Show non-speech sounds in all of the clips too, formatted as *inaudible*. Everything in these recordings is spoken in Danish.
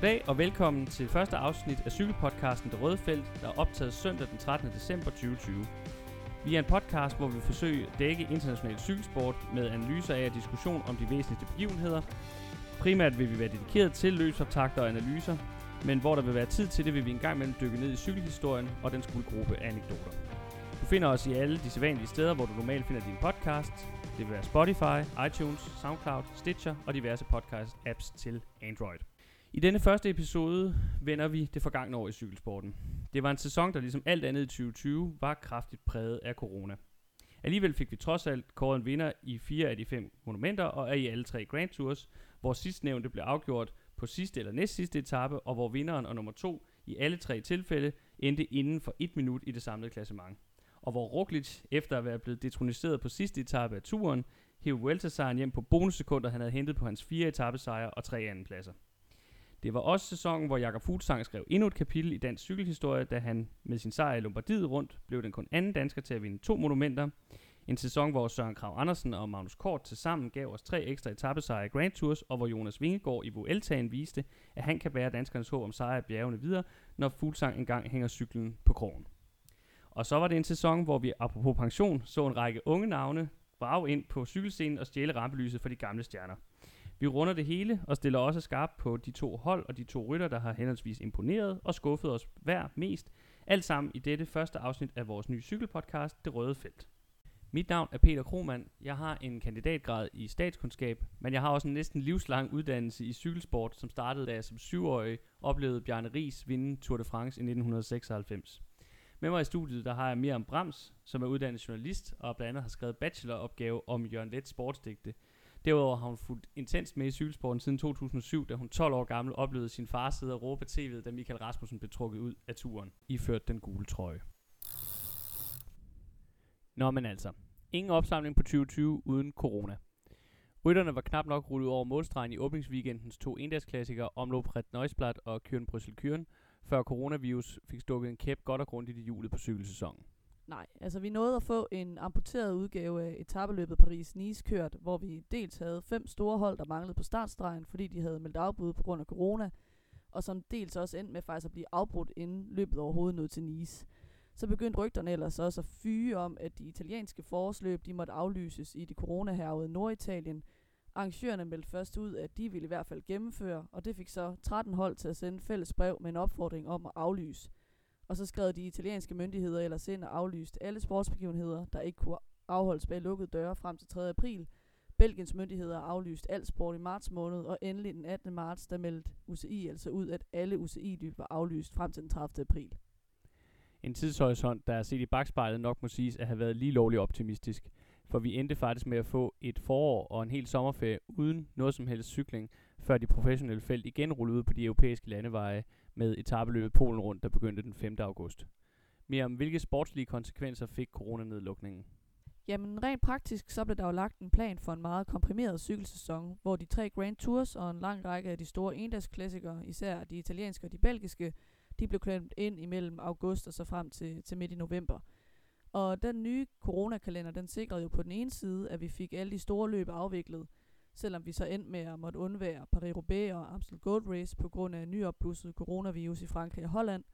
Goddag og velkommen til første afsnit af cykelpodcasten Det Røde Felt, der er optaget søndag den 13. december 2020. Vi er en podcast, hvor vi forsøger at dække international cykelsport med analyser af og diskussion om de væsentligste begivenheder. Primært vil vi være dedikeret til løbsoptakter og analyser, men hvor der vil være tid til det, vil vi engang imellem dykke ned i cykelhistorien og den guldgruppe anekdoter. Du finder os i alle de sædvanlige steder, hvor du normalt finder din podcast. Det vil være Spotify, iTunes, SoundCloud, Stitcher og diverse podcast-apps til Android. I denne første episode vender vi det forgangne år i cykelsporten. Det var en sæson, der ligesom alt andet i 2020 var kraftigt præget af corona. Alligevel fik vi trods alt kåret en vinder i fire af de fem monumenter og er i alle tre Grand Tours, hvor sidstnævnte blev afgjort på sidste eller næst sidste etape, og hvor vinderen og nummer to i alle tre tilfælde endte inden for et minut i det samlede klassement. Og hvor Roglic, efter at være blevet detroniseret på sidste etape af turen, hævde Vuelta-sejren hjem på bonussekunder, han havde hentet på hans fire etappesejre og tre andenpladser. Det var også sæsonen, hvor Jakob Fuglsang skrev endnu et kapitel i dansk cykelhistorie, da han med sin sejr i Lombardiet rundt blev den kun anden dansker til at vinde to monumenter. En sæson, hvor Søren Krav Andersen og Magnus Kort til sammen gav os tre ekstra etappesejre i Grand Tours, og hvor Jonas Vingegaard i Vueltaen viste, at han kan bære danskernes håb om sejre i bjergene videre, når Fuglsang engang hænger cyklen på krogen. Og så var det en sæson, hvor vi apropos pension så en række unge navne brage ind på cykelscenen og stjæle rampelyset for de gamle stjerner. Vi runder det hele og stiller også skarpt på de to hold og de to rytter, der har henholdsvis imponeret og skuffet os hver mest. Alt sammen i dette første afsnit af vores nye cykelpodcast, Det Røde Felt. Mit navn er Peter Kromand. Jeg har en kandidatgrad i statskundskab, men jeg har også en næsten livslang uddannelse i cykelsport, som startede da jeg som syvårig oplevede Bjarne Ries vinde Tour de France i 1996. Med mig i studiet, der har jeg Miriam Brams, som er uddannet journalist og blandt andet har skrevet bacheloropgave om Jørgen Let sportsdigte. Derudover har hun fulgt intens med i cykelsporten siden 2007, da hun 12 år gammel oplevede sin far sidde og råbe tv'et, da Michael Rasmussen blev trukket ud af turen, iført den gule trøje. Nå, men altså. Ingen opsamling på 2020 uden corona. Rytterne var knap nok rullet over målstregen i åbningsweekendens to endagsklassikere omlop Red Neusblad og Kyren Bryssel Kyren, før coronavirus fik stukket en kæp godt og grundigt i hjulet på cykelsæsonen. Nej, altså vi nåede at få en amputeret udgave af etabeløbet Paris-Nice kørt, hvor vi dels havde fem store hold, der manglede på startstregen, fordi de havde meldt afbud på grund af corona, og som dels også endte med faktisk at blive afbrudt, inden løbet overhovedet nåede til Nice. Så begyndte rygterne ellers også at fyge om, at de italienske forårsløb de måtte aflyses i det coronahærvede Norditalien. Arrangørerne meldte først ud, at de ville i hvert fald gennemføre, og det fik så 13 hold til at sende fælles brev med en opfordring om at aflyse. Og så skrev de italienske myndigheder ellers ind og aflyste alle sportsbegivenheder, der ikke kunne afholdes bag lukkede døre frem til 3. april. Belgiens myndigheder aflyste alt sport i marts måned, og endelig den 18. marts, der meldte UCI altså ud, at alle UCI-løb var aflyst frem til den 30. april. En tidshorisont, der er set i bagspejlet nok må siges at have været lige lovligt optimistisk. For vi endte faktisk med at få et forår og en hel sommerferie uden noget som helst cykling, før de professionelle felt igen rullede ud på de europæiske landeveje med etabeløbet Polen rundt, der begyndte den 5. august. Mere om hvilke sportslige konsekvenser fik coronanedlukningen? Jamen rent praktisk, så blev der jo lagt en plan for en meget komprimeret cykelsæson, hvor de tre Grand Tours og en lang række af de store endagsklassikere, især de italienske og de belgiske, de blev klemt ind imellem august og så frem til, til midt i november. Og den nye coronakalender, den sikrede jo på den ene side, at vi fik alle de store løb afviklet, selvom vi så endte med at måtte undvære Paris-Roubaix og Amstel Gold Race på grund af nyopblusset coronavirus i Frankrig og Holland.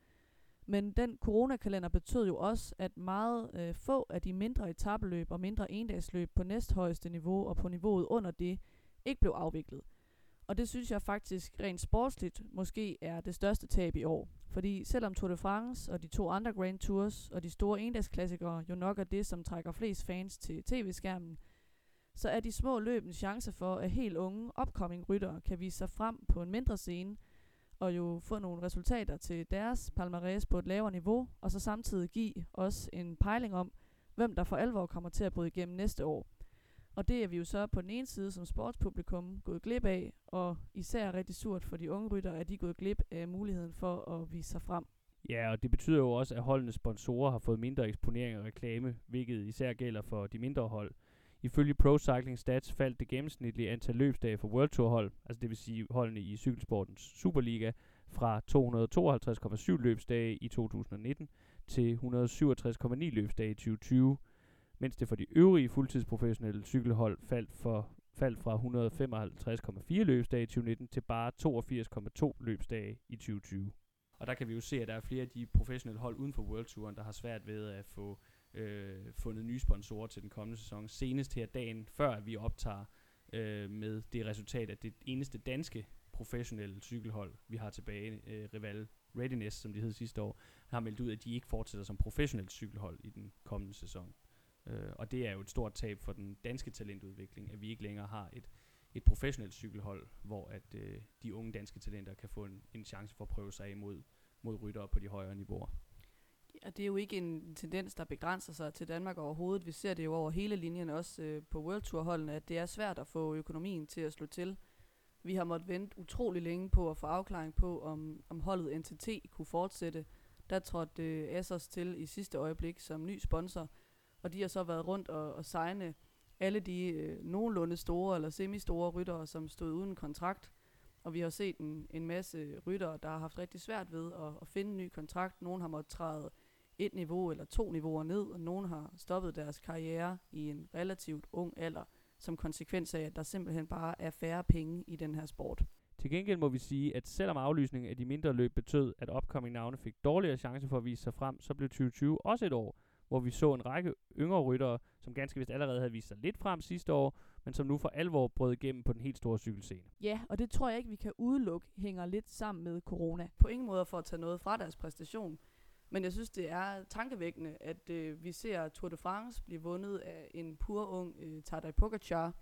Men den coronakalender betød jo også, at meget øh, få af de mindre etabeløb og mindre endagsløb på næsthøjeste niveau og på niveauet under det ikke blev afviklet. Og det synes jeg faktisk rent sportsligt måske er det største tab i år. Fordi selvom Tour de France og de to andre Grand Tours og de store endagsklassikere jo nok er det, som trækker flest fans til tv-skærmen, så er de små løb en chance for, at helt unge upcoming ryttere kan vise sig frem på en mindre scene, og jo få nogle resultater til deres palmarès på et lavere niveau, og så samtidig give os en pejling om, hvem der for alvor kommer til at bryde igennem næste år. Og det er vi jo så på den ene side som sportspublikum gået glip af, og især rigtig surt for de unge rytter, at de er gået glip af muligheden for at vise sig frem. Ja, og det betyder jo også, at holdenes sponsorer har fået mindre eksponering og reklame, hvilket især gælder for de mindre hold. Ifølge Pro Cycling Stats faldt det gennemsnitlige antal løbsdage for World Tour hold, altså det vil sige holdene i cykelsportens Superliga, fra 252,7 løbsdage i 2019 til 167,9 løbsdage i 2020, mens det for de øvrige fuldtidsprofessionelle cykelhold faldt, for, faldt fra 155,4 løbsdage i 2019 til bare 82,2 løbsdage i 2020. Og der kan vi jo se, at der er flere af de professionelle hold uden for World Touren, der har svært ved at få øh, fundet nye sponsorer til den kommende sæson. Senest her dagen før, at vi optager øh, med det resultat, at det eneste danske professionelle cykelhold, vi har tilbage, øh, Rival Readiness, som de hed sidste år, har meldt ud, at de ikke fortsætter som professionelt cykelhold i den kommende sæson. Øh, og det er jo et stort tab for den danske talentudvikling, at vi ikke længere har et, et professionelt cykelhold, hvor at øh, de unge danske talenter kan få en, en chance for at prøve sig imod mod ryttere på de højere niveauer at det er jo ikke en tendens, der begrænser sig til Danmark overhovedet. Vi ser det jo over hele linjen, også øh, på World Tour holdene, at det er svært at få økonomien til at slå til. Vi har måttet vente utrolig længe på at få afklaring på, om, om holdet NTT kunne fortsætte. Der trådte øh, Assos til i sidste øjeblik som ny sponsor, og de har så været rundt og, og signe alle de øh, nogenlunde store eller semi-store ryttere, som stod uden kontrakt. Og vi har set en, en masse ryttere, der har haft rigtig svært ved at, at finde en ny kontrakt. Nogle har måttet træde et niveau eller to niveauer ned, og nogle har stoppet deres karriere i en relativt ung alder, som konsekvens af, at der simpelthen bare er færre penge i den her sport. Til gengæld må vi sige, at selvom aflysningen af de mindre løb betød, at opkommende navne fik dårligere chance for at vise sig frem, så blev 2020 også et år, hvor vi så en række yngre ryttere, som ganske vist allerede havde vist sig lidt frem sidste år, men som nu for alvor brød igennem på den helt store cykelscene. Ja, og det tror jeg ikke, vi kan udelukke hænger lidt sammen med corona. På ingen måde for at tage noget fra deres præstation, men jeg synes, det er tankevækkende, at øh, vi ser Tour de France blive vundet af en pur ung øh, Tadej Pogacar,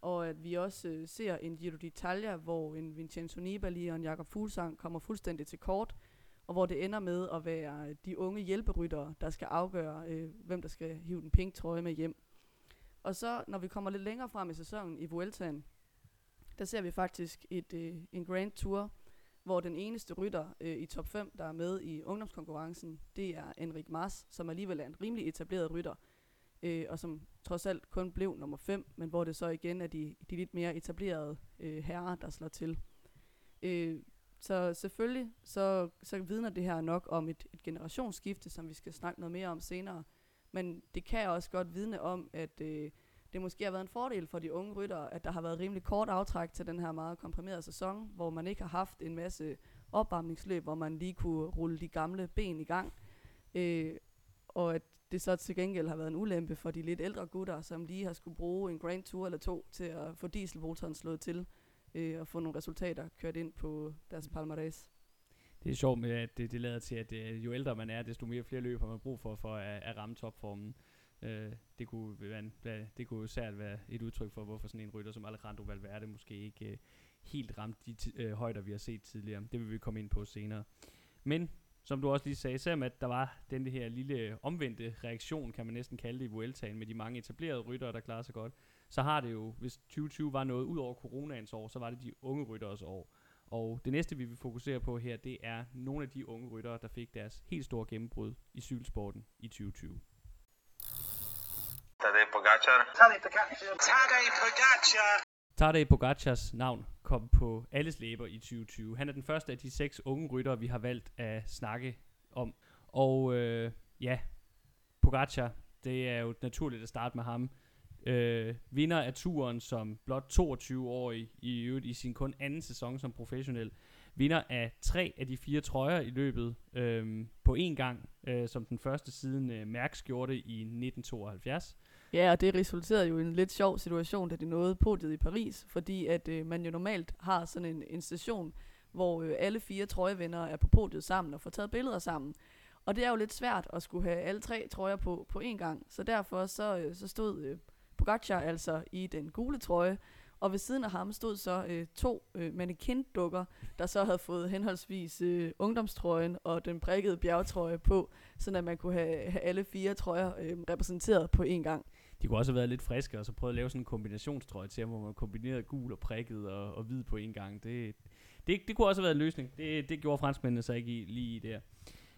og at vi også øh, ser en Giro d'Italia, hvor en Vincenzo Nibali og en Jakob Fuglsang kommer fuldstændig til kort, og hvor det ender med at være de unge hjælperyttere, der skal afgøre, øh, hvem der skal hive den pink trøje med hjem. Og så, når vi kommer lidt længere frem i sæsonen i Vueltaen, der ser vi faktisk et, øh, en Grand Tour, hvor den eneste rytter øh, i top 5, der er med i ungdomskonkurrencen, det er Enrik Mars, som alligevel er en rimelig etableret rytter, øh, og som trods alt kun blev nummer 5, men hvor det så igen er de, de lidt mere etablerede øh, herrer, der slår til. Øh, så selvfølgelig så, så vidner det her nok om et, et generationsskifte, som vi skal snakke noget mere om senere. Men det kan også godt vidne om, at øh, det måske har været en fordel for de unge ryttere, at der har været rimelig kort aftræk til den her meget komprimerede sæson, hvor man ikke har haft en masse opvarmningsløb, hvor man lige kunne rulle de gamle ben i gang. Øh, og at det så til gengæld har været en ulempe for de lidt ældre gutter, som lige har skulle bruge en Grand Tour eller to til at få dieselmotoren slået til øh, og få nogle resultater kørt ind på deres palmarès. Det er sjovt med, at det, det lader til, at øh, jo ældre man er, desto mere flere løb har man brug for, for at, at ramme topformen. Øh, det, kunne være, det kunne særligt være et udtryk for, hvorfor sådan en rytter som Alejandro Valverde måske ikke øh, helt ramte de øh, højder, vi har set tidligere. Det vil vi komme ind på senere. Men som du også lige sagde, selvom at der var den her lille omvendte reaktion, kan man næsten kalde det i Vueltaen, med de mange etablerede ryttere, der klarer sig godt, så har det jo, hvis 2020 var noget ud over coronaens år, så var det de unge rytteres år. Og det næste, vi vil fokusere på her, det er nogle af de unge ryttere, der fik deres helt store gennembrud i cykelsporten i 2020. Tadej Pogacar. Tadej Pogacar. Tadej Pogacar. Tadej Pogacars navn kom på alles læber i 2020. Han er den første af de seks unge ryttere, vi har valgt at snakke om. Og øh, ja, Pogacar, det er jo naturligt at starte med ham. Øh, vinder af turen som blot 22-årig i øvrigt i sin kun anden sæson som professionel. Vinder af tre af de fire trøjer i løbet øh, på én gang, øh, som den første siden øh, Mærks gjorde det i 1972. Ja, og det resulterede jo i en lidt sjov situation, da de nåede podiet i Paris, fordi at øh, man jo normalt har sådan en, en station, hvor øh, alle fire trøjevindere er på podiet sammen og får taget billeder sammen. Og det er jo lidt svært at skulle have alle tre trøjer på på én gang, så derfor så, øh, så stod øh, Pogacar altså i den gule trøje, og ved siden af ham stod så øh, to øh, mannequin-dukker, der så havde fået henholdsvis øh, ungdomstrøjen og den prikkede bjergtrøje på, så at man kunne have, have alle fire trøjer øh, repræsenteret på én gang. De kunne også have været lidt friske, og så prøvet at lave sådan en kombinationstrøje til, hvor man kombinerede gul og prikket og, og hvid på én gang. Det, det, det kunne også have været en løsning. Det, det gjorde franskmændene så ikke i, lige i der.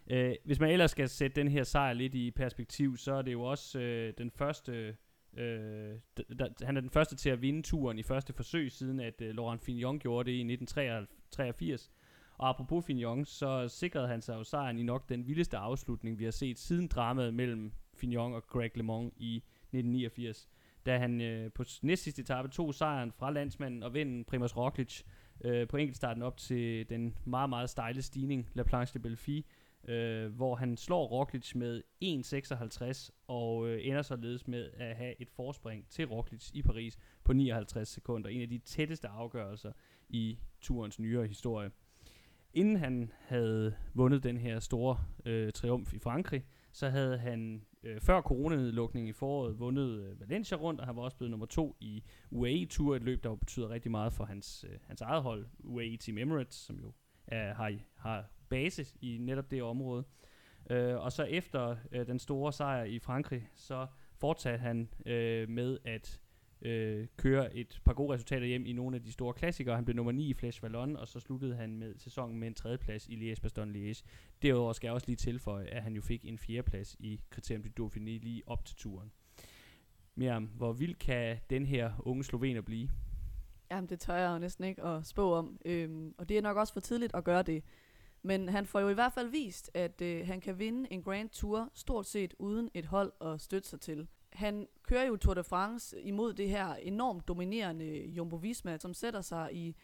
Øh, hvis man ellers skal sætte den her sejr lidt i perspektiv, så er det jo også øh, den første Øh, der, han er den første til at vinde turen i første forsøg, siden at øh, Laurent Fignon gjorde det i 1983. Og apropos Fignon, så sikrede han sig jo sejren i nok den vildeste afslutning, vi har set siden dramaet mellem Fignon og Greg LeMond i 1989. da han øh, på næst sidste etape tog sejren fra landsmanden og vinden Primoz Roglic øh, på enkeltstarten op til den meget, meget stejle stigning La Planche de Belfi, øh, hvor han slår Roglic med 1.56 og øh, ender således med at have et forspring til Roglic i Paris på 59 sekunder. En af de tætteste afgørelser i turens nyere historie. Inden han havde vundet den her store øh, triumf i Frankrig, så havde han øh, før coronanedlukningen i foråret vundet øh, Valencia rundt, og han var også blevet nummer to i UAE Tour, et løb, der jo betyder rigtig meget for hans, øh, hans eget hold, UAE Team Emirates, som jo øh, har, har base i netop det område. Øh, og så efter øh, den store sejr i Frankrig, så fortsatte han øh, med at øh, køre et par gode resultater hjem i nogle af de store klassikere. Han blev nummer 9 i Flash Vallon, og så sluttede han med sæsonen med en tredjeplads i Liège-Bastogne-Liège. Derudover skal jeg også lige tilføje, at han jo fik en fjerdeplads i Criterium du Dauphiné lige op til turen. Miriam, hvor vild kan den her unge slovener blive? Jamen, det tør jeg jo næsten ikke at spå om. Øhm, og det er nok også for tidligt at gøre det. Men han får jo i hvert fald vist, at øh, han kan vinde en Grand Tour stort set uden et hold at støtte sig til. Han kører jo Tour de France imod det her enormt dominerende Jumbo Visma, som sætter sig i,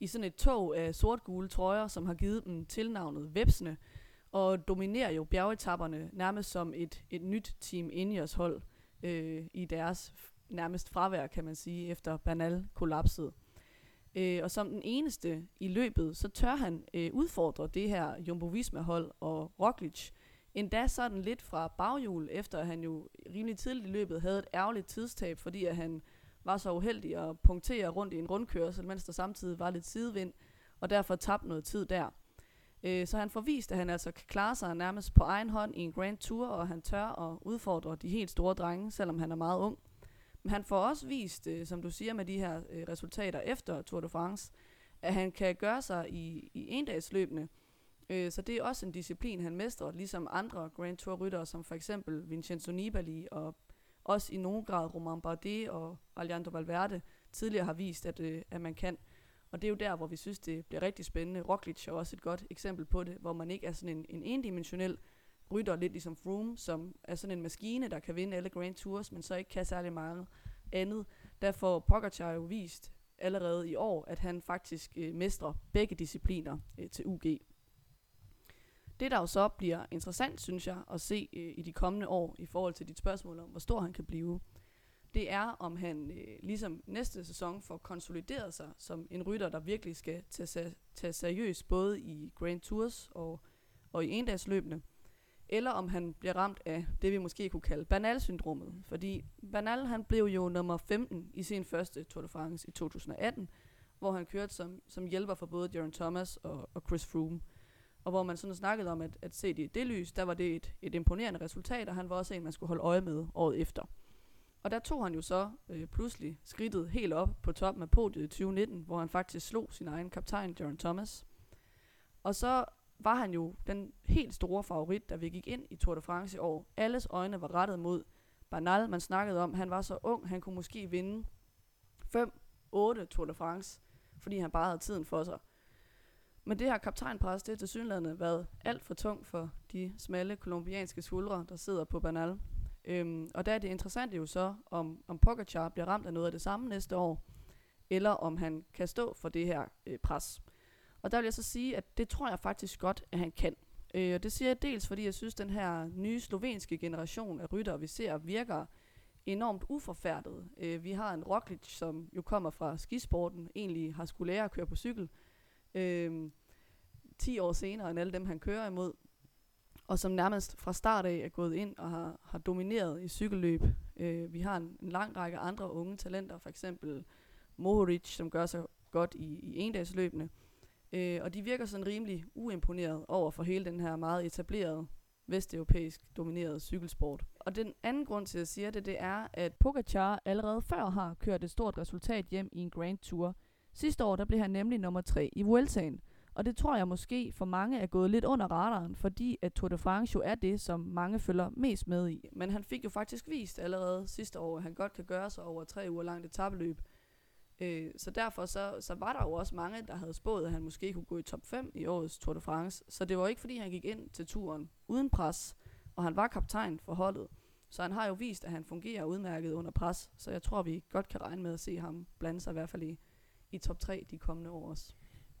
i sådan et tog af sort-gule trøjer, som har givet dem tilnavnet Vepsene, og dominerer jo bjergetapperne nærmest som et, et nyt Team Ineos hold øh, i deres nærmest fravær, kan man sige, efter Banal kollapsede. Øh, og som den eneste i løbet, så tør han øh, udfordre det her Jumbo Visma-hold og Roglic. Endda sådan lidt fra baghjul, efter han jo rimelig tidligt i løbet havde et ærgerligt tidstab, fordi at han var så uheldig at punktere rundt i en rundkørsel, mens der samtidig var lidt sidevind, og derfor tabte noget tid der. Øh, så han får vist, at han altså kan klare sig nærmest på egen hånd i en Grand Tour, og han tør at udfordre de helt store drenge, selvom han er meget ung. Men han får også vist, øh, som du siger med de her øh, resultater efter Tour de France, at han kan gøre sig i, i endagsløbene. Øh, så det er også en disciplin, han mestrer, ligesom andre Grand Tour-ryttere, som for eksempel Vincenzo Nibali og også i nogen grad Romain Bardet og Alejandro Valverde tidligere har vist, at, øh, at man kan. Og det er jo der, hvor vi synes, det bliver rigtig spændende. Roglic er også et godt eksempel på det, hvor man ikke er sådan en, en endimensionel rytter, lidt ligesom Froome, som er sådan en maskine, der kan vinde alle Grand Tours, men så ikke kan særlig meget andet. Derfor Pogacar jo vist allerede i år, at han faktisk øh, mestrer begge discipliner øh, til UG. Det der jo så bliver interessant, synes jeg, at se øh, i de kommende år i forhold til dit spørgsmål om, hvor stor han kan blive, det er, om han øh, ligesom næste sæson får konsolideret sig som en rytter, der virkelig skal tage, tage seriøst både i Grand Tours og, og i endagsløbene, eller om han bliver ramt af det, vi måske kunne kalde Bernal-syndromet. Fordi Bernal han blev jo nummer 15 i sin første Tour de France i 2018, hvor han kørte som, som hjælper for både Jaron Thomas og, og Chris Froome. Og hvor man sådan snakkede om, at, at se det i det lys, der var det et, et imponerende resultat, og han var også en, man skulle holde øje med året efter. Og der tog han jo så øh, pludselig skridtet helt op på toppen af podiet i 2019, hvor han faktisk slog sin egen kaptajn, John Thomas. Og så var han jo den helt store favorit, da vi gik ind i Tour de France i år. Alles øjne var rettet mod Bernal. Man snakkede om, han var så ung, han kunne måske vinde 5-8 Tour de France, fordi han bare havde tiden for sig. Men det her kaptajnpres, det har til synligheden været alt for tungt for de smalle kolumbianske skuldre, der sidder på Banal. Øhm, og der er det interessant jo så, om, om Pogacar bliver ramt af noget af det samme næste år, eller om han kan stå for det her øh, pres. Og der vil jeg så sige, at det tror jeg faktisk godt, at han kan. Øh, og det siger jeg dels, fordi jeg synes, at den her nye slovenske generation af ryttere, vi ser, virker enormt uforfærdet. Øh, vi har en Roglic, som jo kommer fra skisporten, egentlig har skulle lære at køre på cykel. Øh, 10 år senere end alle dem, han kører imod. Og som nærmest fra start af er gået ind og har, har domineret i cykelløb. Øh, vi har en, en lang række andre unge talenter, for eksempel Mohoric, som gør sig godt i, i endagsløbene. Øh, og de virker sådan rimelig uimponeret over for hele den her meget etablerede vesteuropæisk dominerede cykelsport. Og den anden grund til, at jeg siger det, det er, at Pogacar allerede før har kørt et stort resultat hjem i en Grand Tour. Sidste år der blev han nemlig nummer 3 i Vueltaen. Og det tror jeg måske for mange er gået lidt under radaren, fordi at Tour de France jo er det, som mange følger mest med i. Men han fik jo faktisk vist allerede sidste år, at han godt kan gøre sig over tre uger langt etabeløb. Øh, så derfor så, så var der jo også mange, der havde spået, at han måske kunne gå i top 5 i årets Tour de France. Så det var ikke fordi, han gik ind til turen uden pres, og han var kaptajn for holdet. Så han har jo vist, at han fungerer udmærket under pres, så jeg tror, vi godt kan regne med at se ham blande sig i hvert fald i, i top 3 de kommende år også.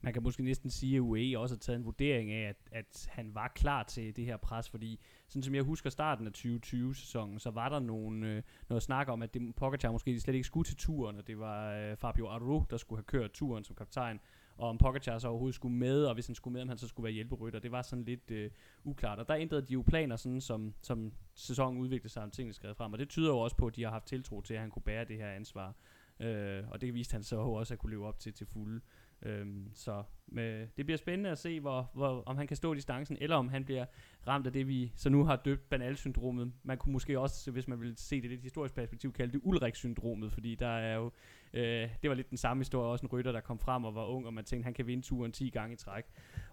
Man kan måske næsten sige, at UAE også har taget en vurdering af, at, at han var klar til det her pres, fordi sådan som jeg husker starten af 2020-sæsonen, så var der nogle, øh, noget snak om, at det, Pogacar måske slet ikke skulle til turen, og det var øh, Fabio Aru, der skulle have kørt turen som kaptajn, og om Pogacar så overhovedet skulle med, og hvis han skulle med, om han så skulle være hjælperytter. Det var sådan lidt øh, uklart. Og der ændrede de jo planer, sådan som, som sæsonen udviklede sig, og tingene skrev frem. Og det tyder jo også på, at de har haft tiltro til, at han kunne bære det her ansvar. Øh, og det viste han så også at kunne leve op til til fulde. Øhm, så med, det bliver spændende at se, hvor, hvor, om han kan stå distancen, eller om han bliver ramt af det, vi så nu har døbt banalsyndromet. Man kunne måske også, hvis man vil se det lidt historisk perspektiv, kalde det Ulrik-syndromet, fordi der er jo, øh, det var lidt den samme historie, også en rytter, der kom frem og var ung, og man tænkte, han kan vinde turen 10 gange i træk.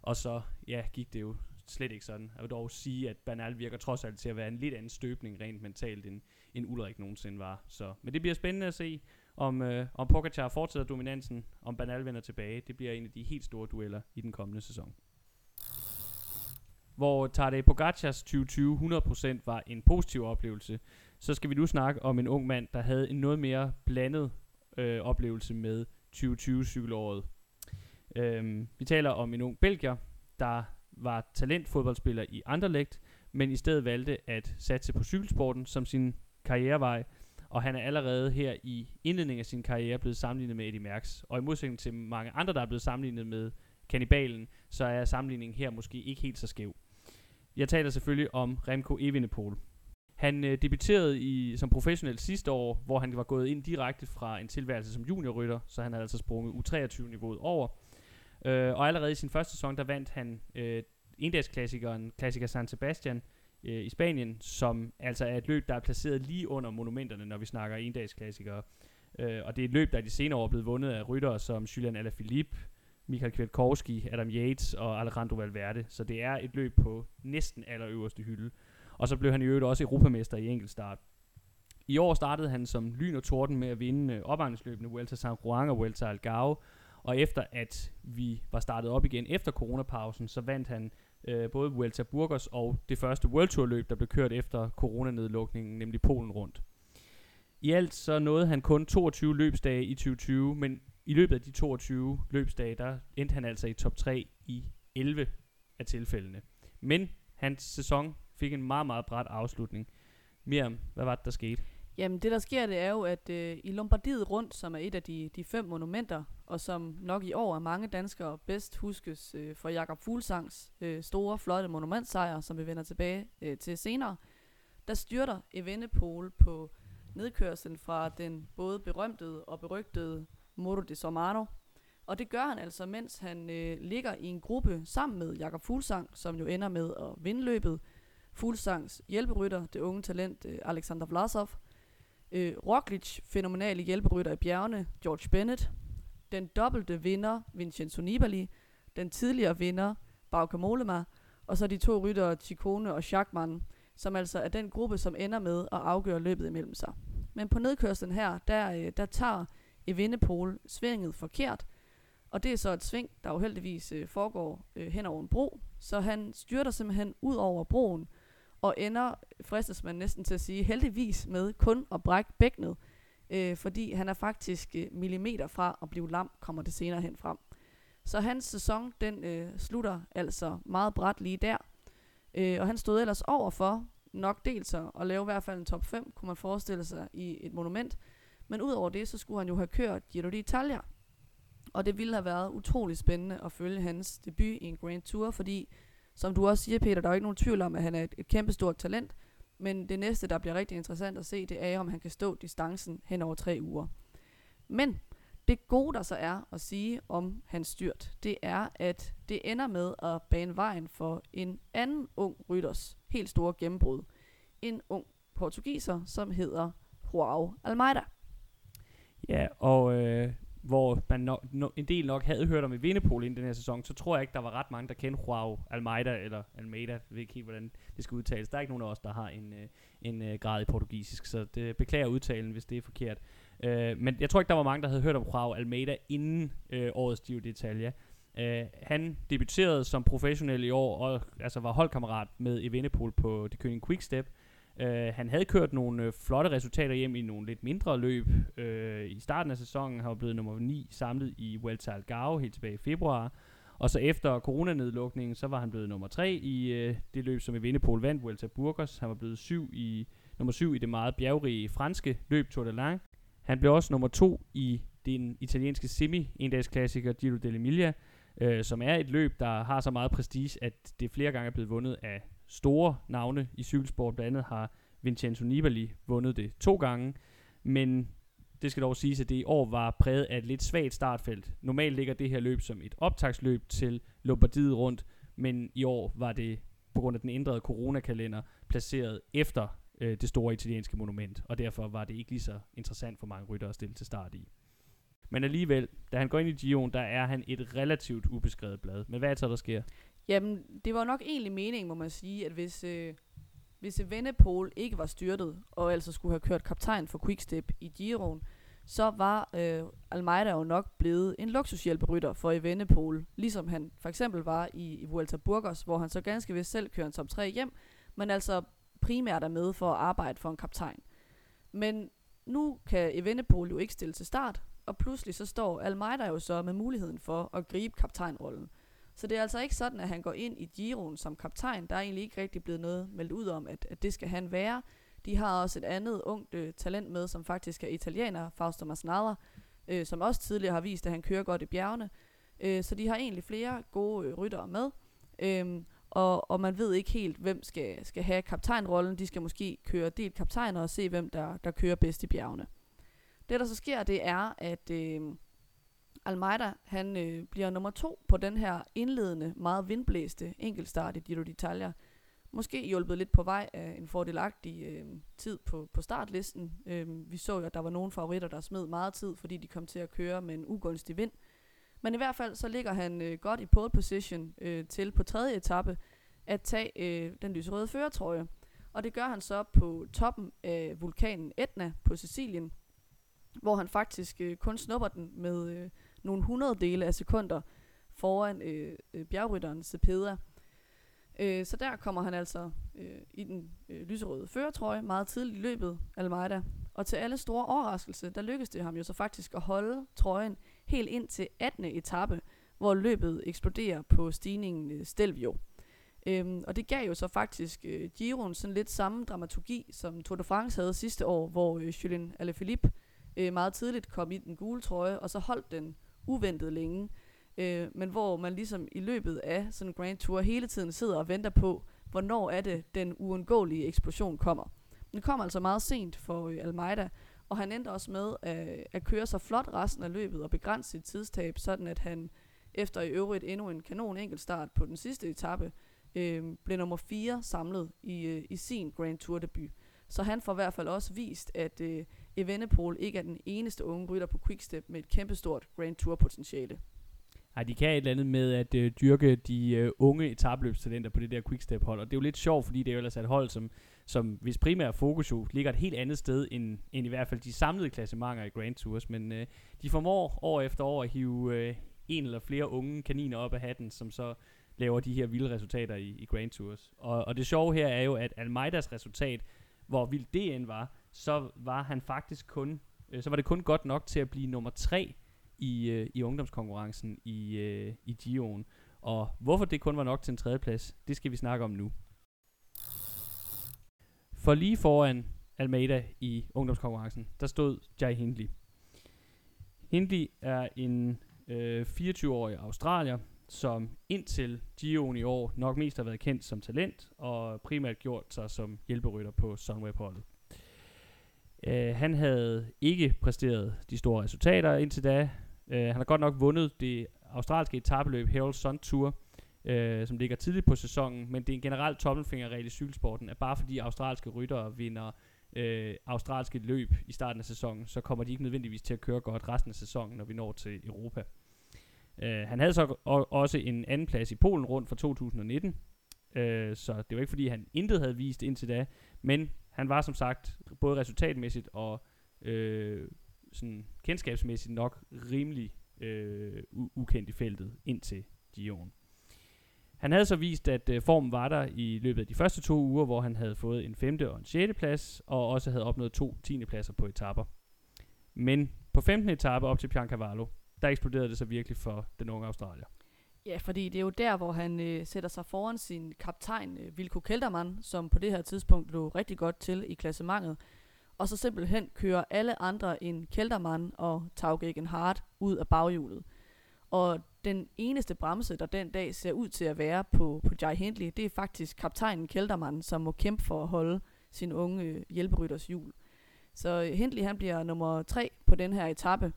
Og så, ja, gik det jo slet ikke sådan. Jeg vil dog sige, at Bernal virker trods alt til at være en lidt anden støbning rent mentalt, end, end Ulrik nogensinde var. Så, men det bliver spændende at se, om, øh, om Pogacar fortsætter dominansen, om Banal vender tilbage. Det bliver en af de helt store dueller i den kommende sæson. Hvor Tadej Pogacars 2020 100% var en positiv oplevelse, så skal vi nu snakke om en ung mand, der havde en noget mere blandet øh, oplevelse med 2020 cykelåret. Øhm, vi taler om en ung belgier, der var talentfodboldspiller i Anderlecht, men i stedet valgte at satse på cykelsporten som sin karrierevej, og han er allerede her i indledningen af sin karriere blevet sammenlignet med Eddie Merckx. Og i modsætning til mange andre, der er blevet sammenlignet med Kannibalen, så er sammenligningen her måske ikke helt så skæv. Jeg taler selvfølgelig om Remco Evenepoel. Han øh, debuterede i, som professionel sidste år, hvor han var gået ind direkte fra en tilværelse som juniorrytter, så han havde altså sprunget U23-niveauet over. Øh, og allerede i sin første sæson, der vandt han øh, endagsklassikeren, klassiker San Sebastian, øh, i Spanien, som altså er et løb, der er placeret lige under monumenterne, når vi snakker endagsklassikere. Øh, og det er et løb, der i de senere år er blevet vundet af ryttere som Julian Alaphilippe, Michael Kwiatkowski, Adam Yates og Alejandro Valverde. Så det er et løb på næsten allerøverste hylde. Og så blev han i øvrigt også europamester i enkeltstart. I år startede han som lyn og torden med at vinde øh, opvarmningsløbene Vuelta San Juan og Vuelta Algarve. Og efter at vi var startet op igen efter coronapausen, så vandt han øh, både Vuelta Burgos og det første World Tour løb, der blev kørt efter coronanedlukningen, nemlig Polen rundt. I alt så nåede han kun 22 løbsdage i 2020, men i løbet af de 22 løbsdage, der endte han altså i top 3 i 11 af tilfældene. Men hans sæson fik en meget, meget bræt afslutning. Miriam, hvad var det, der skete? Jamen det der sker, det er jo, at øh, i Lombardiet rundt, som er et af de, de fem monumenter, og som nok i år er mange danskere bedst huskes øh, for Jakob Fuglsangs øh, store, flotte monumentsejr, som vi vender tilbage øh, til senere, der styrter Evenepoel på nedkørslen fra den både berømtede og berygtede Moro de Somano. Og det gør han altså, mens han øh, ligger i en gruppe sammen med Jakob Fuglsang, som jo ender med at vinde løbet. Fuglsangs hjælperytter, det unge talent øh, Alexander Vlasov, øh, Roglic, fænomenale hjælperytter i bjergene, George Bennett, den dobbelte vinder, Vincenzo Nibali, den tidligere vinder, Bauke Mollema, og så de to ryttere, Chikone og Schachmann, som altså er den gruppe, som ender med at afgøre løbet imellem sig. Men på nedkørslen her, der, øh, der tager Evenepoel svinget forkert, og det er så et sving, der uheldigvis øh, foregår øh, hen over en bro, så han styrter simpelthen ud over broen, og ender, fristes man næsten til at sige, heldigvis med kun at brække bækkenet, øh, fordi han er faktisk øh, millimeter fra at blive lam, kommer det senere hen frem. Så hans sæson, den øh, slutter altså meget bræt lige der, øh, og han stod ellers over for nok dels at lave i hvert fald en top 5, kunne man forestille sig, i et monument, men udover det, så skulle han jo have kørt Giro d'Italia, og det ville have været utrolig spændende at følge hans debut i en Grand Tour, fordi som du også siger, Peter, der er jo ikke nogen tvivl om, at han er et, et kæmpestort talent. Men det næste, der bliver rigtig interessant at se, det er, om han kan stå distancen hen over tre uger. Men det gode, der så er at sige om hans styrt, det er, at det ender med at bane vejen for en anden ung rytters helt store gennembrud. En ung portugiser, som hedder Joao Almeida. Ja, og øh, hvor man no, no, en del nok havde hørt om i Vindepol inden den her sæson, så tror jeg ikke, der var ret mange, der kendte Joao Almeida, eller Almeida, jeg ved ikke helt, hvordan det skal udtales. Der er ikke nogen af os, der har en, øh, en øh, grad i portugisisk, så det beklager udtalen, hvis det er forkert. Uh, men jeg tror ikke, der var mange, der havde hørt om Joao Almeida inden uh, årets Giro d'Italia. Uh, han debuterede som professionel i år, og altså var holdkammerat med Evenepoel på det Køning Quickstep, Øh, han havde kørt nogle øh, flotte resultater hjem i nogle lidt mindre løb. Øh, I starten af sæsonen har han blevet nummer 9 samlet i Vuelta al helt tilbage i februar. Og så efter coronanedlukningen, så var han blevet nummer 3 i øh, det løb, som i Vindepol vandt, Vuelta Burgos. Han var blevet syv i, nummer 7 i det meget bjergrige franske løb Tour de Lang. Han blev også nummer 2 i den italienske semi-endagsklassiker Giro dell'Emilia, øh, som er et løb, der har så meget prestige, at det flere gange er blevet vundet af store navne i cykelsport. Blandt andet har Vincenzo Nibali vundet det to gange, men det skal dog siges, at det i år var præget af et lidt svagt startfelt. Normalt ligger det her løb som et optagsløb til Lombardiet rundt, men i år var det på grund af den ændrede coronakalender placeret efter øh, det store italienske monument, og derfor var det ikke lige så interessant for mange ryttere at stille til start i. Men alligevel, da han går ind i Gion, der er han et relativt ubeskrevet blad. Men hvad er det så, der sker? Jamen, det var nok egentlig meningen, må man sige, at hvis, øh, hvis Evenepoel ikke var styrtet, og altså skulle have kørt kaptajn for Quickstep i Giroen, så var øh, Almeida jo nok blevet en luksushjælperytter for Evenepoel, ligesom han for eksempel var i, i Vuelta Burgos, hvor han så ganske vist selv kører en top 3 hjem, men altså primært er med for at arbejde for en kaptajn. Men nu kan Evenepoel jo ikke stille til start, og pludselig så står Almeida jo så med muligheden for at gribe kaptajnrollen. Så det er altså ikke sådan, at han går ind i Giroen som kaptajn. Der er egentlig ikke rigtig blevet noget meldt ud om, at, at det skal han være. De har også et andet ungt øh, talent med, som faktisk er italiener, Fausto Masnada, øh, som også tidligere har vist, at han kører godt i bjergene. Øh, så de har egentlig flere gode øh, ryttere med. Øh, og, og man ved ikke helt, hvem skal, skal have kaptajnrollen. De skal måske køre delt kaptajner og se, hvem der, der kører bedst i bjergene. Det, der så sker, det er, at øh, Almeida han øh, bliver nummer to på den her indledende, meget vindblæste enkeltstart i Giro d'Italia. Måske hjulpet lidt på vej af en fordelagtig øh, tid på, på startlisten. Øh, vi så jo, at der var nogle favoritter, der smed meget tid, fordi de kom til at køre med en ugunstig vind. Men i hvert fald så ligger han øh, godt i pole position øh, til på tredje etape at tage øh, den lyserøde føretrøje. Og det gør han så på toppen af vulkanen Etna på Sicilien, hvor han faktisk øh, kun snupper den med øh, nogle hundreddele af sekunder foran øh, øh, bjergrytteren Cepeda. Øh, så der kommer han altså øh, i den øh, lyserøde føretrøje meget tidligt i løbet, Almeida. Og til alle store overraskelse, der lykkedes det ham jo så faktisk at holde trøjen helt ind til 18. etape, hvor løbet eksploderer på stigningen øh, Stelvio. Øhm, og det gav jo så faktisk øh, Giroen sådan lidt samme dramaturgi, som Tour de France havde sidste år, hvor øh, Julien Alaphilippe øh, meget tidligt kom i den gule trøje, og så holdt den uventet længe. Øh, men hvor man ligesom i løbet af sådan en Grand Tour hele tiden sidder og venter på, hvornår er det, den uundgåelige eksplosion kommer. Den kom altså meget sent for øh, Almeida, og han endte også med at, at køre sig flot resten af løbet og begrænse sit tidstab, sådan at han efter i øvrigt endnu en kanon enkeltstart på den sidste etape, øh, blev nummer 4 samlet i, øh, i sin Grand Tour debut. Så han får i hvert fald også vist, at øh, Evenepoel ikke er den eneste unge rytter på Quickstep med et kæmpestort Grand Tour potentiale. Nej, de kan et eller andet med at øh, dyrke de øh, unge etabløbstalenter på det der quickstep-hold. Og det er jo lidt sjovt, fordi det er jo ellers et hold, som, som hvis primære fokus jo ligger et helt andet sted, end, end i hvert fald de samlede klassementer i Grand Tours. Men øh, de formår år efter år at hive øh, en eller flere unge kaniner op af hatten, som så laver de her vilde resultater i, i Grand Tours. Og, og det sjove her er jo, at Almeidas resultat, hvor vildt det end var, så var han faktisk kun, øh, så var det kun godt nok til at blive nummer tre i, øh, i ungdomskonkurrencen i, øh, i Gio'en. Og hvorfor det kun var nok til en tredjeplads, det skal vi snakke om nu. For lige foran Almeida i ungdomskonkurrencen, der stod Jai Hindley. Hindley er en øh, 24-årig australier, som indtil Gio'en i år nok mest har været kendt som talent, og primært gjort sig som hjælperytter på Sunweb-holdet. Øh, han havde ikke præsteret de store resultater indtil da. Uh, han har godt nok vundet det australske etabeløb Herald Sun Tour, uh, som ligger tidligt på sæsonen, men det er en generelt tommelfingerregel i cykelsporten, at bare fordi australske ryttere vinder uh, australske løb i starten af sæsonen, så kommer de ikke nødvendigvis til at køre godt resten af sæsonen, når vi når til Europa. Uh, han havde så også en anden plads i Polen rundt for 2019, uh, så det var ikke fordi han intet havde vist indtil da, men han var som sagt både resultatmæssigt og øh, sådan kendskabsmæssigt nok rimelig øh, ukendt i feltet indtil Gion. Han havde så vist, at øh, formen var der i løbet af de første to uger, hvor han havde fået en femte og en sjette plads, og også havde opnået to tiende pladser på etapper. Men på 15. etape op til Piancavallo, der eksploderede det så virkelig for den unge australier. Ja, fordi det er jo der, hvor han øh, sætter sig foran sin kaptajn, øh, Vilko Keltermann, som på det her tidspunkt lå rigtig godt til i klassementet, og så simpelthen kører alle andre end Keltermann og Taugegen Hart ud af baghjulet. Og den eneste bremse, der den dag ser ud til at være på, på Jai Hindley, det er faktisk kaptajnen Keltermann, som må kæmpe for at holde sin unge øh, hjælperytters hjul. Så øh, Hindley han bliver nummer tre på den her etape,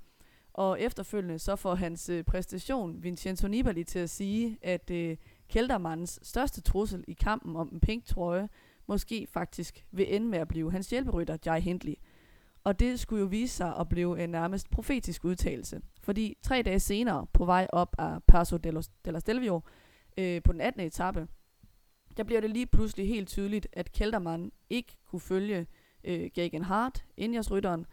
og efterfølgende så får hans øh, præstation Vincenzo Nibali til at sige, at øh, Keltermanns største trussel i kampen om en pink trøje, måske faktisk vil ende med at blive hans hjælperytter Jai Hindley. Og det skulle jo vise sig at blive en nærmest profetisk udtalelse. Fordi tre dage senere, på vej op af Paso della Stelvio, øh, på den 18. etape, der bliver det lige pludselig helt tydeligt, at Kelterman ikke kunne følge øh, Gagan Hart, Indias rytteren,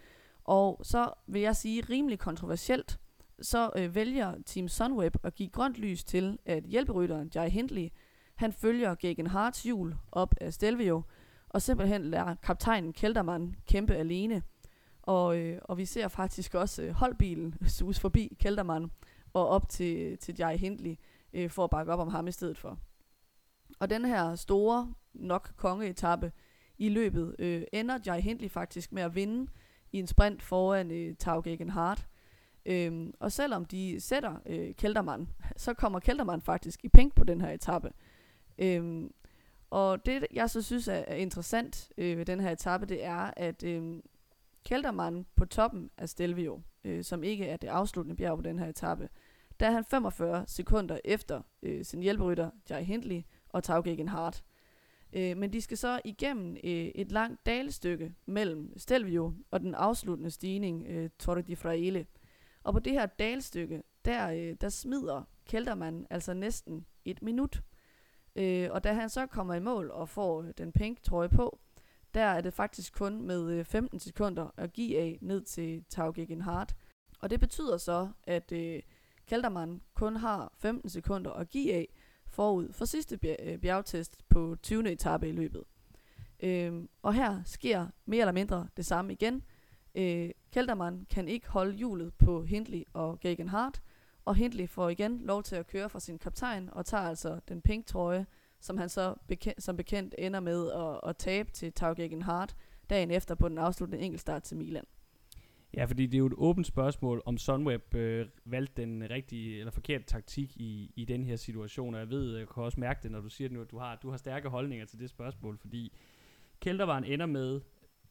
og så vil jeg sige rimelig kontroversielt, så øh, vælger Team Sunweb at give grønt lys til, at hjælperytteren Jai Hindley, han følger Gagan Harts hjul op af Stelvio, og simpelthen lader kaptajnen Keltermann kæmpe alene. Og, øh, og vi ser faktisk også øh, holdbilen *laughs* sus forbi Keltermann og op til, til Jai Hindley øh, for at bakke op om ham i stedet for. Og den her store nok kongeetappe i løbet øh, ender Jai Hindley faktisk med at vinde i en sprint foran øh, Taugegen Hart. Øhm, og selvom de sætter øh, Keltermann, så kommer Keltermann faktisk i pink på den her etape. Øhm, og det, jeg så synes er, er interessant øh, ved den her etape, det er, at øh, Keltermann på toppen af Stelvio, øh, som ikke er det afsluttende bjerg på den her etape, der er han 45 sekunder efter øh, sin hjælperytter Jai Hindley og Taugegen Hart. Øh, men de skal så igennem øh, et langt dalestykke mellem Stelvio og den afsluttende stigning øh, Torre di Fraile. Og på det her dalstykke, der, øh, der smider Keltermann altså næsten et minut. Øh, og da han så kommer i mål og får den pink trøje på, der er det faktisk kun med øh, 15 sekunder at give af ned til Taugegen Hart. Og det betyder så, at øh, Keltermann kun har 15 sekunder at give af, forud for sidste øh, bjergtest på 20. etape i løbet. Øhm, og her sker mere eller mindre det samme igen. Øh, Keltermann kan ikke holde hjulet på Hindley og Gegenhardt, og Hindley får igen lov til at køre fra sin kaptajn og tager altså den pink trøje, som han så bekendt, som bekendt ender med at, at tabe til Tau Gegenhardt dagen efter på den afsluttende enkeltstart til Milan. Ja, fordi det er jo et åbent spørgsmål, om Sunweb øh, valgte den rigtige eller forkerte taktik i, i den her situation. Og jeg ved, jeg kan også mærke det, når du siger det nu, at du har, du har stærke holdninger til det spørgsmål, fordi Kældervaren ender med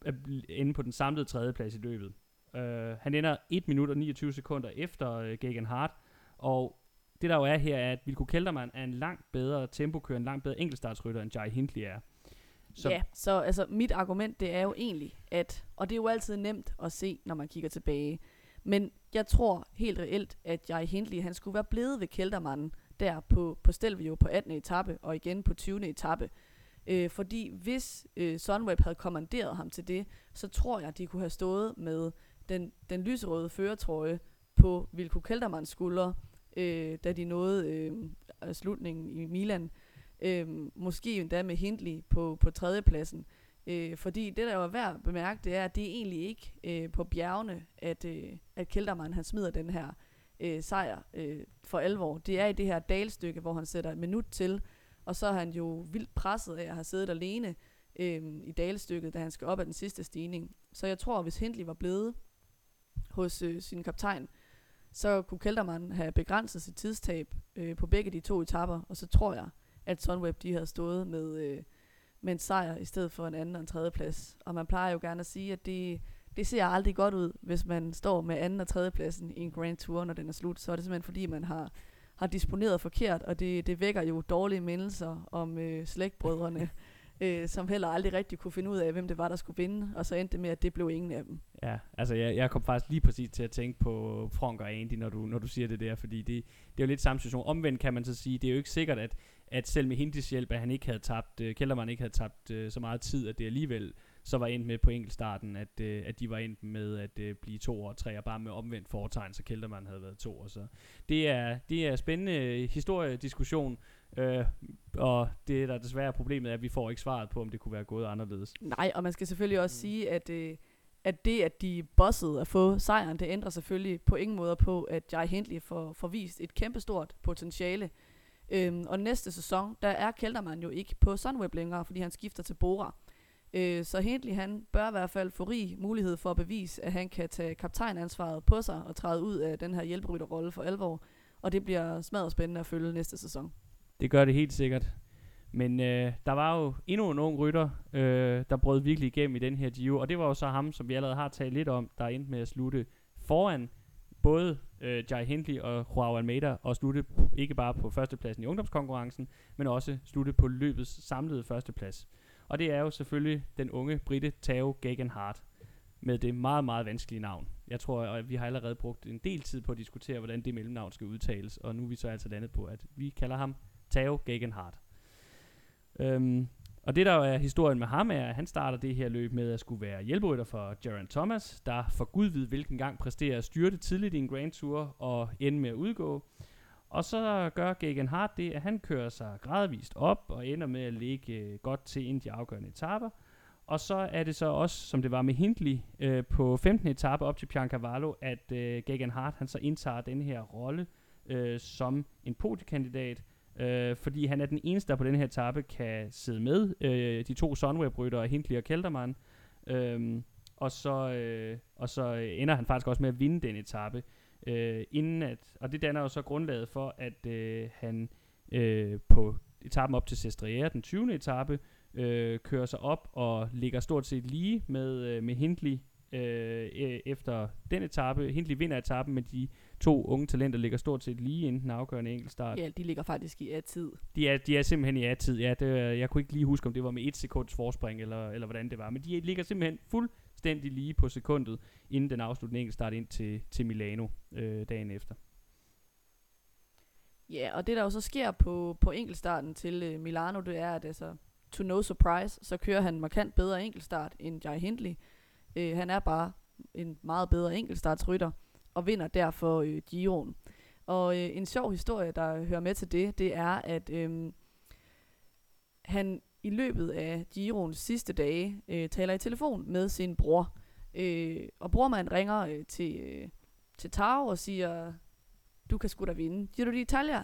at ende på den samlede tredjeplads i løbet. Uh, han ender 1 minut og 29 sekunder efter uh, Gagan Hart, og det der jo er her, er, at Vilko Keltermann er en langt bedre tempokører, en langt bedre enkeltstartsrytter, end Jai Hindley er. Så. Ja, så altså mit argument det er jo egentlig, at, og det er jo altid nemt at se, når man kigger tilbage, men jeg tror helt reelt, at jeg Hindley, han skulle være blevet ved Keltermannen der på, på Stelvio på 18. etape og igen på 20. etape. Øh, fordi hvis øh, Sunweb havde kommanderet ham til det, så tror jeg, de kunne have stået med den, den lyserøde føretrøje på Vilko Keltermans skuldre, øh, da de nåede øh, slutningen i Milan. Øh, Øhm, måske endda med Hindley på, på tredjepladsen. Øh, fordi det, der jo er værd at bemærke, det er, at det er egentlig ikke øh, på bjergene, at, øh, at Keltermann han smider den her øh, sejr øh, for alvor. Det er i det her dalstykke, hvor han sætter et minut til, og så er han jo vildt presset af at have siddet alene øh, i dalstykket, da han skal op ad den sidste stigning. Så jeg tror, hvis Hindley var blevet hos øh, sin kaptajn, så kunne Keltermann have begrænset sit tidstab øh, på begge de to etapper, og så tror jeg, at Sunweb de havde stået med, øh, med en sejr i stedet for en anden og en tredje plads. Og man plejer jo gerne at sige, at det, det ser aldrig godt ud, hvis man står med anden og tredje pladsen i en Grand Tour, når den er slut. Så er det simpelthen fordi, man har, har disponeret forkert, og det, det vækker jo dårlige mindelser om øh, slægtbrødrene, *laughs* øh, som heller aldrig rigtig kunne finde ud af, hvem det var, der skulle vinde, og så endte det med, at det blev ingen af dem. Ja, altså jeg, jeg kom faktisk lige præcis til at tænke på Frank og Andy, når du, når du siger det der, fordi det, det er jo lidt samme situation. Omvendt kan man så sige, det er jo ikke sikkert, at, at selv med Hindis hjælp, at han ikke havde tabt, uh, Kellermann ikke havde tabt uh, så meget tid, at det alligevel så var endt med på enkeltstarten, at, øh, at de var endt med at øh, blive to og tre, og bare med omvendt foretegn, så Kelterman havde været to. Og så. Det er, det er spændende øh, historiediskussion, øh, og det der desværre er problemet er, at vi får ikke svaret på, om det kunne være gået anderledes. Nej, og man skal selvfølgelig også mm. sige, at, øh, at det, at de bossede at få sejren, det ændrer selvfølgelig på ingen måde på, at Jai Hindley får, får vist et kæmpestort potentiale. Øhm, og næste sæson, der er Kelterman jo ikke på Sunweb længere, fordi han skifter til Bora. Øh, så Hindley, han bør i hvert fald få rig mulighed for at bevise, at han kan tage kaptajnansvaret på sig og træde ud af den her hjælperytterrolle for alvor. Og det bliver smadret spændende at følge næste sæson. Det gør det helt sikkert. Men øh, der var jo endnu en ung rytter, øh, der brød virkelig igennem i den her Giro, og det var jo så ham, som vi allerede har talt lidt om, der endte med at slutte foran både øh, Jai Hindley og Joao Almeida, og slutte ikke bare på førstepladsen i ungdomskonkurrencen, men også slutte på løbets samlede førsteplads. Og det er jo selvfølgelig den unge britte Tao Gegenhardt, med det meget, meget vanskelige navn. Jeg tror, at vi har allerede brugt en del tid på at diskutere, hvordan det mellemnavn skal udtales, og nu er vi så altså landet på, at vi kalder ham Tao Gegenhardt. Øhm, og det der er historien med ham er, at han starter det her løb med at skulle være hjælperytter for Geraint Thomas, der for gud ved hvilken gang præsterer at styrte tidligt i en Grand Tour og ende med at udgå. Og så gør Gagan Hart det, at han kører sig gradvist op og ender med at ligge øh, godt til ind de afgørende etaper. Og så er det så også, som det var med Hindley øh, på 15. etape op til Piancavallo, at øh, Gagan Hart han så indtager den her rolle øh, som en podiekandidat, øh, fordi han er den eneste, der på den her etape kan sidde med. Øh, de to Sunweb-ryttere, Hindley og Kelterman. Øh, og, så, øh, og så ender han faktisk også med at vinde den etape. Øh, inden at, og det danner jo så grundlaget for, at øh, han øh, på etappen op til Sestriere, den 20. etape, øh, kører sig op og ligger stort set lige med, øh, med Hindley øh, e-, efter den etape. Hindley vinder etappen, men de to unge talenter ligger stort set lige inden den afgørende enkeltstart. Ja, de ligger faktisk i A-tid. De er, de er simpelthen i A-tid, ja. Det, jeg kunne ikke lige huske, om det var med et sekunds forspring, eller, eller hvordan det var. Men de ligger simpelthen fuldstændig lige på sekundet, inden den afsluttende enkeltstart ind til, til Milano øh, dagen efter. Ja, og det der jo så sker på, på enkeltstarten til øh, Milano, det er, at altså, to no surprise, så kører han markant bedre enkeltstart end Jai Hindley. Øh, han er bare en meget bedre enkeltstartsrytter og vinder derfor øh, Giroen. Og øh, en sjov historie, der hører med til det, det er, at øh, han i løbet af Giroens sidste dage øh, taler i telefon med sin bror. Øh, og brormand ringer øh, til, øh, til Tau og siger, du kan sgu da vinde Giro d'Italia.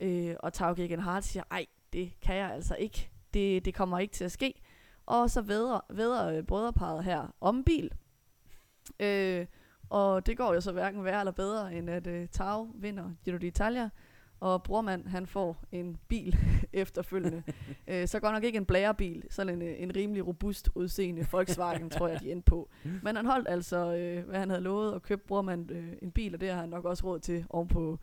Øh, og Tau Gegenhardt siger, ej, det kan jeg altså ikke. Det, det kommer ikke til at ske. Og så vedder, vedder øh, brødreparet her om bil. Øh, og det går jo så hverken værre eller bedre, end at øh, Tau vinder Giro d'Italia, og brormand han får en bil *laughs* efterfølgende. *laughs* øh, så godt nok ikke en blærebil, sådan en, øh, en rimelig robust udseende Volkswagen, tror jeg, de endte på. Men han holdt altså, øh, hvad han havde lovet, og købte brormand øh, en bil, og det har han nok også råd til ovenpå på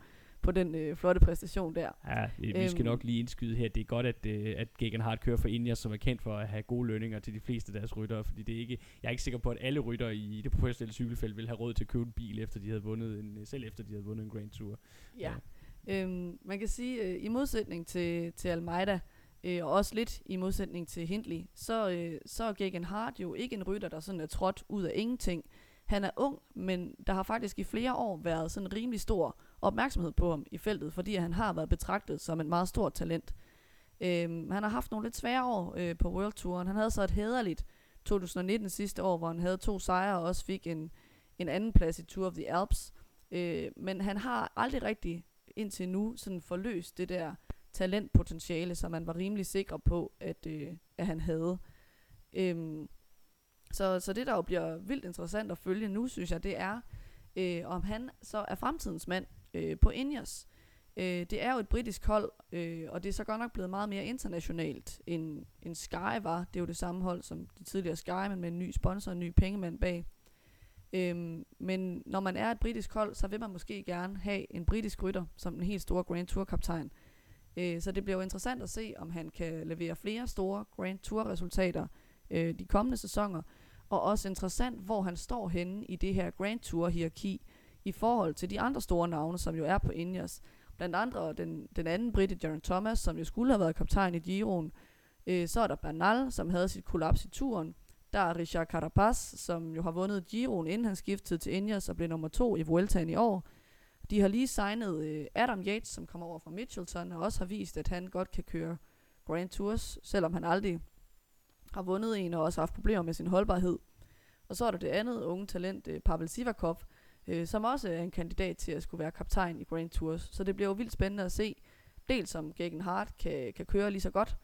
den øh, flotte præstation der. Ja, vi æm, skal øhm. nok lige indskyde her. Det er godt, at, øh, at Gegenhardt kører for Ineos, som er kendt for at have gode lønninger til de fleste af deres ryttere, fordi det er ikke, jeg er ikke sikker på, at alle ryttere i det professionelle cykelfelt vil have råd til at købe en bil, efter de havde vundet en, selv efter de havde vundet en Grand Tour. Ja. ja. Øhm, man kan sige, øh, i modsætning til, til Almeida, øh, og også lidt i modsætning til Hindley, så, øh, så er Gegenhardt jo ikke en rytter, der sådan er trådt ud af ingenting. Han er ung, men der har faktisk i flere år været sådan rimelig stor opmærksomhed på ham i feltet, fordi han har været betragtet som et meget stort talent. Øhm, han har haft nogle lidt svære år øh, på World Touren. Han havde så et hederligt 2019 sidste år, hvor han havde to sejre og også fik en, en anden plads i Tour of the Alps. Øh, men han har aldrig rigtig indtil nu sådan forløst det der talentpotentiale, som man var rimelig sikker på, at, øh, at han havde. Øhm, så, så det, der jo bliver vildt interessant at følge nu, synes jeg, det er, øh, om han så er fremtidens mand øh, på Ingers. Øh, det er jo et britisk hold, øh, og det er så godt nok blevet meget mere internationalt, end, end Sky var. Det er jo det samme hold som de tidligere Sky, men med en ny sponsor og en ny pengemand bag. Øhm, men når man er et britisk hold, så vil man måske gerne have en britisk rytter som den helt store Grand Tour kaptajn. Øh, så det bliver jo interessant at se, om han kan levere flere store Grand Tour resultater øh, de kommende sæsoner. Og også interessant, hvor han står henne i det her Grand Tour hierarki i forhold til de andre store navne, som jo er på Ineos. Blandt andre den, den anden britte, Jaron Thomas, som jo skulle have været kaptajn i Giroen. Øh, så er der Bernal, som havde sit kollaps i turen. Der er Richard Carapaz, som jo har vundet Giroen, inden han skiftede til Ineos og blev nummer to i Vueltaen i år. De har lige signet øh, Adam Yates, som kommer over fra Mitchelton, og også har vist, at han godt kan køre Grand Tours, selvom han aldrig har vundet en og også har haft problemer med sin holdbarhed. Og så er der det andet unge talent, øh, Pavel Sivakov, øh, som også er en kandidat til at skulle være kaptajn i Grand Tours. Så det bliver jo vildt spændende at se, dels om Gagan Hart kan, kan køre lige så godt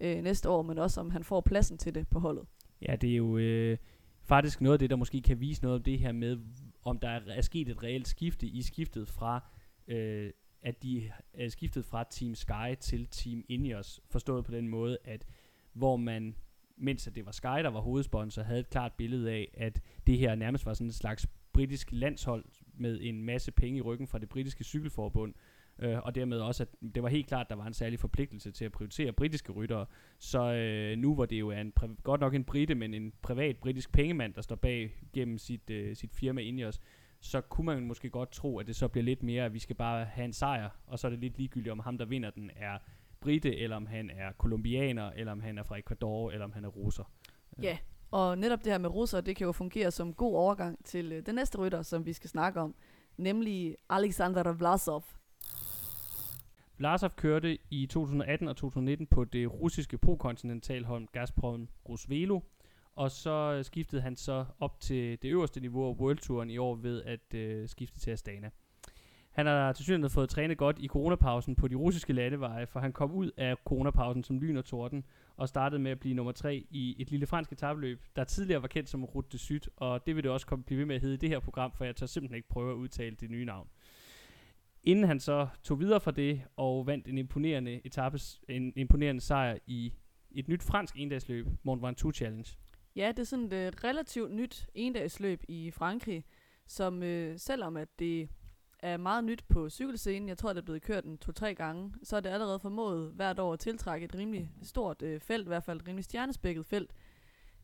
øh, næste år, men også om han får pladsen til det på holdet. Ja, det er jo øh, faktisk noget af det, der måske kan vise noget om det her med, om der er, er sket et reelt skifte i skiftet fra, øh, at de er skiftet fra Team Sky til Team Ineos, forstået på den måde, at hvor man, mens at det var Sky, der var hovedsponsor, havde et klart billede af, at det her nærmest var sådan en slags britisk landshold med en masse penge i ryggen fra det britiske cykelforbund, øh, og dermed også, at det var helt klart, at der var en særlig forpligtelse til at prioritere britiske ryttere. Så øh, nu hvor det jo er en godt nok en brite, men en privat britisk pengemand, der står bag gennem sit, øh, sit firma Ineos, så kunne man måske godt tro, at det så bliver lidt mere, at vi skal bare have en sejr, og så er det lidt ligegyldigt, om ham, der vinder den, er brite, eller om han er kolumbianer, eller om han er fra Ecuador, eller om han er russer. Ja, og netop det her med russer, det kan jo fungere som god overgang til øh, den næste rytter, som vi skal snakke om, nemlig Alexander Vlasov. Vlasov kørte i 2018 og 2019 på det russiske pro-kontinentalhold Gazprom Rusvelo, og så øh, skiftede han så op til det øverste niveau af World Touren i år ved at øh, skifte til Astana. Han har til synligheden fået trænet godt i coronapausen på de russiske landeveje, for han kom ud af coronapausen som lyn og torden, og startede med at blive nummer tre i et lille fransk etabløb, der tidligere var kendt som Route de Sud, og det vil det også komme, blive ved med at hedde i det her program, for jeg tør simpelthen ikke prøve at udtale det nye navn. Inden han så tog videre fra det og vandt en imponerende etapes, en imponerende sejr i et nyt fransk endagsløb, Mont Ventoux Challenge. Ja, det er sådan et relativt nyt endagsløb i Frankrig, som øh, selvom at det er meget nyt på cykelscenen, jeg tror, det er blevet kørt en to-tre gange, så er det allerede formået hvert år at tiltrække et rimelig stort øh, felt, i hvert fald et rimelig stjernespækket felt,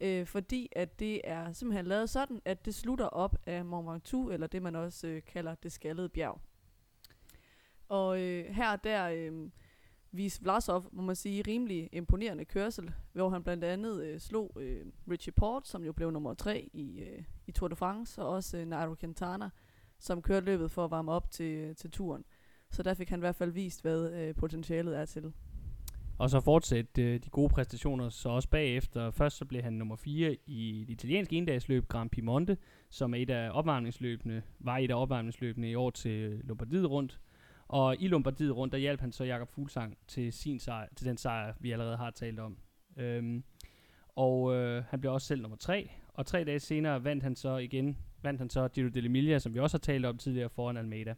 Øh, fordi at det er simpelthen lavet sådan, at det slutter op af Mont Ventoux, eller det man også øh, kalder det skaldede bjerg. Og øh, her der øh, viste Vlasov, må man sige, rimelig imponerende kørsel, hvor han blandt andet øh, slog øh, Richie Port, som jo blev nummer tre i, øh, i Tour de France, og også øh, Nairo Quintana, som kørte løbet for at varme op til, til turen. Så der fik han i hvert fald vist, hvad øh, potentialet er til. Og så fortsætte øh, de gode præstationer så også bagefter. Først så blev han nummer 4 i det italienske endagsløb Grand Piemonte, som er et af opvarmningsløbene, var et af opvarmningsløbene i år til Lombardiet rundt. Og i Lombardiet rundt, der hjalp han så Jakob Fuglsang til, sin sejr, til den sejr, vi allerede har talt om. Øhm, og øh, han blev også selv nummer 3, Og tre dage senere vandt han så igen, vandt han så Giro dell'Emilia, som vi også har talt om tidligere foran Almeida.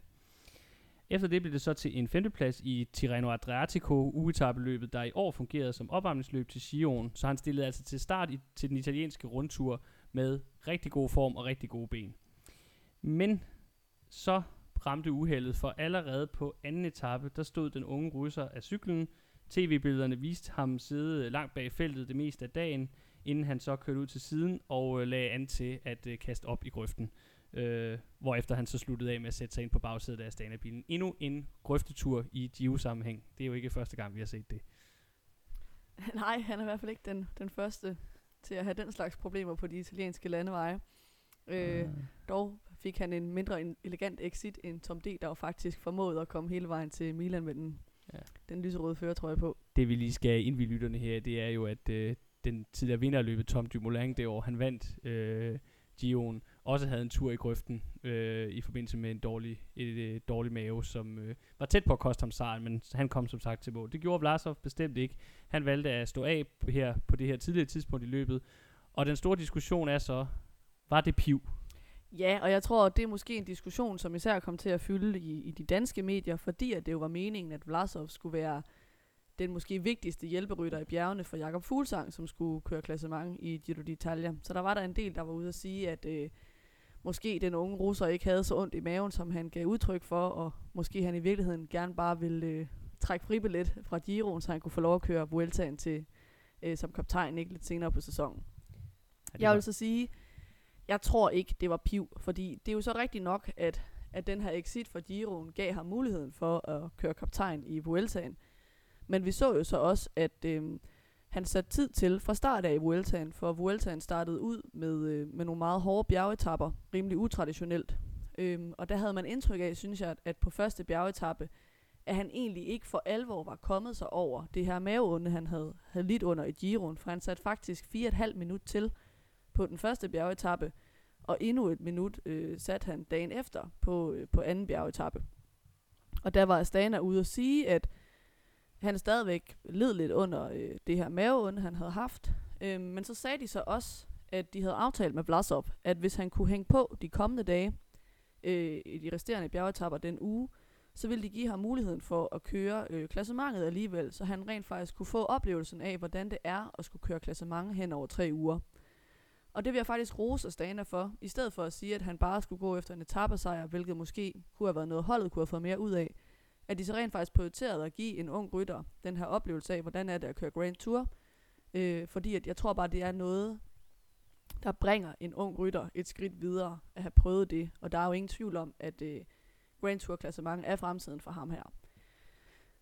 Efter det blev det så til en femteplads i Tirreno Adriatico ugetabeløbet, der i år fungerede som opvarmningsløb til Sion, Så han stillede altså til start i, til den italienske rundtur med rigtig god form og rigtig gode ben. Men så ramte uheldet, for allerede på anden etape, der stod den unge russer af cyklen. TV-billederne viste ham sidde langt bag feltet det meste af dagen, inden han så kørte ud til siden og øh, lagde an til at øh, kaste op i grøften. Øh, hvorefter han så sluttede af med at sætte sig ind på bagsædet af Astana-bilen. Endnu en grøftetur i Giro-sammenhæng. Det er jo ikke første gang, vi har set det. *laughs* Nej, han er i hvert fald ikke den, den første til at have den slags problemer på de italienske landeveje. Øh, uh. Dog fik han en mindre en elegant exit end Tom D, der var faktisk formået at komme hele vejen til Milan med den, ja. den lyserøde føretrøje på. Det vi lige skal ind lytterne her, det er jo, at øh, den tidligere vinderløbet Tom Dumoulin det år, han vandt øh, Gion, også havde en tur i grøften øh, i forbindelse med en dårlig, et, et, et dårlig mave, som øh, var tæt på at koste ham sejren, men han kom som sagt til mål. Det gjorde Vlasov bestemt ikke. Han valgte at stå af her på det her tidligere tidspunkt i løbet, og den store diskussion er så, var det piv? Ja, og jeg tror, det er måske en diskussion, som især kom til at fylde i, i de danske medier, fordi at det jo var meningen, at Vlasov skulle være den måske vigtigste hjælperytter i bjergene for Jakob Fuglsang, som skulle køre klassement i Giro d'Italia. Så der var der en del, der var ude at sige, at øh, måske den unge russer ikke havde så ondt i maven, som han gav udtryk for, og måske han i virkeligheden gerne bare ville øh, trække fribillet fra Giroen, så han kunne få lov at køre Vueltaen til, øh, som kaptajn ikke lidt senere på sæsonen. Ja, jeg vil så sige, jeg tror ikke, det var piv, fordi det er jo så rigtigt nok, at, at den her exit for Giroen gav ham muligheden for at køre kaptajn i Vueltaen. Men vi så jo så også, at øh, han satte tid til fra start af i Vueltaen, for Vueltaen startede ud med, øh, med nogle meget hårde bjergetapper, rimelig utraditionelt. Øhm, og der havde man indtryk af, synes jeg, at, at på første bjergetappe, at han egentlig ikke for alvor var kommet sig over det her maveonde, han havde, havde lidt under i Giroen, for han satte faktisk 4,5 minut til på den første bjergetappe, og endnu et minut øh, satte han dagen efter på, øh, på anden bjergetappe. Og der var Astana ude at sige, at han stadigvæk led lidt under øh, det her maveonde, han havde haft. Øh, men så sagde de så også, at de havde aftalt med Vlasov, at hvis han kunne hænge på de kommende dage, øh, i de resterende bjergetapper den uge, så ville de give ham muligheden for at køre øh, klassementet alligevel, så han rent faktisk kunne få oplevelsen af, hvordan det er at skulle køre klassement hen over tre uger. Og det vil jeg faktisk rose Astana for, i stedet for at sige, at han bare skulle gå efter en etappesejr, hvilket måske kunne have været noget, holdet kunne have fået mere ud af, at de så rent faktisk prioriterede at give en ung rytter den her oplevelse af, hvordan er det at køre Grand Tour. Øh, fordi at jeg tror bare, det er noget, der bringer en ung rytter et skridt videre at have prøvet det. Og der er jo ingen tvivl om, at øh, Grand Tour klassement er fremtiden for ham her.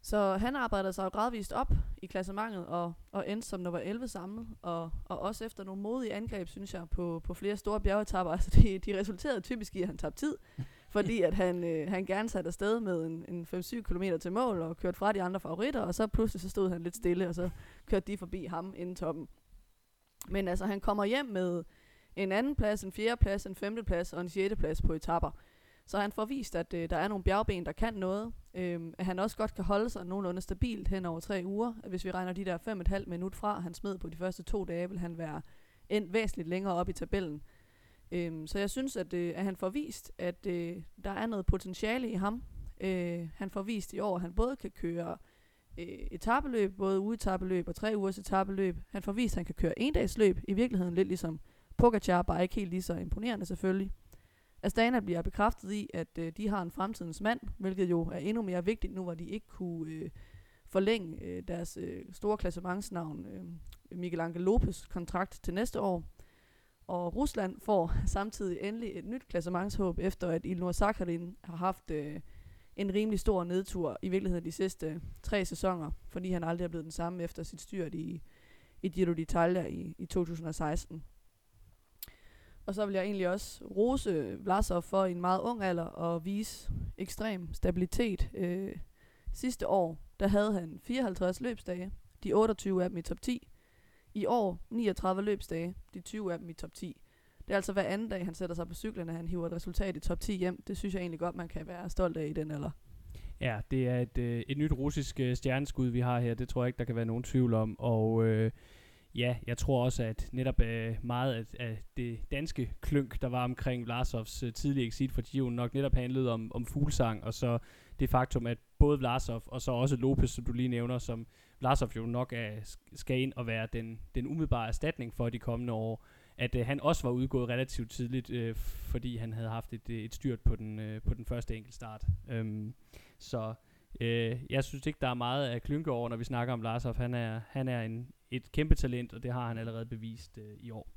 Så han arbejdede sig jo gradvist op i klassementet og, og endte som nummer 11 samlet. Og, og også efter nogle modige angreb, synes jeg, på, på flere store bjergetapper. *laughs* Altså de, de resulterede typisk i, at han tabte tid fordi at han, øh, han gerne satte afsted med en, en 5-7 km til mål og kørte fra de andre favoritter. Og så pludselig så stod han lidt stille, og så kørte de forbi ham inden toppen. Men altså, han kommer hjem med en anden plads, en fjerde plads, en femte plads og en sjette plads på etapper. Så han får vist, at øh, der er nogle bjergben, der kan noget. Øhm, at han også godt kan holde sig nogenlunde stabilt hen over tre uger. Hvis vi regner de der fem et halvt minut fra, han smed på de første to dage, vil han være endt væsentligt længere op i tabellen. Øhm, så jeg synes, at, øh, at han får vist, at øh, der er noget potentiale i ham. Øh, han får vist i år, at han både kan køre øh, etabeløb, både ugetabeløb og tre ugers etabeløb. Han får vist, at han kan køre en dags løb, i virkeligheden lidt ligesom Pogacar, bare ikke helt lige så imponerende selvfølgelig. Astana bliver bekræftet i, at øh, de har en fremtidens mand, hvilket jo er endnu mere vigtigt nu, hvor de ikke kunne øh, forlænge øh, deres øh, store klassementsnavn, øh, Miguel Angel Lopez kontrakt til næste år. Og Rusland får *laughs* samtidig endelig et nyt klassementshåb, efter at Ilnur Sakharin har haft øh, en rimelig stor nedtur, i virkeligheden de sidste øh, tre sæsoner, fordi han aldrig er blevet den samme efter sit styrt i, i Giro d'Italia i, i 2016. Og så vil jeg egentlig også rose Vlasov for i en meget ung alder at vise ekstrem stabilitet. Øh, sidste år, der havde han 54 løbsdage, de 28 af dem i top 10. I år 39 løbsdage, de 20 af dem i top 10. Det er altså hver anden dag, han sætter sig på cyklen, at han hiver et resultat i top 10 hjem. Det synes jeg egentlig godt, man kan være stolt af i den alder. Ja, det er et, øh, et nyt russisk øh, stjerneskud, vi har her. Det tror jeg ikke, der kan være nogen tvivl om. Og øh, ja, jeg tror også, at netop øh, meget af, af det danske klønk, der var omkring Vlasovs øh, tidlige exit fra Giro, nok netop handlede om, om fuglsang, og så det faktum, at både Vlasov og så også Lopez, som du lige nævner, som Vlasov jo nok er, skal ind og være den, den umiddelbare erstatning for de kommende år, at øh, han også var udgået relativt tidligt, øh, fordi han havde haft et, øh, et styrt på den, øh, på den første enkeltstart. Øhm, så øh, jeg synes ikke, der er meget at klynke over, når vi snakker om Larsov. Han er, han er en, et kæmpe talent, og det har han allerede bevist øh, i år.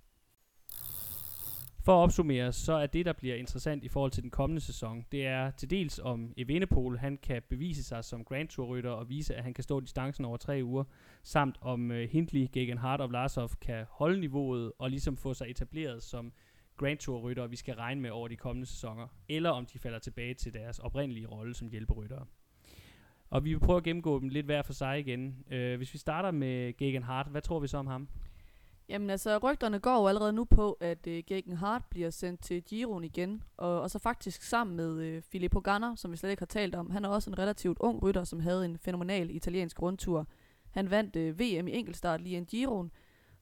For at opsummere, så er det, der bliver interessant i forhold til den kommende sæson, det er til dels om Evenepoel, han kan bevise sig som Grand Tour-rytter og vise, at han kan stå distancen over tre uger, samt om uh, Hindley, Gegenhardt og Vlasov kan holde niveauet og ligesom få sig etableret som Grand Tour-rytter, vi skal regne med over de kommende sæsoner, eller om de falder tilbage til deres oprindelige rolle som hjælperyttere. Og vi vil prøve at gennemgå dem lidt hver for sig igen. Uh, hvis vi starter med Gegenhardt, hvad tror vi så om ham? Jamen altså, rygterne går jo allerede nu på, at øh, Gegen Hart bliver sendt til Giroen igen, og, og så faktisk sammen med øh, Filippo Ganna, som vi slet ikke har talt om. Han er også en relativt ung rytter, som havde en fænomenal italiensk rundtur. Han vandt øh, VM i enkeltstart lige en Giroen,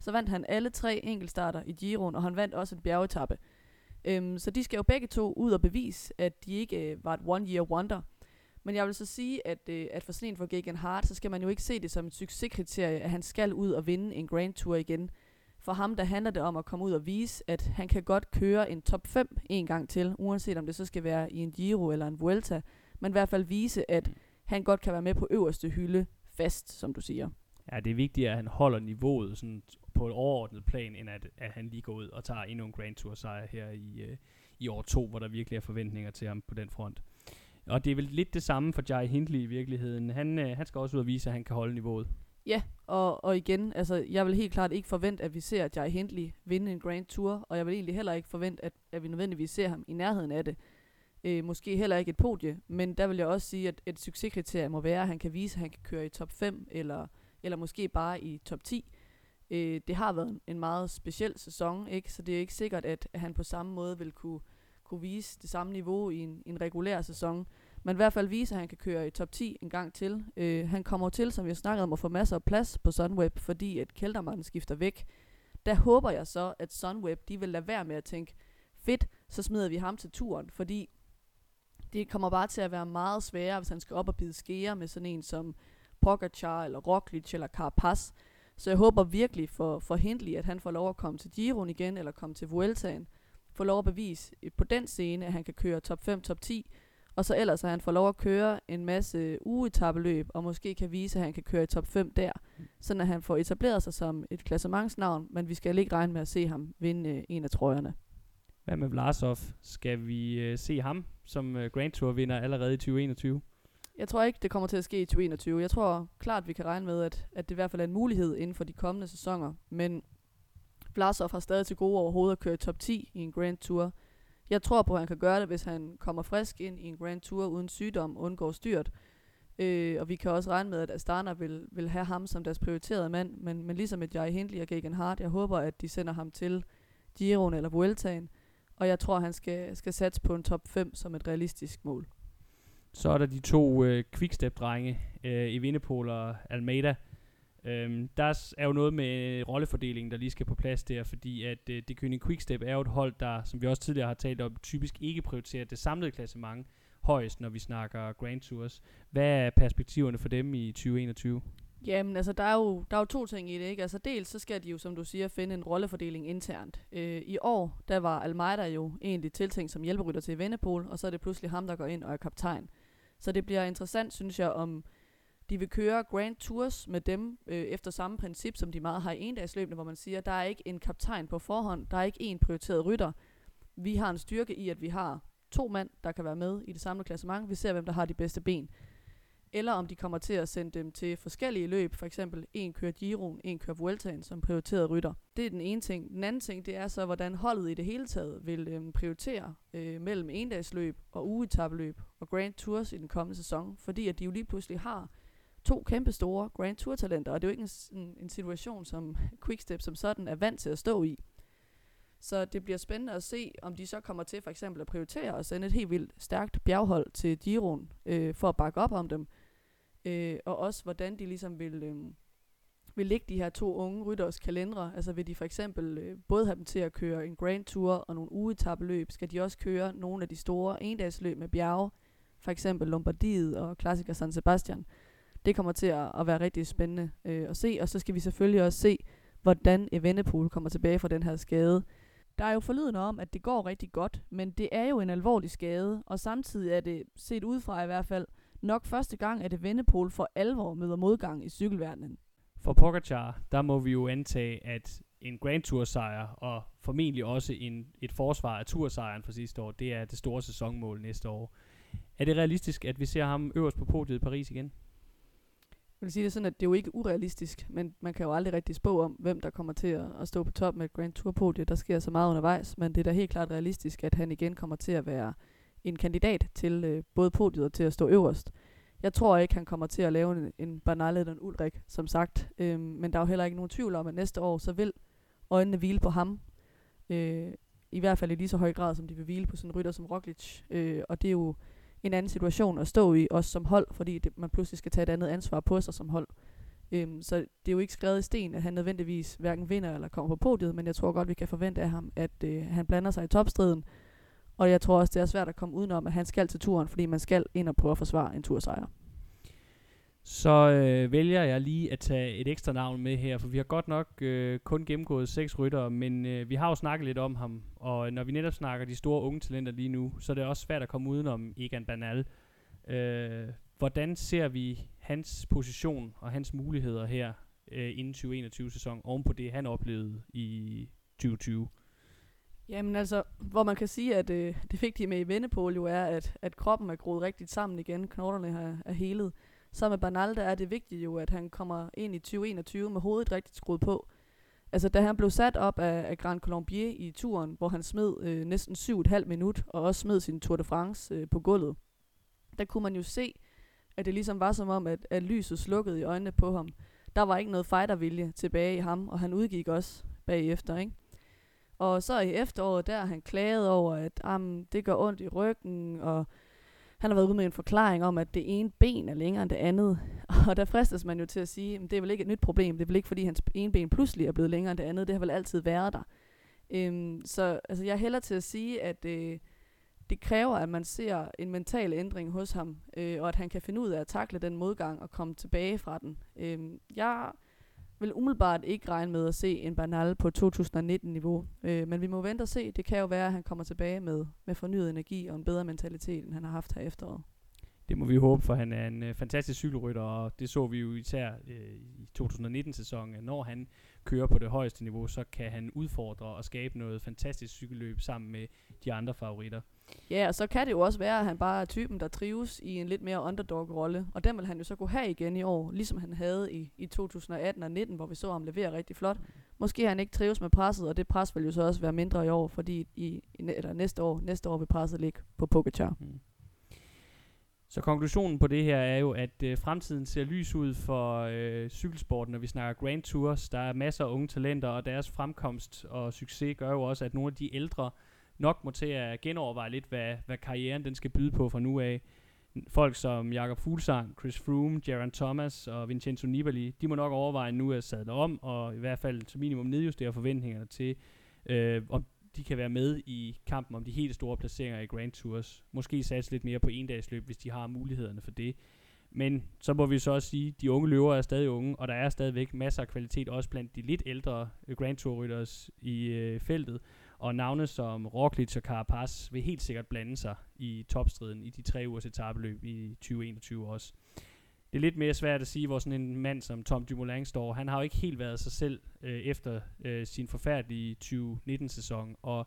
så vandt han alle tre enkeltstarter i Giroen, og han vandt også en bjergetappe. Øhm, så de skal jo begge to ud og bevise, at de ikke øh, var et one-year wonder. Men jeg vil så sige, at, øh, at for sådan en for Gagan Hart, så skal man jo ikke se det som et succeskriterie, at han skal ud og vinde en Grand Tour igen. For ham, der handler det om at komme ud og vise, at han kan godt køre en top 5 en gang til, uanset om det så skal være i en Giro eller en Vuelta, men i hvert fald vise, at han godt kan være med på øverste hylde fast, som du siger. Ja, det er vigtigt, at han holder niveauet sådan på et overordnet plan, end at, at han lige går ud og tager endnu en Grand Tour sejr her i, øh, i år to, hvor der virkelig er forventninger til ham på den front. Og det er vel lidt det samme for Jai Hindley i virkeligheden. Han, øh, han skal også ud og vise, at han kan holde niveauet. Ja, og, og igen, altså, jeg vil helt klart ikke forvente, at vi ser at Jai Hindley vinde en Grand Tour, og jeg vil egentlig heller ikke forvente, at, at vi nødvendigvis ser ham i nærheden af det. Øh, måske heller ikke et podie, men der vil jeg også sige, at et succeskriterie må være, at han kan vise, at han kan køre i top 5, eller, eller måske bare i top 10. Øh, det har været en meget speciel sæson, ikke? så det er ikke sikkert, at, at han på samme måde vil kunne, kunne vise det samme niveau i en, en regulær sæson. Men i hvert fald vise, at han kan køre i top 10 en gang til. Øh, han kommer til, som vi har snakket om, at få masser af plads på Sunweb, fordi at Keltermann skifter væk. Der håber jeg så, at Sunweb de vil lade være med at tænke, fedt, så smider vi ham til turen, fordi det kommer bare til at være meget sværere, hvis han skal op og bide skære med sådan en som Pogacar, eller Roglic, eller Carapaz. Så jeg håber virkelig for, for Hindley, at han får lov at komme til Giron igen, eller komme til Vueltaen. Få lov at bevise eh, på den scene, at han kan køre top 5, top 10, og så ellers at han får lov at køre en masse ugetabeløb, og måske kan vise, at han kan køre i top 5 der, sådan at han får etableret sig som et klassementsnavn, men vi skal ikke regne med at se ham vinde øh, en af trøjerne. Hvad med Vlasov? Skal vi øh, se ham som øh, Grand Tour vinder allerede i 2021? Jeg tror ikke, det kommer til at ske i 2021. Jeg tror klart, vi kan regne med, at, at det i hvert fald er en mulighed inden for de kommende sæsoner. Men Vlasov har stadig til gode overhovedet at køre top 10 i en Grand Tour. Jeg tror på, at han kan gøre det, hvis han kommer frisk ind i en Grand Tour uden sygdom, undgår styrt. Øh, og vi kan også regne med, at Astana vil, vil have ham som deres prioriterede mand. Men, men ligesom et Jai Hindley og Gagan Hart, jeg håber, at de sender ham til Giroen eller Vueltaen. Og jeg tror, han skal, skal satse på en top 5 som et realistisk mål. Så er der de to øh, quickstep-drenge, øh, i Vindepol og Almeida. Øhm, der er jo noget med øh, rollefordelingen, der lige skal på plads der, fordi at øh, det König Quickstep er jo et hold, der, som vi også tidligere har talt om, typisk ikke prioriterer det samlede klassement højst, når vi snakker Grand Tours. Hvad er perspektiverne for dem i 2021? Jamen, altså, der er, jo, der er jo to ting i det, ikke? Altså, dels så skal de jo, som du siger, finde en rollefordeling internt. Øh, I år, der var Almeida jo egentlig tiltænkt som hjælperytter til Vennepol, og så er det pludselig ham, der går ind og er kaptajn. Så det bliver interessant, synes jeg, om de vil køre Grand Tours med dem øh, efter samme princip, som de meget har i endagsløbende, hvor man siger, der er ikke en kaptajn på forhånd, der er ikke en prioriteret rytter. Vi har en styrke i, at vi har to mand, der kan være med i det samlede klassement. Vi ser, hvem der har de bedste ben. Eller om de kommer til at sende dem til forskellige løb, for eksempel en kører Giroen, en kører Vueltaen som prioriteret rytter. Det er den ene ting. Den anden ting, det er så, hvordan holdet i det hele taget vil øh, prioritere øh, mellem endagsløb og ugetabeløb og Grand Tours i den kommende sæson, fordi at de jo lige pludselig har to kæmpe store Grand Tour talenter, og det er jo ikke en, en situation, som *laughs* Quickstep som sådan er vant til at stå i. Så det bliver spændende at se, om de så kommer til for eksempel at prioritere at sende et helt vildt stærkt bjerghold til Giron øh, for at bakke op om dem. Øh, og også hvordan de ligesom vil, øh, vil lægge de her to unge rytters kalendere. Altså vil de for eksempel øh, både have dem til at køre en Grand Tour og nogle ugetabeløb. Skal de også køre nogle af de store endagsløb med bjerge, for eksempel Lombardiet og Klassiker San Sebastian det kommer til at, at være rigtig spændende øh, at se. Og så skal vi selvfølgelig også se, hvordan Evenepoel kommer tilbage fra den her skade. Der er jo forlydende om, at det går rigtig godt, men det er jo en alvorlig skade, og samtidig er det, set udefra i hvert fald, nok første gang, at Evenepoel for alvor møder modgang i cykelverdenen. For Pogacar, der må vi jo antage, at en Grand Tour sejr, og formentlig også en, et forsvar af Toursejren fra sidste år, det er det store sæsonmål næste år. Er det realistisk, at vi ser ham øverst på podiet i Paris igen? Jeg vil sige det sådan, at det er jo ikke urealistisk, men man kan jo aldrig rigtig spå om, hvem der kommer til at, at stå på top med et Grand Tour podie. Der sker så meget undervejs, men det er da helt klart realistisk, at han igen kommer til at være en kandidat til øh, både podiet og til at stå øverst. Jeg tror ikke, han kommer til at lave en, en Bernal eller en Ulrik, som sagt. Øhm, men der er jo heller ikke nogen tvivl om, at næste år, så vil øjnene hvile på ham. Øh, I hvert fald i lige så høj grad, som de vil hvile på sådan en rytter som Roglic. Øh, og det er jo en anden situation at stå i, også som hold, fordi det, man pludselig skal tage et andet ansvar på sig som hold. Øhm, så det er jo ikke skrevet i sten, at han nødvendigvis hverken vinder eller kommer på podiet, men jeg tror godt, vi kan forvente af ham, at øh, han blander sig i topstriden. Og jeg tror også, det er svært at komme udenom, at han skal til turen, fordi man skal ind og prøve at forsvare en tursejr så øh, vælger jeg lige at tage et ekstra navn med her, for vi har godt nok øh, kun gennemgået seks ryttere, men øh, vi har jo snakket lidt om ham, og når vi netop snakker de store unge talenter lige nu, så er det også svært at komme udenom Egan Bernal. Øh, hvordan ser vi hans position og hans muligheder her øh, inden 2021-sæson, oven på det, han oplevede i 2020? Jamen altså, hvor man kan sige, at øh, det vigtige med i Vennepol jo er, at, at kroppen er groet rigtigt sammen igen, knoglerne er, er helet så med Bernal, der er det vigtigt jo, at han kommer ind i 2021 med hovedet rigtigt skruet på. Altså, da han blev sat op af, af Grand Colombier i turen, hvor han smed øh, næsten 7,5 minut, og også smed sin Tour de France øh, på gulvet, der kunne man jo se, at det ligesom var som om, at, at lyset slukkede i øjnene på ham. Der var ikke noget fightervilje tilbage i ham, og han udgik også bagefter, ikke? Og så i efteråret, der han klaget over, at det gør ondt i ryggen, og han har været ude med en forklaring om, at det ene ben er længere end det andet. *laughs* Og der fristes man jo til at sige, at det er vel ikke et nyt problem. Det er vel ikke, fordi hans ene ben pludselig er blevet længere end det andet. Det har vel altid været der. Øhm, så altså, jeg hælder til at sige, at øh, det kræver, at man ser en mental ændring hos ham, øh, og at han kan finde ud af at takle den modgang og komme tilbage fra den. Øhm, jeg vil umiddelbart ikke regne med at se en Bernal på 2019-niveau. Øh, men vi må vente og se. Det kan jo være, at han kommer tilbage med, med fornyet energi og en bedre mentalitet, end han har haft her efteråret. Det må vi håbe, for han er en øh, fantastisk cykelrytter, og det så vi jo især øh, i 2019-sæsonen. Når han kører på det højeste niveau, så kan han udfordre og skabe noget fantastisk cykelløb sammen med de andre favoritter. Ja, og så kan det jo også være, at han bare er typen, der trives i en lidt mere underdog-rolle. Og den vil han jo så kunne have igen i år, ligesom han havde i, i 2018 og 19, hvor vi så ham levere rigtig flot. Måske har han ikke trives med presset, og det pres vil jo så også være mindre i år, fordi i, i eller næste år, næste år vil presset ligge på Pogacar. Mm. Så konklusionen på det her er jo, at øh, fremtiden ser lys ud for øh, cykelsporten, når vi snakker Grand Tours. Der er masser af unge talenter, og deres fremkomst og succes gør jo også, at nogle af de ældre nok må til at genoverveje lidt, hvad, hvad karrieren den skal byde på fra nu af. Folk som Jakob Fuglsang, Chris Froome, Jaron Thomas og Vincenzo Nibali, de må nok overveje nu at sadle om, og i hvert fald til minimum nedjustere forventningerne til, øh, om de kan være med i kampen om de helt store placeringer i Grand Tours. Måske satse lidt mere på endagsløb, hvis de har mulighederne for det. Men så må vi så også sige, at de unge løver er stadig unge, og der er stadigvæk masser af kvalitet, også blandt de lidt ældre øh, Grand Tour rytters i øh, feltet. Og navne som Roglic og Carapaz vil helt sikkert blande sig i topstriden i de tre ugers etabeløb i 2021 også. Det er lidt mere svært at sige, hvor sådan en mand som Tom Dumoulin står. Han har jo ikke helt været sig selv øh, efter øh, sin forfærdelige 2019-sæson, og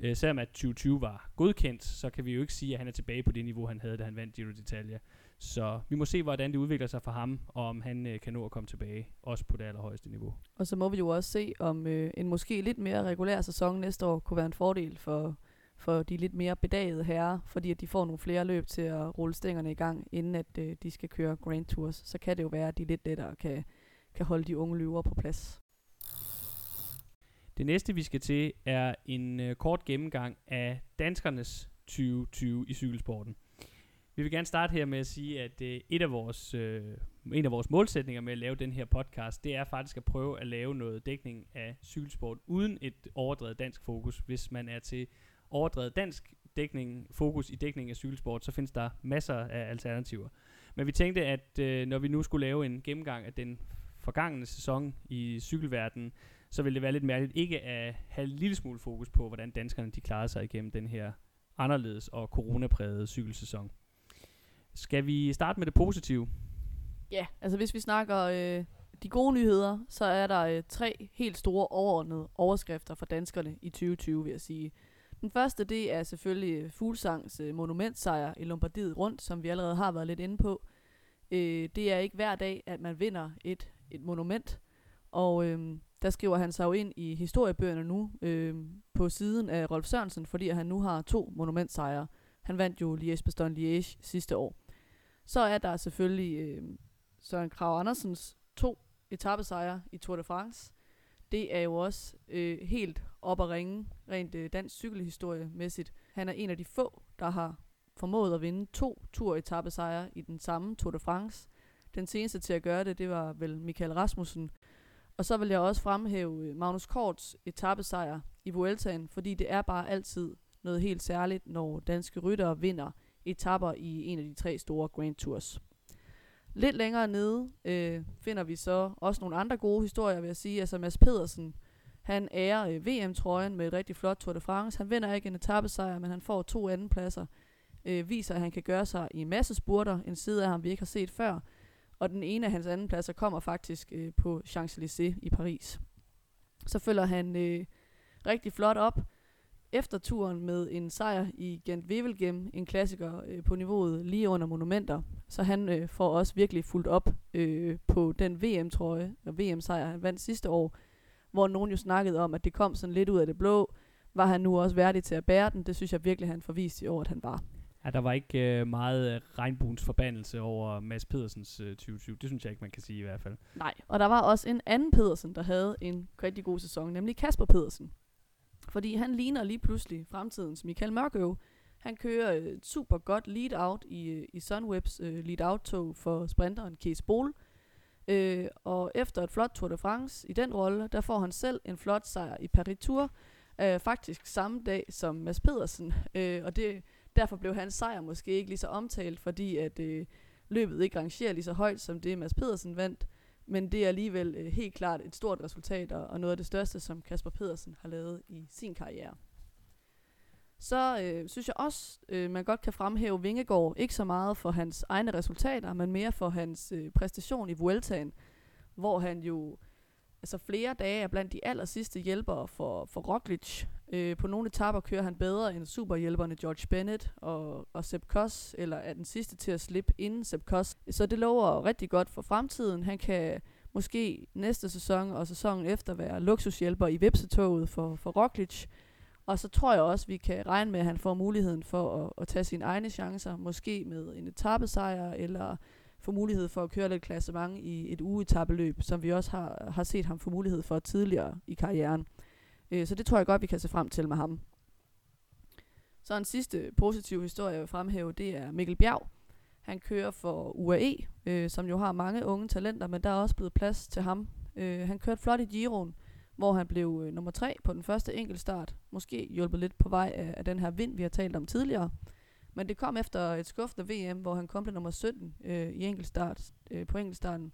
øh, selvom at 2020 var godkendt, så kan vi jo ikke sige, at han er tilbage på det niveau, han havde, da han vandt Giro d'Italia. Så vi må se, hvordan det udvikler sig for ham, og om han øh, kan nå at komme tilbage, også på det allerhøjeste niveau. Og så må vi jo også se, om øh, en måske lidt mere regulær sæson næste år kunne være en fordel for, for de lidt mere bedagede herrer, fordi at de får nogle flere løb til at rulle stængerne i gang, inden at øh, de skal køre Grand Tours. Så kan det jo være, at de lidt lettere kan, kan holde de unge løver på plads. Det næste, vi skal til, er en øh, kort gennemgang af danskernes 2020 i cykelsporten. Vi vil gerne starte her med at sige, at øh, et af vores, øh, en af vores målsætninger med at lave den her podcast, det er faktisk at prøve at lave noget dækning af cykelsport uden et overdrevet dansk fokus. Hvis man er til overdrevet dansk dækning, fokus i dækning af cykelsport, så findes der masser af alternativer. Men vi tænkte, at øh, når vi nu skulle lave en gennemgang af den forgangne sæson i cykelverdenen, så ville det være lidt mærkeligt ikke at have en lille smule fokus på, hvordan danskerne de klarede sig igennem den her anderledes og coronaprægede cykelsæson. Skal vi starte med det positive? Ja, altså hvis vi snakker øh, de gode nyheder, så er der øh, tre helt store overordnede overskrifter for danskerne i 2020, vil jeg sige. Den første, det er selvfølgelig øh, Fuglsangs øh, monumentsejr i Lombardiet rundt, som vi allerede har været lidt inde på. Øh, det er ikke hver dag, at man vinder et, et monument, og øh, der skriver han sig jo ind i historiebøgerne nu øh, på siden af Rolf Sørensen, fordi han nu har to monumentsejre. Han vandt jo Liège-Bastogne-Liège sidste år. Så er der selvfølgelig øh, Søren Krav Andersens to etappesejre i Tour de France. Det er jo også øh, helt op at ringe, rent øh, dansk cykelhistorie-mæssigt. Han er en af de få, der har formået at vinde to Tour-etappesejre i den samme Tour de France. Den seneste til at gøre det, det var vel Michael Rasmussen. Og så vil jeg også fremhæve øh, Magnus Korts etappesejr i Vueltaen, fordi det er bare altid noget helt særligt, når danske ryttere vinder etapper i en af de tre store Grand Tours. Lidt længere nede øh, finder vi så også nogle andre gode historier, vil jeg sige. Altså Mads Pedersen, han ærer øh, VM-trøjen med et rigtig flot Tour de France. Han vinder ikke en etappesejr, men han får to andenpladser. Øh, viser, at han kan gøre sig i masse spurter, en side af ham, vi ikke har set før. Og den ene af hans andenpladser kommer faktisk øh, på Champs-Élysées i Paris. Så følger han øh, rigtig flot op efter turen med en sejr i Gent Wevelgem, en klassiker øh, på niveauet lige under monumenter. Så han øh, får også virkelig fuldt op øh, på den VM-trøje og VM-sejr, han vandt sidste år, hvor nogen jo snakkede om, at det kom sådan lidt ud af det blå. Var han nu også værdig til at bære den? Det synes jeg virkelig, han forviste i år, at han var. Ja, der var ikke øh, meget øh, regnbuens forbandelse over Mads Pedersens øh, 2020. Det synes jeg ikke, man kan sige i hvert fald. Nej, og der var også en anden Pedersen, der havde en rigtig god sæson, nemlig Kasper Pedersen. Fordi han ligner lige pludselig fremtidens Michael Mørkøv. Han kører øh, super godt lead-out i, øh, i Sunwebs øh, lead-out-tog for sprinteren Kees Bol. Øh, og efter et flot Tour de France i den rolle, der får han selv en flot sejr i Paris Tour. Øh, faktisk samme dag som Mads Pedersen. Øh, og det, derfor blev hans sejr måske ikke lige så omtalt, fordi at øh, løbet ikke rangerer lige så højt som det Mads Pedersen vandt. Men det er alligevel øh, helt klart et stort resultat, og, og noget af det største, som Kasper Pedersen har lavet i sin karriere. Så øh, synes jeg også, øh, man godt kan fremhæve Vingegaard, ikke så meget for hans egne resultater, men mere for hans øh, præstation i Vueltaen, hvor han jo altså flere dage er blandt de aller sidste hjælpere for, for Roglic. Øh, på nogle etaper kører han bedre end superhjælperne George Bennett og, og Sepp Koss, eller er den sidste til at slippe inden Sepp Koss. Så det lover rigtig godt for fremtiden. Han kan måske næste sæson og sæsonen efter være luksushjælper i vipsetoget for, for Roglic. Og så tror jeg også, vi kan regne med, at han får muligheden for at, at tage sine egne chancer, måske med en etappesejr, eller få mulighed for at køre lidt klassement i et ugeetappeløb, som vi også har, har set ham få mulighed for tidligere i karrieren. Øh, så det tror jeg godt, vi kan se frem til med ham. Så en sidste positiv historie, jeg vil fremhæve, det er Mikkel Bjerg. Han kører for UAE, øh, som jo har mange unge talenter, men der er også blevet plads til ham. Øh, han kørte flot i Giroen, hvor han blev øh, nummer tre på den første enkeltstart. Måske hjulpet lidt på vej af, af den her vind, vi har talt om tidligere. Men det kom efter et skuffende VM, hvor han kom til nummer 17 øh, i enkeltstart, øh, på enkeltstarten.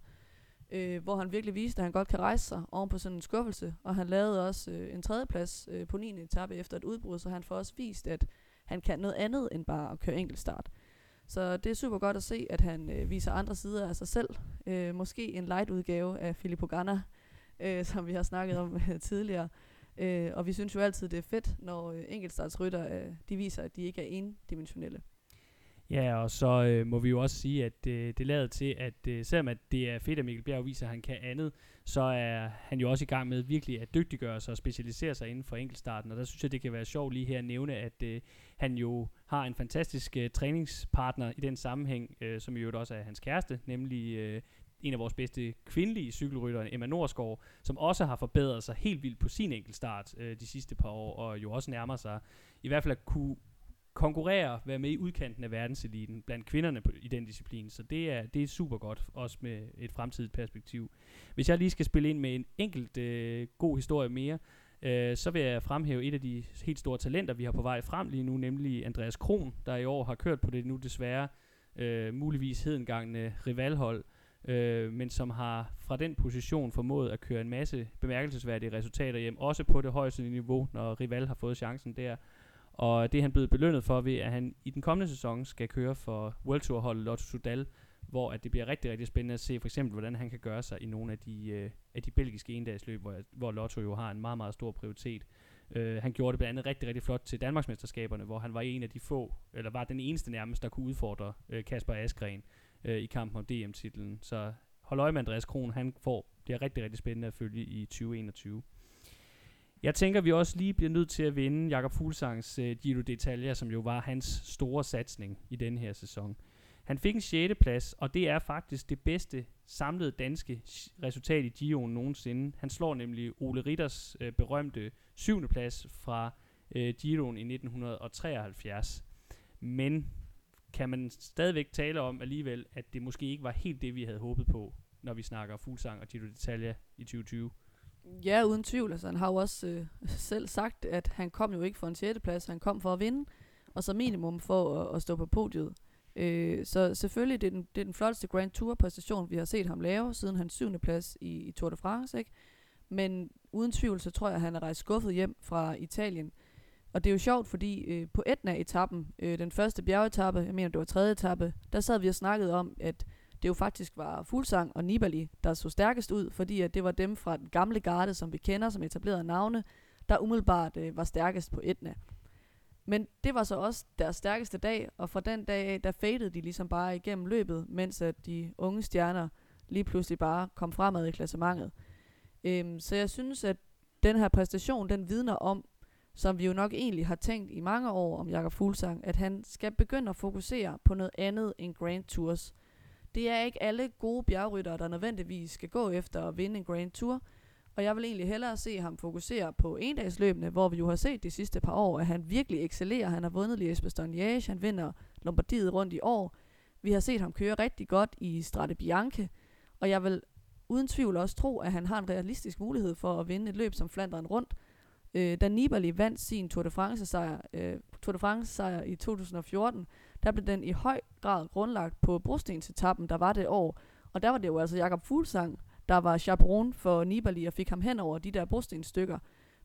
Øh, hvor han virkelig viste, at han godt kan rejse sig oven på sådan en skuffelse. Og han lavede også øh, en tredjeplads øh, på 9. etape efter et udbrud, så han får også vist, at han kan noget andet end bare at køre enkeltstart. Så det er super godt at se, at han øh, viser andre sider af sig selv. Øh, måske en light udgave af Filippo Ganna, øh, som vi har snakket om *laughs* tidligere. Øh, og vi synes jo altid, det er fedt, når øh, enkeltstartsrytter øh, de viser, at de ikke er endimensionelle. Ja, og så øh, må vi jo også sige, at øh, det lader til, at øh, selvom at det er fedt, at Mikkel Bjerg viser, at han kan andet, så er han jo også i gang med virkelig at dygtiggøre sig og specialisere sig inden for enkeltstarten. Og der synes jeg, det kan være sjovt lige her at nævne, at øh, han jo har en fantastisk øh, træningspartner i den sammenhæng, øh, som jo også er hans kæreste, nemlig øh, en af vores bedste kvindelige cykelryttere, Emma Norsgaard, som også har forbedret sig helt vildt på sin enkeltstart øh, de sidste par år, og jo også nærmer sig i hvert fald at kunne konkurrere, være med i udkanten af verdenseliten blandt kvinderne på, i den disciplin. Så det er, det er super godt, også med et fremtidigt perspektiv. Hvis jeg lige skal spille ind med en enkelt øh, god historie mere, øh, så vil jeg fremhæve et af de helt store talenter, vi har på vej frem lige nu, nemlig Andreas Kron, der i år har kørt på det nu desværre øh, muligvis hedengangne rivalhold, øh, øh, men som har fra den position formået at køre en masse bemærkelsesværdige resultater hjem, også på det højeste niveau, når Rival har fået chancen der. Og det er han blevet belønnet for ved, at han i den kommende sæson skal køre for World Tour holdet Lotto Sudal, hvor at det bliver rigtig, rigtig spændende at se for eksempel, hvordan han kan gøre sig i nogle af de, øh, af de belgiske endagsløb, hvor, hvor Lotto jo har en meget, meget stor prioritet. Øh, han gjorde det blandt andet rigtig, rigtig flot til Danmarksmesterskaberne, hvor han var en af de få, eller var den eneste nærmest, der kunne udfordre øh, Kasper Askren øh, i kampen om DM-titlen. Så hold øje med Andreas Kron, han får, det er rigtig, rigtig spændende at følge i 2021. Jeg tænker, vi også lige bliver nødt til at vinde Jakob Fuglsangs øh, Giro d'Italia, som jo var hans store satsning i denne her sæson. Han fik en 6. plads, og det er faktisk det bedste samlede danske resultat i Giroen nogensinde. Han slår nemlig Ole Ritters øh, berømte 7. plads fra øh, Giroen i 1973. Men kan man stadigvæk tale om alligevel, at det måske ikke var helt det, vi havde håbet på, når vi snakker Fuglsang og Giro d'Italia i 2020? Ja, uden tvivl. Altså, han har jo også øh, *laughs* selv sagt, at han kom jo ikke for en 6. plads, han kom for at vinde, og så minimum for at, at stå på podiet. Øh, så selvfølgelig, det er, den, det er den flotteste Grand Tour præstation, vi har set ham lave, siden hans 7. plads i, i Tour de France, ikke? Men uden tvivl, så tror jeg, at han er rejst skuffet hjem fra Italien. Og det er jo sjovt, fordi øh, på Etna-etappen, øh, den første bjergetappe, jeg mener det var tredje etappe, der sad vi og snakkede om, at det jo faktisk var Fuglsang og Nibali, der så stærkest ud, fordi at det var dem fra den gamle garde, som vi kender, som etablerede navne, der umiddelbart øh, var stærkest på Etna. Men det var så også deres stærkeste dag, og fra den dag af, der fadede de ligesom bare igennem løbet, mens at de unge stjerner lige pludselig bare kom fremad i klassementet. Øhm, så jeg synes, at den her præstation, den vidner om, som vi jo nok egentlig har tænkt i mange år om Jakob Fuglsang, at han skal begynde at fokusere på noget andet end Grand Tours. Det er ikke alle gode bjergryttere, der nødvendigvis skal gå efter at vinde en Grand Tour, og jeg vil egentlig hellere se ham fokusere på endagsløbene, hvor vi jo har set de sidste par år, at han virkelig excellerer. Han har vundet Liège-Bastogne, han vinder Lombardiet rundt i år. Vi har set ham køre rigtig godt i Strade Bianche, og jeg vil uden tvivl også tro, at han har en realistisk mulighed for at vinde et løb som Flanderen rundt. Øh, da Nibali vandt sin Tour de France-sejr, øh, Tour de France-sejr i 2014, der blev den i høj grad grundlagt på brostensetappen, der var det år. Og der var det jo altså Jakob Fuglsang, der var chaperon for Nibali og fik ham hen over de der brostenstykker.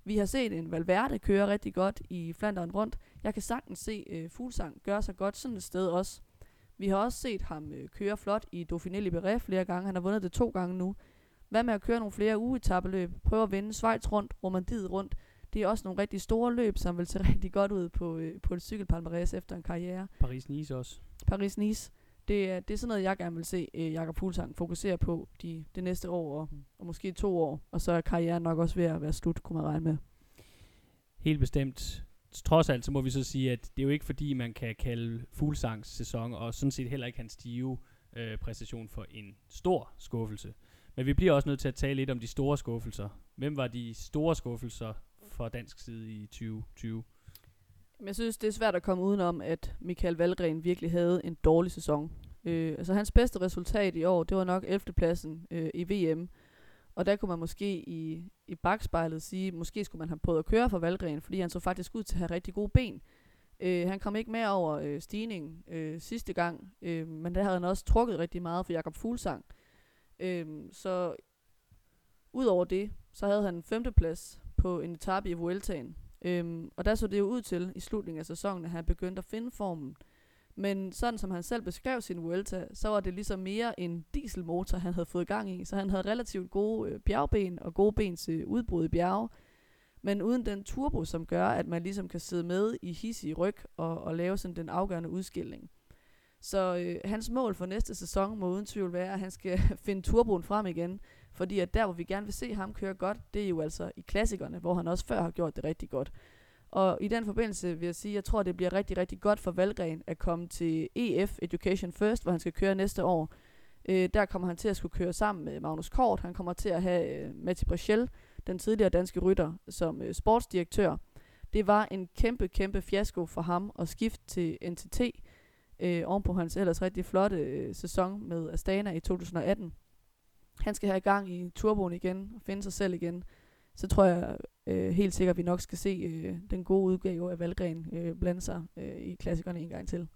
Vi har set en Valverde køre rigtig godt i Flanderen rundt. Jeg kan sagtens se øh, Fuglsang gøre sig godt sådan et sted også. Vi har også set ham øh, køre flot i Dauphiné Libéré flere gange. Han har vundet det to gange nu. Hvad med at køre nogle flere ugetabeløb? Prøve at vinde Schweiz rundt, Romandiet rundt. Det er også nogle rigtig store løb, som vil se *laughs* rigtig godt ud på, øh, på et cykelpalmarès efter en karriere. Paris-Nice også. Paris-Nice. Det er, det er sådan noget, jeg gerne vil se øh, Jakob Fuglsang fokusere på de, det næste år, og, og måske to år. Og så er karrieren nok også ved at være slut, kunne man regne med. Helt bestemt. Trods alt, så må vi så sige, at det er jo ikke fordi, man kan kalde Fuglsangs sæson, og sådan set heller ikke hans stive øh, præstation for en stor skuffelse. Men vi bliver også nødt til at tale lidt om de store skuffelser. Hvem var de store skuffelser fra dansk side i 2020? Jeg synes, det er svært at komme udenom, at Michael Valgren virkelig havde en dårlig sæson. Øh, altså hans bedste resultat i år, det var nok 11. pladsen øh, i VM. Og der kunne man måske i, i bagspejlet sige, måske skulle man have prøvet at køre for Valgren, fordi han så faktisk ud til at have rigtig gode ben. Øh, han kom ikke med over øh, stigningen øh, sidste gang, øh, men der havde han også trukket rigtig meget for Jakob Fuglsang. Øh, så udover det, så havde han en femteplads på en etape i Vueltaen. Øhm, og der så det jo ud til i slutningen af sæsonen, at han begyndte at finde formen. Men sådan som han selv beskrev sin Vuelta, så var det ligesom mere en dieselmotor, han havde fået gang i. Så han havde relativt gode øh, bjergben og gode ben til øh, udbrud i bjerge. Men uden den turbo, som gør, at man ligesom kan sidde med i hissig ryg og, og lave sådan den afgørende udskilling. Så øh, hans mål for næste sæson må uden tvivl være, at han skal *laughs* finde turboen frem igen. Fordi at der, hvor vi gerne vil se ham køre godt, det er jo altså i klassikerne, hvor han også før har gjort det rigtig godt. Og i den forbindelse vil jeg sige, at jeg tror, det bliver rigtig, rigtig godt for Valgren at komme til EF Education First, hvor han skal køre næste år. Øh, der kommer han til at skulle køre sammen med Magnus Kort. Han kommer til at have øh, Matti Brechel, den tidligere danske rytter, som øh, sportsdirektør. Det var en kæmpe, kæmpe fiasko for ham at skifte til NTT, øh, ovenpå hans ellers rigtig flotte øh, sæson med Astana i 2018 han skal have gang i turboen igen, og finde sig selv igen, så tror jeg øh, helt sikkert, at vi nok skal se øh, den gode udgave af Valgren øh, blande sig øh, i klassikerne en gang til.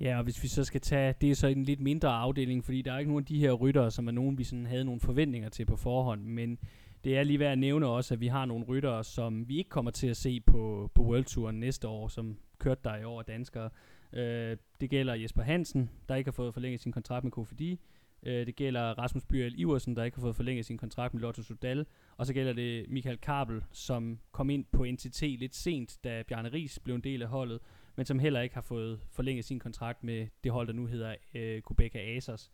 Ja, og hvis vi så skal tage, det er så en lidt mindre afdeling, fordi der er ikke nogen af de her ryttere, som er nogen, vi sådan havde nogle forventninger til på forhånd, men det er lige værd at nævne også, at vi har nogle ryttere, som vi ikke kommer til at se på, på Worldtouren næste år, som kørte der i år danskere. Øh, det gælder Jesper Hansen, der ikke har fået forlænget sin kontrakt med Kofidi. Øh, det gælder Rasmus Byrjel Iversen, der ikke har fået forlænget sin kontrakt med Lotto Sudal. Og så gælder det Michael Kabel, som kom ind på NTT lidt sent, da Bjarne Ries blev en del af holdet, men som heller ikke har fået forlænget sin kontrakt med det hold, der nu hedder øh, Quebec Asos.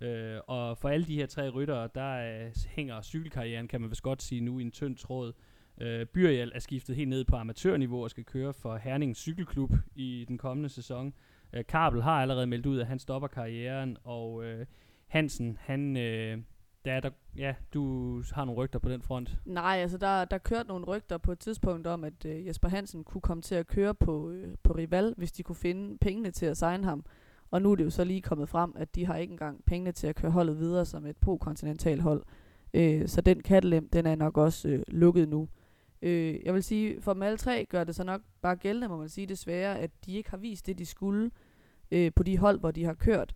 Øh, og for alle de her tre ryttere, der øh, hænger cykelkarrieren, kan man vist godt sige nu, i en tynd tråd. Øh, Byrjel er skiftet helt ned på amatørniveau og skal køre for Herning Cykelklub i den kommende sæson. Øh, Kabel har allerede meldt ud, at han stopper karrieren, og øh, Hansen, han, øh, der, der, ja, du har nogle rygter på den front. Nej, altså der, der kørte nogle rygter på et tidspunkt om, at øh, Jesper Hansen kunne komme til at køre på, øh, på Rival, hvis de kunne finde pengene til at signe ham. Og nu er det jo så lige kommet frem, at de har ikke engang pengene til at køre holdet videre som et pro-kontinental hold. Øh, så den kattelem, den er nok også øh, lukket nu. Øh, jeg vil sige, for dem alle tre gør det så nok bare gældende, må man sige desværre, at de ikke har vist det, de skulle øh, på de hold, hvor de har kørt.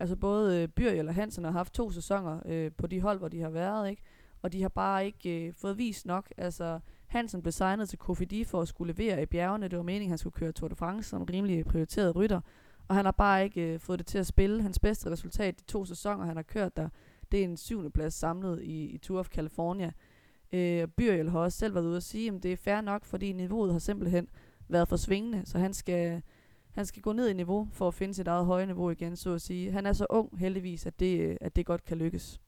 Altså både øh, Byrjel og Hansen har haft to sæsoner øh, på de hold, hvor de har været, ikke? Og de har bare ikke øh, fået vist nok. Altså Hansen blev signet til Kofidi for at skulle levere i bjergene. Det var meningen, at han skulle køre Tour de France som rimelig prioriteret rytter. Og han har bare ikke øh, fået det til at spille. Hans bedste resultat de to sæsoner, han har kørt der, det er en syvende plads samlet i, i Tour of California. Øh, Byrjel har også selv været ude at sige, at det er fair nok, fordi niveauet har simpelthen været for svingende, så han skal, han skal gå ned i niveau for at finde sit eget høje niveau igen, så at sige. Han er så ung heldigvis, at det, øh, at det godt kan lykkes.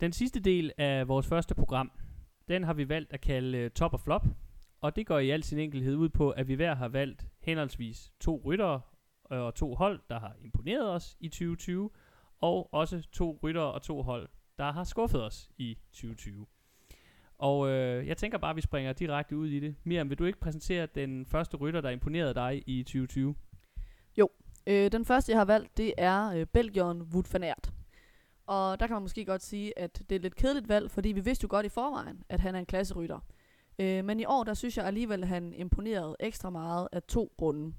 Den sidste del af vores første program, den har vi valgt at kalde øh, Top og Flop. Og det går i al sin enkelhed ud på, at vi hver har valgt henholdsvis to ryttere øh, og to hold, der har imponeret os i 2020, og også to ryttere og to hold, der har skuffet os i 2020. Og øh, jeg tænker bare, at vi springer direkte ud i det. Miriam, vil du ikke præsentere den første rytter, der imponerede dig i 2020? Jo, øh, den første, jeg har valgt, det er øh, Belgion Wout van Aert. Og der kan man måske godt sige, at det er et lidt kedeligt valg, fordi vi vidste jo godt i forvejen, at han er en klasserytter. Øh, men i år, der synes jeg alligevel, at han imponerede ekstra meget af to grunde.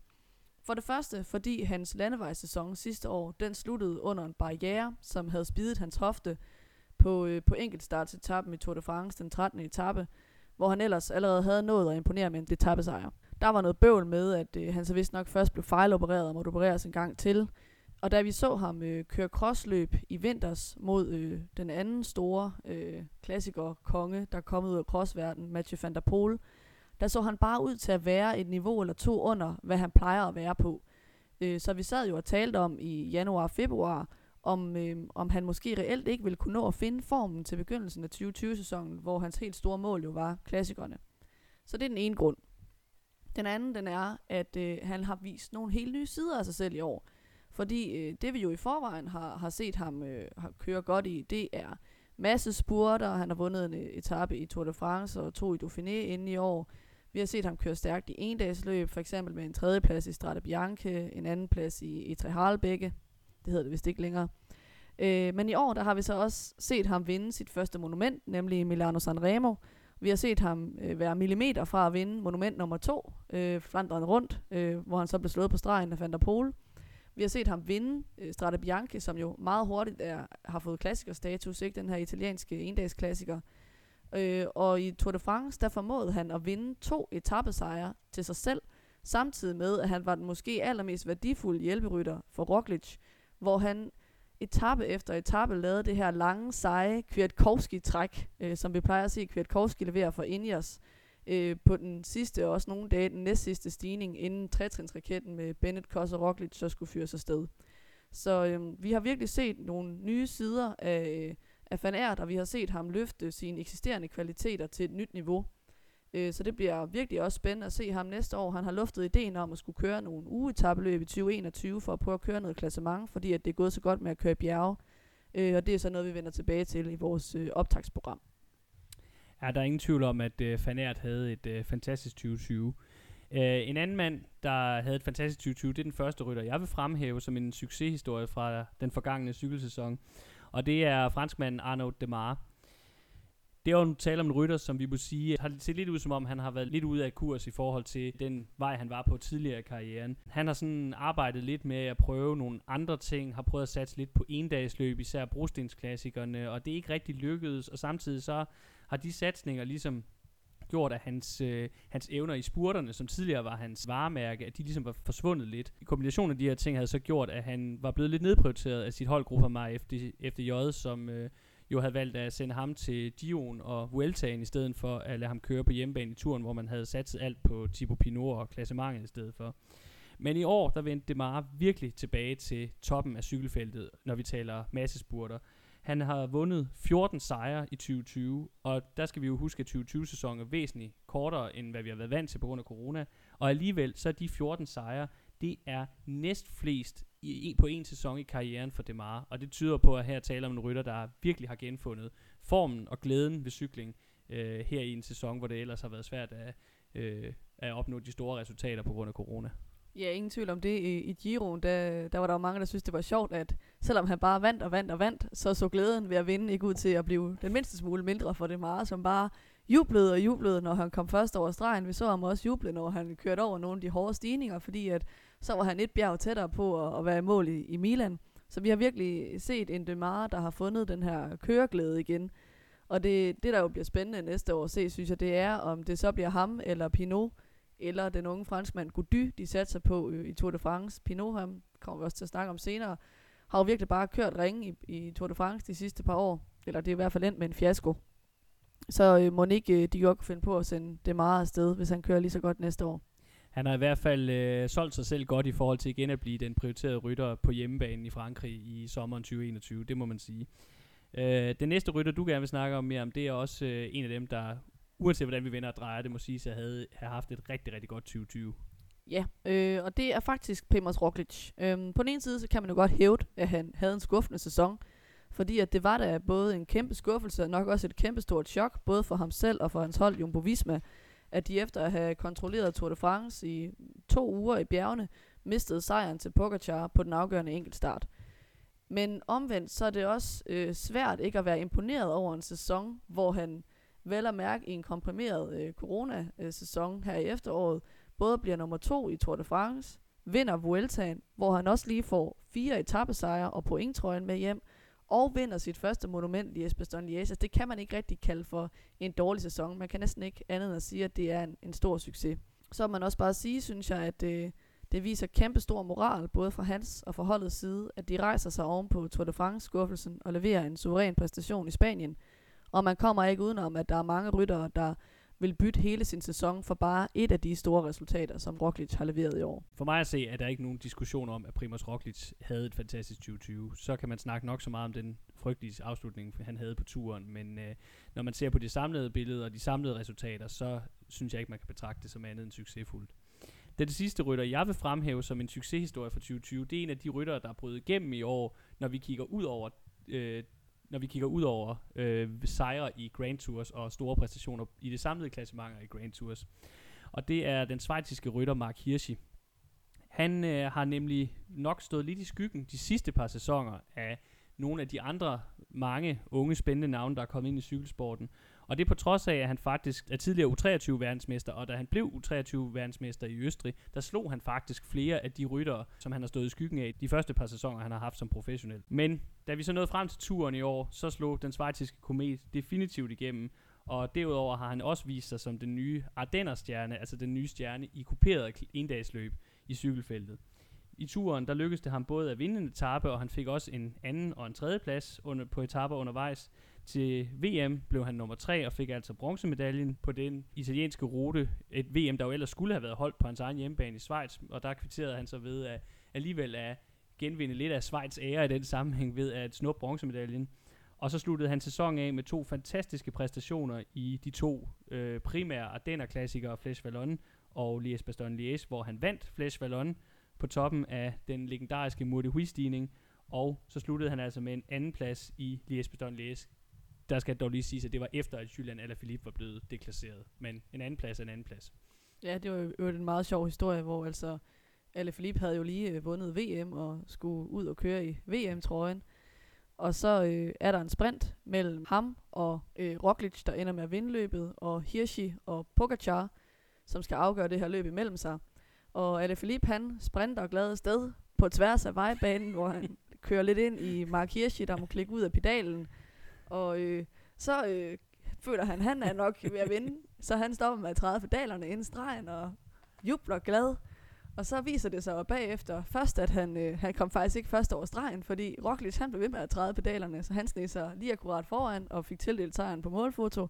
For det første, fordi hans landevejssæson sidste år, den sluttede under en barriere, som havde spidet hans hofte på, øh, på enkeltstartsetappen i Tour de France, den 13. etape, hvor han ellers allerede havde nået at imponere med en etappesejr. Der var noget bøvl med, at øh, han så vist nok først blev fejlopereret og måtte opereres en gang til. Og da vi så ham øh, køre crossløb i vinters mod øh, den anden store øh, klassiker konge, der kom ud af crossverden, Mathieu van der Poel, der så han bare ud til at være et niveau eller to under, hvad han plejer at være på. Øh, så vi sad jo og talte om i januar og februar, om, øh, om han måske reelt ikke ville kunne nå at finde formen til begyndelsen af 2020-sæsonen, hvor hans helt store mål jo var klassikerne. Så det er den ene grund. Den anden, den er, at øh, han har vist nogle helt nye sider af sig selv i år. Fordi øh, det vi jo i forvejen har, har set ham øh, har køre godt i, det er masse spurter. Han har vundet en øh, etape i Tour de France og to i Dauphiné inden i år. Vi har set ham køre stærkt i en dags løb, for eksempel med en tredjeplads i Strade Bianche, en anden plads i, i det hedder det vist ikke længere. Øh, men i år, der har vi så også set ham vinde sit første monument, nemlig Milano Sanremo. Vi har set ham øh, være millimeter fra at vinde monument nummer to, øh, Flanderen rundt, øh, hvor han så blev slået på stregen af Van der Pol. Vi har set ham vinde øh, Strade Bianche, som jo meget hurtigt er, har fået klassikerstatus, ikke den her italienske endagsklassiker. Øh, og i Tour de France, der formåede han at vinde to etappesejre til sig selv, samtidig med, at han var den måske allermest værdifulde hjælperytter for Roglic, hvor han etape efter etape lavede det her lange, seje Kwiatkowski-træk, øh, som vi plejer at se Kwiatkowski levere for Ineos øh, på den sidste og også nogle dage den næstsidste stigning, inden trætrinsraketten med Bennett, Koss og Roglic så skulle fyres afsted. Så øh, vi har virkelig set nogle nye sider af, øh, af Van Aert, og vi har set ham løfte sine eksisterende kvaliteter til et nyt niveau. Øh, så det bliver virkelig også spændende at se ham næste år. Han har luftet ideen om at skulle køre nogle ugetabeløb i 2021 for at prøve at køre noget klassement, fordi at det er gået så godt med at køre bjerge. Øh, og det er så noget, vi vender tilbage til i vores øh, optagsprogram. Ja, der er ingen tvivl om, at øh, havde et øh, fantastisk 2020. Uh, øh, en anden mand, der havde et fantastisk 2020, det er den første rytter, jeg vil fremhæve som en succeshistorie fra den forgangne cykelsæson. Og det er franskmanden Arnaud Demare. Det er jo tale om en rytter, som vi må sige, har set lidt ud som om, han har været lidt ude af kurs i forhold til den vej, han var på tidligere i karrieren. Han har sådan arbejdet lidt med at prøve nogle andre ting, har prøvet at satse lidt på endagsløb, især brostensklassikerne, og det er ikke rigtig lykkedes, og samtidig så har de satsninger ligesom gjort, at hans, øh, hans evner i spurterne, som tidligere var hans varemærke, at de ligesom var forsvundet lidt. I kombination af de her ting havde så gjort, at han var blevet lidt nedprioriteret af sit holdgruppe mig efter, som øh, jo havde valgt at sende ham til Dion og Vueltaen i stedet for at lade ham køre på hjemmebane i turen, hvor man havde satset alt på Thibaut Pinot og klassementet i stedet for. Men i år, der vendte Demare virkelig tilbage til toppen af cykelfeltet, når vi taler massespurter. Han har vundet 14 sejre i 2020, og der skal vi jo huske, at 2020-sæsonen er væsentligt kortere, end hvad vi har været vant til på grund af corona. Og alligevel, så er de 14 sejre, det er næst flest i, på en sæson i karrieren for Demar. Og det tyder på, at her taler om en rytter, der virkelig har genfundet formen og glæden ved cykling øh, her i en sæson, hvor det ellers har været svært at, øh, at opnå de store resultater på grund af corona. Ja, ingen tvivl om det. I, i Giro, der, der var der jo mange, der synes det var sjovt, at selvom han bare vandt og vandt og vandt, så så glæden ved at vinde ikke ud til at blive den mindste smule mindre for det meget, som bare jublede og jublede, når han kom først over stregen. Vi så ham også juble, når han kørte over nogle af de hårde stigninger, fordi at så var han et bjerg tættere på at, at være i mål i, i Milan. Så vi har virkelig set en Demar, der har fundet den her køreglæde igen. Og det, det, der jo bliver spændende næste år at se, synes jeg, det er, om det så bliver ham eller Pinot, eller den unge franskmand Gody, de satser på øh, i Tour de France. Pinot, ham kommer vi også til at snakke om senere, har jo virkelig bare kørt ringe i, i Tour de France de sidste par år. Eller det er i hvert fald endt med en fiasko. Så øh, må ikke øh, de godt kunne finde på at sende det meget afsted, hvis han kører lige så godt næste år. Han har i hvert fald øh, solgt sig selv godt i forhold til igen at blive den prioriterede rytter på hjemmebanen i Frankrig i sommeren 2021, det må man sige. Øh, den næste rytter, du gerne vil snakke om mere om, det er også øh, en af dem, der, uanset hvordan vi vender og drejer, det må sige, at havde, have haft et rigtig, rigtig godt 2020. Ja, øh, og det er faktisk Primoz Roglic. Øhm, på den ene side, så kan man jo godt hævde, at han havde en skuffende sæson, fordi at det var da både en kæmpe skuffelse, og nok også et kæmpe stort chok, både for ham selv og for hans hold Jumbo Visma, at de efter at have kontrolleret Tour de France i to uger i bjergene, mistede sejren til Pogacar på den afgørende enkeltstart. Men omvendt, så er det også øh, svært ikke at være imponeret over en sæson, hvor han vel at mærke i en komprimeret øh, corona-sæson her i efteråret, både bliver nummer to i Tour de France, vinder Vueltaen, hvor han også lige får fire etappesejre og pointtrøjen med hjem, og vinder sit første monument i Esbjerg Liège. Altså, det kan man ikke rigtig kalde for en dårlig sæson. Man kan næsten ikke andet end at sige, at det er en, en stor succes. Så man også bare sige, synes jeg, at øh, det viser kæmpe stor moral, både fra hans og fra holdets side, at de rejser sig oven på Tour de France-skuffelsen og leverer en suveræn præstation i Spanien. Og man kommer ikke udenom, at der er mange ryttere, der vil bytte hele sin sæson for bare et af de store resultater, som Roglic har leveret i år. For mig at se, er der ikke nogen diskussion om, at Primoz Roglic havde et fantastisk 2020. Så kan man snakke nok så meget om den frygtelige afslutning, han havde på turen, men øh, når man ser på det samlede billede og de samlede resultater, så synes jeg ikke, man kan betragte det som andet end succesfuldt. Den sidste rytter, jeg vil fremhæve som en succeshistorie for 2020, det er en af de ryttere, der er brudt igennem i år, når vi kigger ud over øh, når vi kigger ud over øh, sejre i Grand Tours og store præstationer i det samlede klassementer i Grand Tours. Og det er den svejtiske rytter Mark Hirschi. Han øh, har nemlig nok stået lidt i skyggen de sidste par sæsoner af nogle af de andre mange unge spændende navne, der er kommet ind i cykelsporten. Og det er på trods af, at han faktisk er tidligere U23-verdensmester, og da han blev U23-verdensmester i Østrig, der slog han faktisk flere af de ryttere, som han har stået i skyggen af de første par sæsoner, han har haft som professionel. Men da vi så nåede frem til turen i år, så slog den svejtiske komet definitivt igennem, og derudover har han også vist sig som den nye Ardennerstjerne, altså den nye stjerne i kuperet endagsløb i cykelfeltet. I turen, der lykkedes det ham både at vinde en etape, og han fik også en anden og en tredje plads under, på etaper undervejs. Til VM blev han nummer 3 og fik altså bronzemedaljen på den italienske rute. Et VM, der jo ellers skulle have været holdt på hans egen hjemmebane i Schweiz, og der kvitterede han så ved at alligevel at genvinde lidt af Schweiz ære i den sammenhæng ved at snuppe bronzemedaljen. Og så sluttede han sæsonen af med to fantastiske præstationer i de to øh, primære Ardenner-klassikere, Flesh Vallon og Liège-Bastogne-Liège, hvor han vandt Flesh Vallon på toppen af den legendariske Mur de Huy-stigning, og så sluttede han altså med en anden plads i Liège-Bastogne-Liège. Der skal dog lige siges, at det var efter, at Julian Alaphilippe var blevet deklasseret. Men en anden plads er en anden plads. Ja, det var jo en meget sjov historie, hvor altså Alaphilippe havde jo lige øh, vundet VM og skulle ud og køre i VM-trøjen. Og så øh, er der en sprint mellem ham og øh, Roglic, der ender med at vinde løbet, og Hirschi og Pogacar, som skal afgøre det her løb imellem sig. Og Alaphilippe, han sprinter glad sted på tværs af vejbanen, hvor han kører lidt ind i Mark Hirschi, der må klikke ud af pedalen. Og øh, så øh, føler han, han er nok ved at vinde. *laughs* Så han stopper med at træde pedalerne inden stregen og jubler glad. Og så viser det sig bagefter først, at han, øh, han kom faktisk ikke først over stregen, fordi Roglic han blev ved med at træde pedalerne, så han sneg sig lige akkurat foran og fik tildelt sejren på målfoto.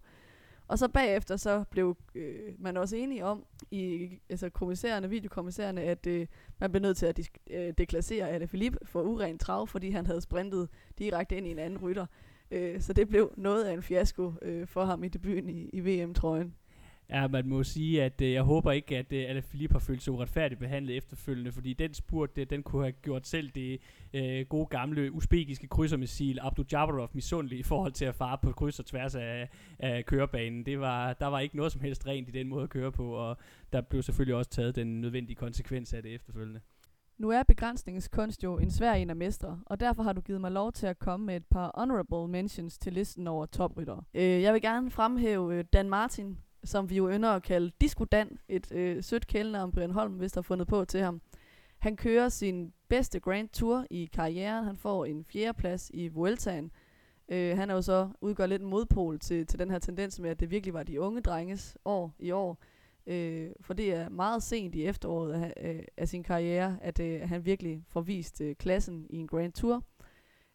Og så bagefter så blev øh, man også enige om, i altså kommissærerne, videokommissærerne, at øh, man blev nødt til at øh, deklassere Alle Philippe for uren trav, fordi han havde sprintet direkte ind i en anden rytter. Øh, så det blev noget af en fiasko øh, for ham i debuten i, i VM-trøjen. Ja, man må sige, at øh, jeg håber ikke, at øh, Alaphilippe har følt sig uretfærdigt behandlet efterfølgende, fordi den spurt, det, den kunne have gjort selv det øh, gode gamle usbekiske krydsermissil Abdu Jabarov misundelig i forhold til at fare på kryds og tværs af, af kørebanen. Det var, der var ikke noget som helst rent i den måde at køre på, og der blev selvfølgelig også taget den nødvendige konsekvens af det efterfølgende. Nu er begrænsningens kunst jo en svær en at mestre, og derfor har du givet mig lov til at komme med et par honorable mentions til listen over topryttere. Øh, jeg vil gerne fremhæve øh, Dan Martin, som vi jo ynder at kalde Disco Dan, et øh, sødt kælenavn Brian Holm, hvis der har fundet på til ham. Han kører sin bedste Grand Tour i karrieren. Han får en fjerdeplads i Vueltaen. Øh, han er jo så udgør lidt en modpol til, til den her tendens med, at det virkelig var de unge drenges år i år. Øh, for det er meget sent i efteråret af, øh, af sin karriere, at øh, han virkelig får vist øh, klassen i en Grand Tour.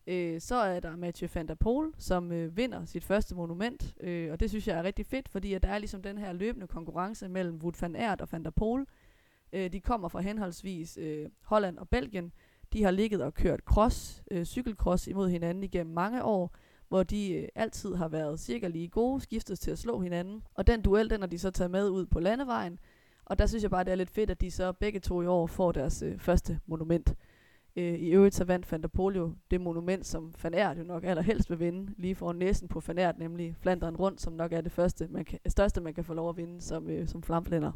Øh, så er der Mathieu van der Poel, som øh, vinder sit første monument, øh, og det synes jeg er rigtig fedt, fordi at der er ligesom den her løbende konkurrence mellem Wout van Aert og van der Poel. Øh, de kommer fra henholdsvis øh, Holland og Belgien. De har ligget og kørt cross, øh, cykelcross imod hinanden igennem mange år, hvor de øh, altid har været cirka lige gode, skiftet til at slå hinanden. Og den duel, den har de så taget med ud på landevejen, og der synes jeg bare, det er lidt fedt, at de så begge to i år får deres øh, første monument. Øh, I øvrigt så vandt Van der det monument, som Van jo nok allerhelst vil vinde, lige foran næsen på Van nemlig Flanderen rundt, som nok er det første, man kan, største, man kan få lov at vinde som, øh, som flamflænder.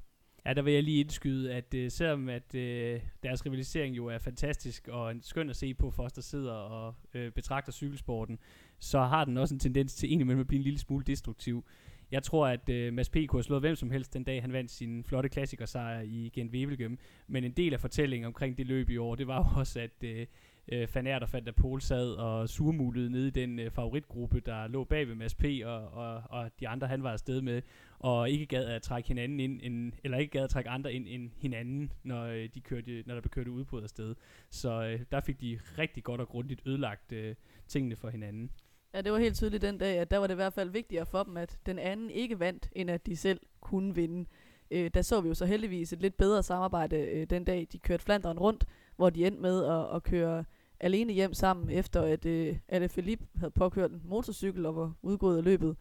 Ja, der vil jeg lige indskyde, at øh, selvom at øh, deres rivalisering jo er fantastisk og en skøn at se på for os, der sidder og øh, betragter cykelsporten, så har den også en tendens til egentlig at blive en lille smule destruktiv. Jeg tror, at øh, Mads P. kunne have slået hvem som helst den dag, han vandt sin flotte klassikersejr i Gent Wevelgem. Men en del af fortællingen omkring det løb i år, det var jo også, at øh, øh, Van og Van der Pol sad og surmulede nede i den øh, favoritgruppe, der lå bag ved Mads P. Og, og, og de andre, han var afsted med, og ikke gad at trække hinanden ind, en, eller ikke gad at trække andre ind end hinanden, når, øh, de kørte, når der blev kørt udbrud afsted. Så øh, der fik de rigtig godt og grundigt ødelagt øh, tingene for hinanden. Ja, det var helt tydeligt den dag, at der var det i hvert fald vigtigere for dem, at den anden ikke vandt, end at de selv kunne vinde. Øh, der så vi jo så heldigvis et lidt bedre samarbejde øh, den dag, de kørte Flanderen rundt, hvor de endte med at, at køre alene hjem sammen, efter at øh, Alle Philippe havde påkørt en motorcykel og var udgået af løbet,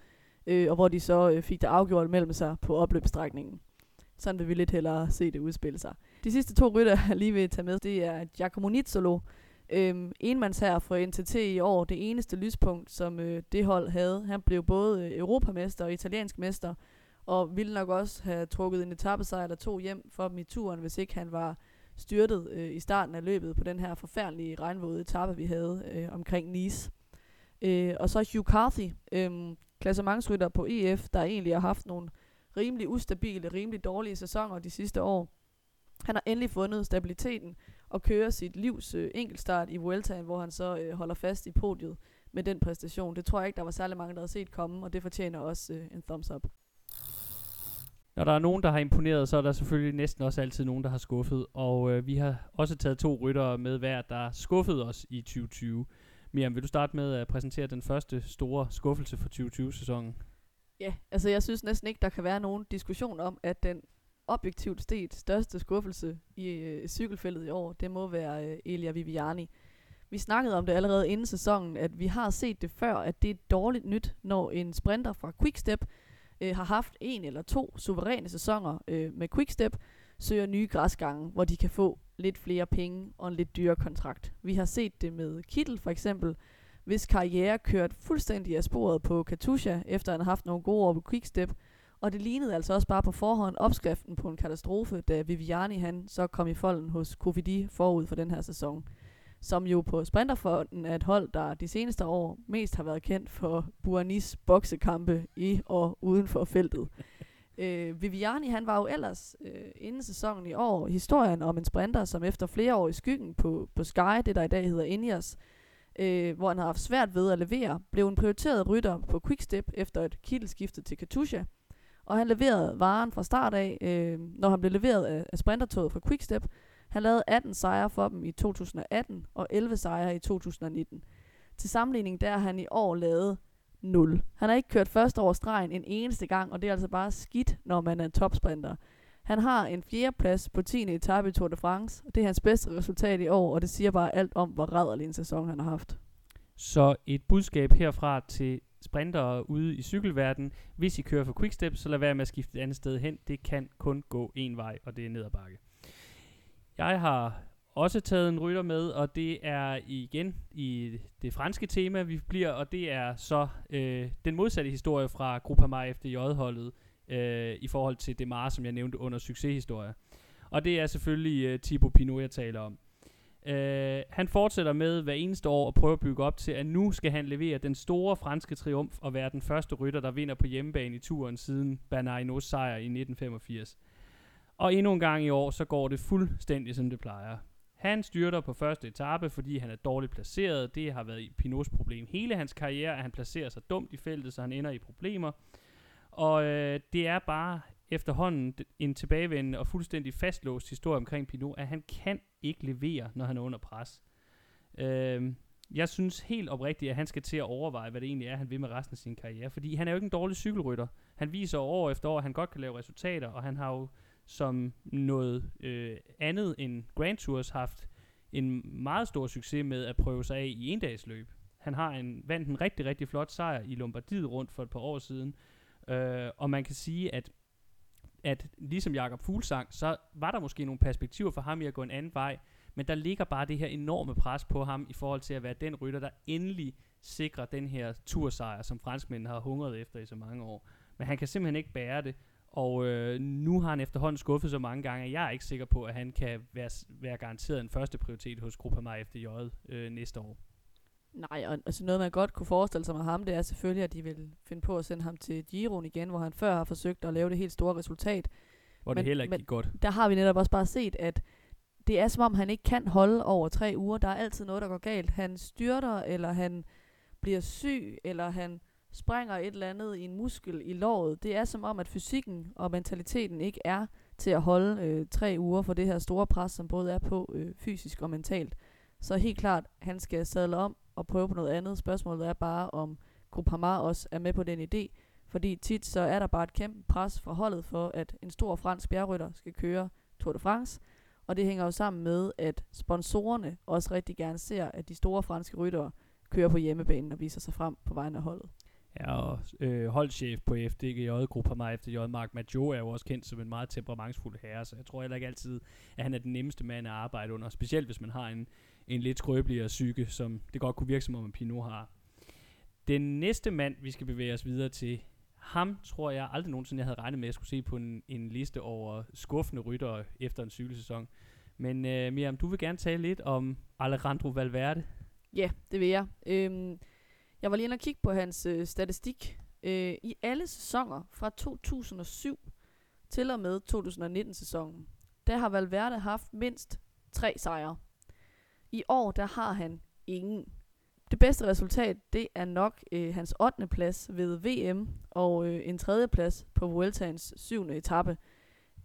øh, og hvor de så øh, fik det afgjort mellem sig på opløbsstrækningen. Sådan vil vi lidt hellere se det udspille sig. De sidste to rytter, *laughs* jeg lige vil tage med, det er Giacomo Nizzolo, Øhm, enmandsherre for NTT i år, det eneste lyspunkt, som øh, det hold havde. Han blev både øh, europamester og italiensk mester, og ville nok også have trukket en etappesejr eller to hjem for dem i turen, hvis ikke han var styrtet øh, i starten af løbet på den her forfærdelige regnvåde etape, vi havde øh, omkring Nice. Øh, og så Hugh Carthy, øh, klassementsrytter på EF, der egentlig har haft nogle rimelig ustabile, rimelig dårlige sæsoner de sidste år. Han har endelig fundet stabiliteten og kører sit livs øh, enkeltstart i Vueltaen, hvor han så øh, holder fast i podiet med den præstation. Det tror jeg ikke, der var særlig mange, der havde set komme, og det fortjener også øh, en thumbs up. Når der er nogen, der har imponeret, så er der selvfølgelig næsten også altid nogen, der har skuffet. Og øh, vi har også taget to ryttere med hver, der skuffede os i 2020. Miriam, vil du starte med at præsentere den første store skuffelse for 2020-sæsonen? Ja, altså jeg synes næsten ikke, der kan være nogen diskussion om, at den objektivt set største skuffelse i øh, cykelfeltet i år, det må være øh, Elia Viviani. Vi snakkede om det allerede inden sæsonen, at vi har set det før, at det er dårligt nyt, når en sprinter fra Quickstep øh, har haft en eller to suveræne sæsoner øh, med Quickstep, søger nye græsgange, hvor de kan få lidt flere penge og en lidt dyrere kontrakt. Vi har set det med Kittel for eksempel, hvis karriere kørt fuldstændig af sporet på Katusha, efter han har haft nogle gode år på Quickstep, og det lignede altså også bare på forhånd opskriften på en katastrofe, da Viviani han så kom i folden hos Kofidi forud for den her sæson. Som jo på Sprinterfonden er et hold, der de seneste år mest har været kendt for Buanis boksekampe i og uden for feltet. *laughs* Øh, Viviani han var jo ellers øh, inden sæsonen i år historien om en sprinter, som efter flere år i skyggen på, på Sky, det der i dag hedder Ineos, øh, hvor han har haft svært ved at levere, blev en prioriteret rytter på Quickstep efter et kittelskifte til Katusha – og han leverede varen fra start af, øh, når han blev leveret af, af sprintertoget fra Quickstep. Han lavede 18 sejre for dem i 2018 og 11 sejre i 2019. Til sammenligning der har han i år lavet 0. Han har ikke kørt første over stregen en eneste gang, og det er altså bare skidt, når man er en topsprinter. Han har en fjerde plads på 10. etape i Tour de France, og det er hans bedste resultat i år, og det siger bare alt om, hvor rædderlig en sæson han har haft. Så et budskab herfra til sprinter ude i cykelverdenen. Hvis I kører for Quickstep, så lad være med at skifte et andet sted hen. Det kan kun gå en vej, og det er ned ad bakke. Jeg har også taget en rytter med, og det er igen i det franske tema, vi bliver, og det er så øh, den modsatte historie fra Groupama FDJ-holdet øh, i forhold til Demar, som jeg nævnte under succeshistorie. Og det er selvfølgelig øh, Thibaut Pinot, jeg taler om. Øh, han fortsætter med hver eneste år at prøve at bygge op til, at nu skal han levere den store franske triumf og være den første rytter, der vinder på hjemmebane i turen siden Bernard sejr i 1985. Og endnu en gang i år, så går det fuldstændig som det plejer. Han styrter på første etape, fordi han er dårligt placeret. Det har været Pinots problem hele hans karriere, at han placerer sig dumt i feltet, så han ender i problemer. Og øh, det er bare efterhånden en tilbagevendende og fuldstændig fastlåst historie omkring Pinot, at han kan ikke levere, når han er under pres. Øh, jeg synes helt oprigtigt, at han skal til at overveje, hvad det egentlig er, han vil med resten af sin karriere. Fordi han er jo ikke en dårlig cykelrytter. Han viser år efter år, at han godt kan lave resultater, og han har jo som noget øh, andet end Grand Tours haft en meget stor succes med at prøve sig af i endagsløb. Han har en, vandt en rigtig, rigtig flot sejr i Lombardiet rundt for et par år siden. Øh, og man kan sige, at, at ligesom Jakob Fuglsang, så var der måske nogle perspektiver for ham i at gå en anden vej. Men der ligger bare det her enorme pres på ham i forhold til at være den rytter, der endelig sikrer den her tursejr, som franskmændene har hungret efter i så mange år. Men han kan simpelthen ikke bære det. Og øh, nu har han efterhånden skuffet så mange gange, at jeg er ikke sikker på, at han kan være, være garanteret en første prioritet hos Gruppama FDJ øh, næste år. Nej, og altså noget man godt kunne forestille sig med ham, det er selvfølgelig, at de vil finde på at sende ham til Giron igen, hvor han før har forsøgt at lave det helt store resultat. Hvor men, det heller ikke gik godt. Der har vi netop også bare set, at det er som om, han ikke kan holde over tre uger. Der er altid noget, der går galt. Han styrter, eller han bliver syg, eller han springer et eller andet i en muskel i låret. Det er som om, at fysikken og mentaliteten ikke er til at holde øh, tre uger for det her store pres, som både er på øh, fysisk og mentalt. Så helt klart, han skal sadle om og prøve på noget andet. Spørgsmålet er bare, om Groupama også er med på den idé. Fordi tit så er der bare et kæmpe pres fra holdet for, at en stor fransk bjergrytter skal køre Tour de France. Og det hænger jo sammen med, at sponsorerne også rigtig gerne ser, at de store franske ryttere kører på hjemmebanen og viser sig frem på vegne af holdet. Ja, og øh, holdchef på FDGJ, Gruppe FDJ, Mark Majo, er jo også kendt som en meget temperamentsfuld herre, så jeg tror heller ikke altid, at han er den nemmeste mand at arbejde under, specielt hvis man har en, en lidt skrøbeligere psyke, som det godt kunne virke som om, at Pinot har. Den næste mand, vi skal bevæge os videre til, ham tror jeg aldrig nogensinde, jeg havde regnet med, at jeg skulle se på en, en liste over skuffende ryttere efter en cykelsæson. Men øh, Miriam, du vil gerne tale lidt om Alejandro Valverde. Ja, det vil jeg. Øhm, jeg var lige inde og kigge på hans øh, statistik. Øh, I alle sæsoner fra 2007 til og med 2019-sæsonen, der har Valverde haft mindst tre sejre. I år, der har han ingen. Det bedste resultat, det er nok øh, hans 8. plads ved VM og øh, en tredje plads på Vueltaens 7. etape.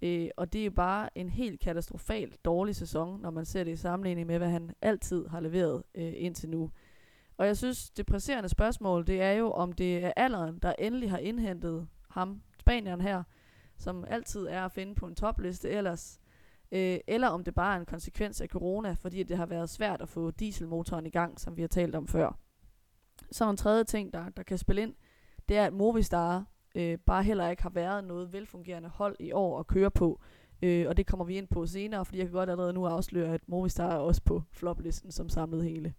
Øh, og det er bare en helt katastrofalt dårlig sæson, når man ser det i sammenligning med, hvad han altid har leveret øh, indtil nu. Og jeg synes, det presserende spørgsmål, det er jo, om det er alderen, der endelig har indhentet ham, spanieren her, som altid er at finde på en topliste ellers, øh, eller om det bare er en konsekvens af corona, fordi det har været svært at få dieselmotoren i gang, som vi har talt om før. Så en tredje ting, der, der kan spille ind, det er, at Movistar øh, bare heller ikke har været noget velfungerende hold i år at køre på. Øh, og det kommer vi ind på senere, fordi jeg kan godt allerede nu afsløre, at Movistar er også på floplisten som samlet hele.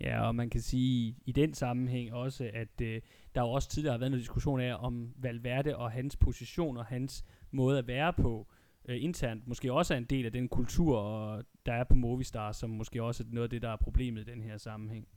Ja, og man kan sige i den sammenhæng også, at øh, der jo også tidligere har været en diskussion af, om Valverde og hans position og hans måde at være på øh, internt måske også er en del af den kultur, og der er på Movistar, som måske også er noget af det, der er problemet i den her sammenhæng.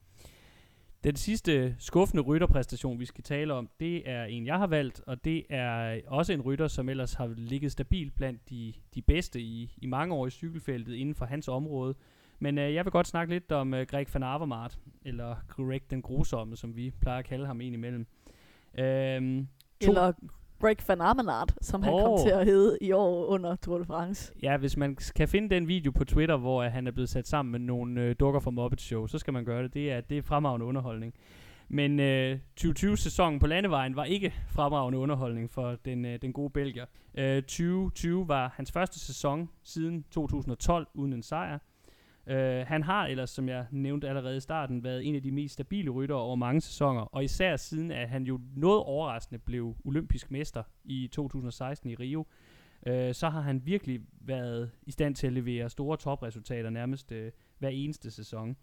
Den sidste skuffende rytterpræstation, vi skal tale om, det er en, jeg har valgt, og det er også en rytter, som ellers har ligget stabil blandt de, de bedste i, i mange år i cykelfeltet inden for hans område. Men øh, jeg vil godt snakke lidt om øh, Greg van Avermaet, eller Greg den Grusomme, som vi plejer at kalde ham indimellem. Øhm, eller Greg van Avermaet, som han oh. kom til at hedde i år under Tour de France. Ja, hvis man kan finde den video på Twitter, hvor uh, han er blevet sat sammen med nogle uh, dukker fra Muppet Show, så skal man gøre det. Det er, det er fremragende underholdning. Men uh, 2020-sæsonen på landevejen var ikke fremragende underholdning for den, uh, den gode belgier. Uh, 2020 var hans første sæson siden 2012 uden en sejr. Uh, han har ellers, som jeg nævnte allerede i starten, været en af de mest stabile ryttere over mange sæsoner, og især siden, at han jo noget overraskende blev olympisk mester i 2016 i Rio, uh, så har han virkelig været i stand til at levere store topresultater nærmest uh, hver eneste sæson.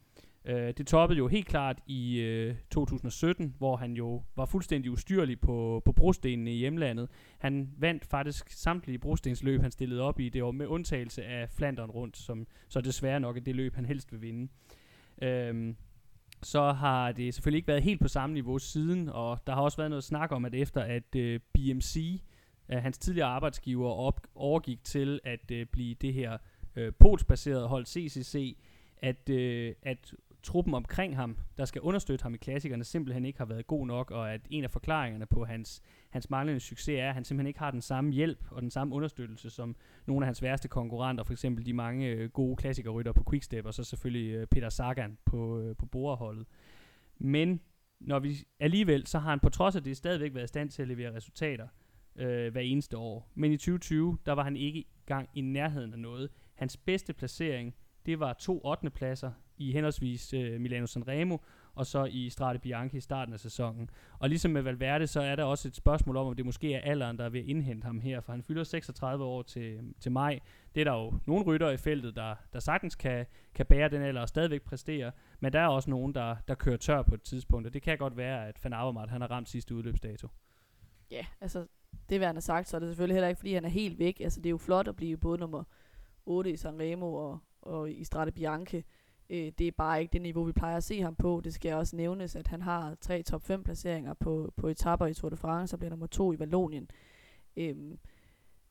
Øh, det toppede jo helt klart i øh, 2017, hvor han jo var fuldstændig ustyrlig på, på brostenene i hjemlandet. Han vandt faktisk samtlige brostensløb, han stillede op i. Det år, med undtagelse af Flandern rundt, som så desværre nok er det løb, han helst vil vinde. Øhm, så har det selvfølgelig ikke været helt på samme niveau siden, og der har også været noget snak om, at efter at øh, BMC, øh, hans tidligere arbejdsgiver, op, overgik til at øh, blive det her øh, polsbaserede hold CCC, at, øh, at truppen omkring ham, der skal understøtte ham i klassikerne, simpelthen ikke har været god nok, og at en af forklaringerne på hans, hans manglende succes er, at han simpelthen ikke har den samme hjælp og den samme understøttelse som nogle af hans værste konkurrenter, for eksempel de mange øh, gode klassikerrytter på Quickstep, og så selvfølgelig øh, Peter Sagan på, øh, på borerholdet. Men når vi alligevel, så har han på trods af det stadigvæk været i stand til at levere resultater øh, hver eneste år. Men i 2020, der var han ikke gang i nærheden af noget. Hans bedste placering, det var to 8. pladser i henholdsvis øh, Milano Sanremo og så i Strade Bianchi i starten af sæsonen. Og ligesom med Valverde, så er der også et spørgsmål om, om det måske er alderen, der er ved at indhente ham her, for han fylder 36 år til, til maj. Det er der jo nogle rytter i feltet, der, der sagtens kan, kan bære den alder og stadigvæk præstere, men der er også nogen, der, der kører tør på et tidspunkt, og det kan godt være, at Van Avermaet, han har ramt sidste udløbsdato. Ja, altså det, hvad han har sagt, så er det selvfølgelig heller ikke, fordi han er helt væk. Altså det er jo flot at blive både nummer 8 i Sanremo og, og i Strade Bianche. Øh, det er bare ikke det niveau, vi plejer at se ham på. Det skal også nævnes, at han har tre top 5 placeringer på, på etapper i Tour de France, og bliver nummer 2 i Vallonien. Øhm,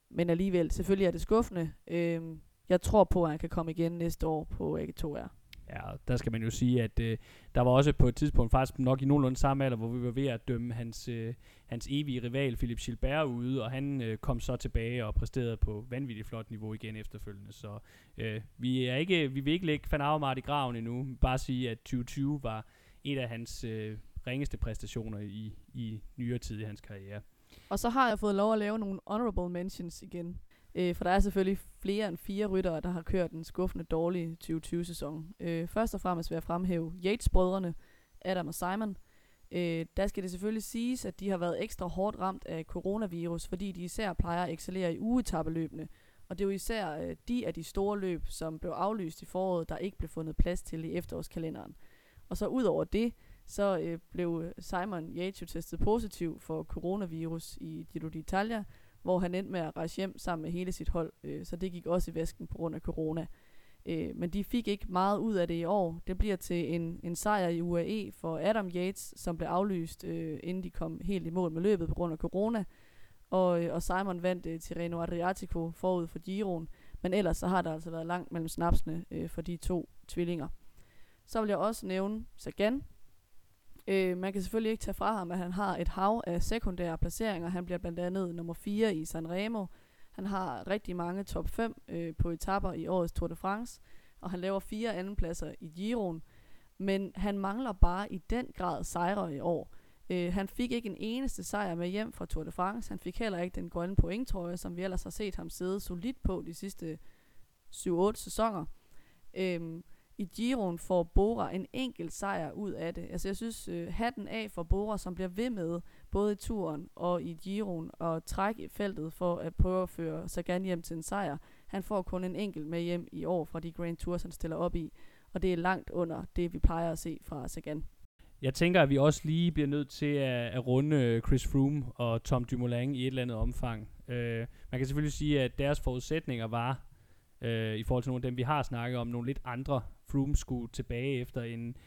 men alligevel, selvfølgelig er det skuffende. Øhm, jeg tror på, at han kan komme igen næste år på AG2R. Ja, der skal man jo sige, at øh, der var også på et tidspunkt, faktisk nok i nogenlunde samme alder, hvor vi var ved at dømme hans, øh, hans evige rival, Philip Gilbert, ude, og han øh, kom så tilbage og præsterede på vanvittigt flot niveau igen efterfølgende. Så øh, vi, er ikke, vi vil ikke lægge Van Avermaet i graven endnu, bare sige, at 2020 var et af hans øh, ringeste præstationer i, i nyere tid i hans karriere. Og så har jeg fået lov at lave nogle honorable mentions igen. Øh, for der er selvfølgelig flere end fire ryttere, der har kørt en skuffende dårlig 2020-sæson. Øh, først og fremmest vil jeg fremhæve Yates-brødrene, Adam og Simon. Øh, der skal det selvfølgelig siges, at de har været ekstra hårdt ramt af coronavirus, fordi de især plejer at excellere i ugetappeløbene. Og det er jo især øh, de af de store løb, som blev aflyst i foråret, der ikke blev fundet plads til i efterårskalenderen. Og så ud over det, så øh, blev Simon Yates testet positiv for coronavirus i Giro d'Italia, hvor han endte med at rejse hjem sammen med hele sit hold, øh, så det gik også i vasken på grund af corona. Øh, men de fik ikke meget ud af det i år. Det bliver til en, en sejr i UAE for Adam Yates, som blev aflyst, øh, inden de kom helt i mål med løbet på grund af corona. Og, øh, og Simon vandt øh, Tirreno Adriatico forud for Giroen. Men ellers så har der altså været langt mellem snapsene øh, for de to tvillinger. Så vil jeg også nævne Sagan, Øh, man kan selvfølgelig ikke tage fra ham, at han har et hav af sekundære placeringer. Han bliver blandt andet nummer 4 i Sanremo. Han har rigtig mange top 5 øh, på etapper i årets Tour de France, og han laver fire andenpladser i Giroen. Men han mangler bare i den grad sejre i år. Øh, han fik ikke en eneste sejr med hjem fra Tour de France. Han fik heller ikke den grønne pointtrøje, som vi ellers har set ham sidde solidt på de sidste 7-8 sæsoner. Øh, i Giroen får Bora en enkelt sejr ud af det. Altså jeg synes, øh, hatten af for Bora, som bliver ved med, både i turen og i Giroen, og trække i feltet for at prøve at føre Sagan hjem til en sejr. Han får kun en enkelt med hjem i år fra de Grand Tours, han stiller op i, og det er langt under det, vi plejer at se fra Sagan. Jeg tænker, at vi også lige bliver nødt til at, at runde øh, Chris Froome og Tom Dumoulin i et eller andet omfang. Uh, man kan selvfølgelig sige, at deres forudsætninger var, øh, i forhold til nogle af dem, vi har snakket om, nogle lidt andre Froome skulle tilbage efter en,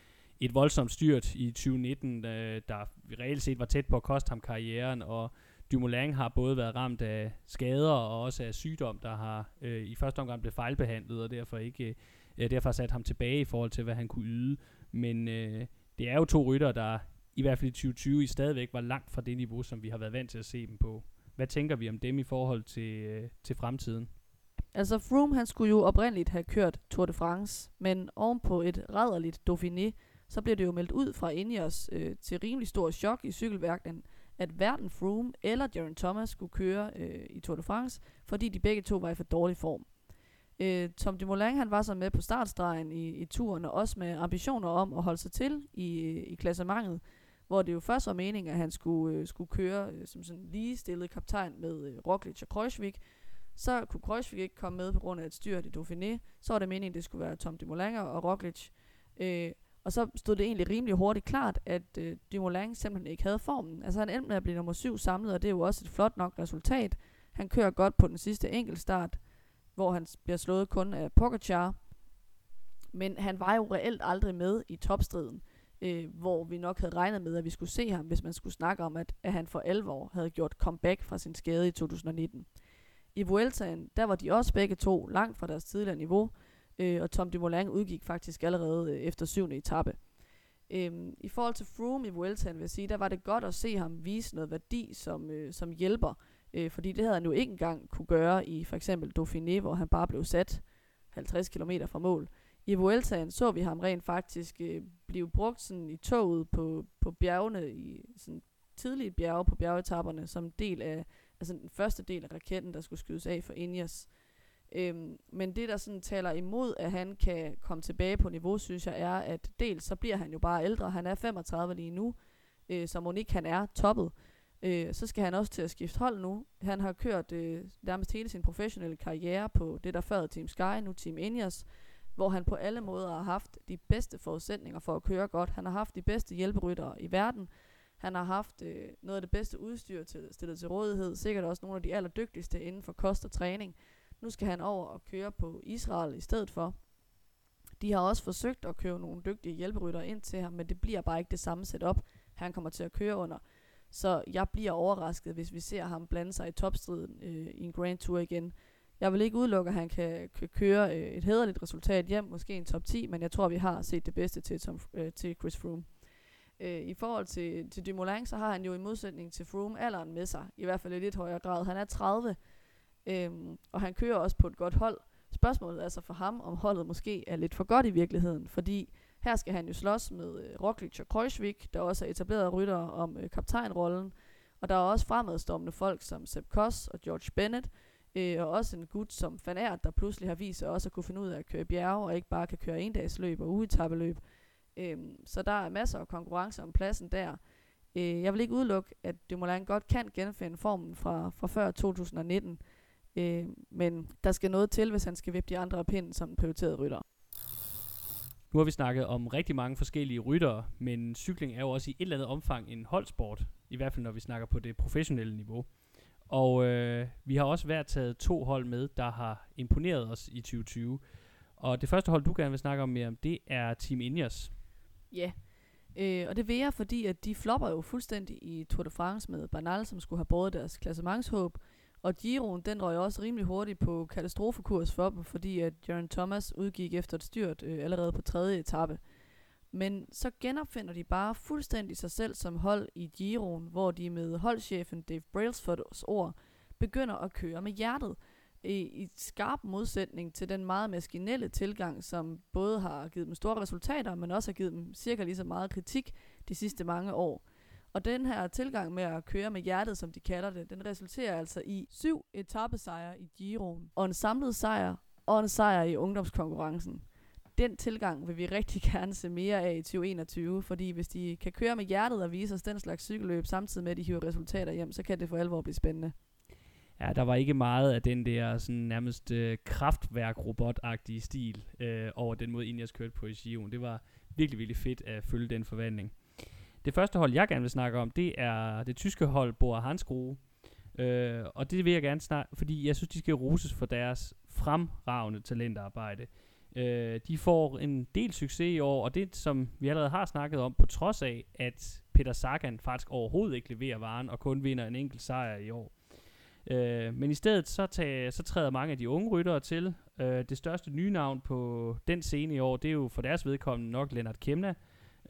et voldsomt styrt i 2019, øh, der reelt set var tæt på at koste ham karrieren, og Dumoulin har både været ramt af skader og også af sygdom, der har øh, i første omgang blevet fejlbehandlet, og derfor ikke øh, derfor sat ham tilbage i forhold til, hvad han kunne yde. Men øh, det er jo to rytter, der i hvert fald i 2020 i stadigvæk var langt fra det niveau, som vi har været vant til at se dem på. Hvad tænker vi om dem i forhold til, øh, til fremtiden? Altså Froome, han skulle jo oprindeligt have kørt Tour de France, men ovenpå et rædderligt Dauphiné, så blev det jo meldt ud fra Ineos øh, til rimelig stor chok i cykelverdenen, at hverken Froome eller Jaron Thomas skulle køre øh, i Tour de France, fordi de begge to var i for dårlig form. Øh, Tom Dumoulin han var så med på startstregen i, i turen, og også med ambitioner om at holde sig til i, i klassementet, hvor det jo først var meningen, at han skulle, øh, skulle køre øh, som sådan ligestillet kaptajn med øh, Roglic og Kreuzvik, så kunne Kreuzvik ikke komme med på grund af et styrt i Dauphiné. Så var det meningen, at det skulle være Tom Dumoulin og Roglic. Øh, og så stod det egentlig rimelig hurtigt klart, at øh, Dumoulin simpelthen ikke havde formen. Altså han endte med at blive nummer syv samlet, og det er jo også et flot nok resultat. Han kører godt på den sidste enkeltstart, hvor han bliver slået kun af Pogacar. Men han var jo reelt aldrig med i topstriden, øh, hvor vi nok havde regnet med, at vi skulle se ham, hvis man skulle snakke om, at, at han for alvor havde gjort comeback fra sin skade i 2019. I Vueltaen, der var de også begge to langt fra deres tidligere niveau. øh, og Tom Dumoulin udgik faktisk allerede øh, efter syvende etape. Øhm, I forhold til Froome i Vueltaen vil jeg sige, der var det godt at se ham vise noget værdi som, øh, som hjælper, øh, fordi det havde han jo ikke engang kunne gøre i for eksempel Dauphiné, hvor han bare blev sat 50 km fra mål. I Vueltaen så vi ham rent faktisk øh, blive brugt sådan i toget på, på bjergene, i sådan tidlige bjerge på bjergetapperne, som del af, altså den første del af raketten, der skulle skydes af for Ingers. Øhm, men det, der sådan taler imod, at han kan komme tilbage på niveau, synes jeg, er, at dels så bliver han jo bare ældre. Han er 35 lige nu, øh, så Monique han er toppet. Øh, så skal han også til at skifte hold nu. Han har kørt øh, nærmest hele sin professionelle karriere på det, der før Team Sky, nu Team Ingers, hvor han på alle måder har haft de bedste forudsætninger for at køre godt. Han har haft de bedste hjælperyttere i verden. Han har haft øh, noget af det bedste udstyr til, stillet til rådighed. Sikkert også nogle af de allerdygtigste inden for kost og træning. Nu skal han over og køre på Israel i stedet for. De har også forsøgt at købe nogle dygtige hjælperytter ind til ham, men det bliver bare ikke det samme setup, han kommer til at køre under. Så jeg bliver overrasket, hvis vi ser ham blande sig i topstriden øh, i en Grand Tour igen. Jeg vil ikke udelukke, at han kan, kan køre øh, et hederligt resultat hjem, måske en top 10, men jeg tror, vi har set det bedste til, Tom, øh, til Chris Froome. Øh, I forhold til, til Dumoulin, så har han jo i modsætning til Froome alderen med sig, i hvert fald i lidt højere grad. Han er 30, Øhm, og han kører også på et godt hold. Spørgsmålet er så for ham, om holdet måske er lidt for godt i virkeligheden, fordi her skal han jo slås med øh, Roglic og Kreuzvik, der også er etableret rytter om øh, kaptajnrollen, og der er også fremadstormende folk som Sepp Koss og George Bennett, øh, og også en gut som Van Aert, der pludselig har vist sig også at kunne finde ud af at køre bjerge, og ikke bare kan køre endagsløb og ugetabeløb. Øhm, så der er masser af konkurrence om pladsen der. Øh, jeg vil ikke udelukke, at Dumoulin godt kan genfinde formen fra, fra før 2019, Øh, men der skal noget til, hvis han skal vippe de andre af pinden som prioriteret rytter. Nu har vi snakket om rigtig mange forskellige ryttere, men cykling er jo også i et eller andet omfang en holdsport, i hvert fald når vi snakker på det professionelle niveau. Og øh, vi har også været taget to hold med, der har imponeret os i 2020. Og det første hold, du gerne vil snakke om mere om, det er Team Ineos. Ja, øh, og det vil jeg, fordi at de flopper jo fuldstændig i Tour de France med Bernal, som skulle have båret deres klassementshåb. Og Giroen, den røg også rimelig hurtigt på katastrofekurs for dem, fordi at Jørgen Thomas udgik efter et styrt øh, allerede på tredje etape. Men så genopfinder de bare fuldstændig sig selv som hold i Giroen, hvor de med holdchefen Dave Brailsfords ord begynder at køre med hjertet. I, i skarp modsætning til den meget maskinelle tilgang, som både har givet dem store resultater, men også har givet dem cirka lige så meget kritik de sidste mange år. Og den her tilgang med at køre med hjertet, som de kalder det, den resulterer altså i syv etappesejre i Giroen, og en samlet sejr, og en sejr i ungdomskonkurrencen. Den tilgang vil vi rigtig *laughs* gerne se mere af i 2021, fordi hvis de kan køre med hjertet og vise os den slags cykelløb, samtidig med at de hiver resultater hjem, så kan det for alvor blive spændende. Ja, der var ikke meget af den der sådan nærmest øh, kraftværk-robotagtige stil øh, over den måde, Ineos kørte på i Giroen. Det var virkelig, virkelig fedt at følge den forvandling. Det første hold, jeg gerne vil snakke om, det er det tyske hold Bora Hansgrohe. Øh, og det vil jeg gerne snakke, fordi jeg synes, de skal roses for deres fremragende talentarbejde. Øh, de får en del succes i år, og det som vi allerede har snakket om, på trods af, at Peter Sagan faktisk overhovedet ikke leverer varen, og kun vinder en enkelt sejr i år. Øh, men i stedet så, tager, så træder mange af de unge ryttere til. Øh, det største nye navn på den scene i år, det er jo for deres vedkommende nok Lennart Kemna,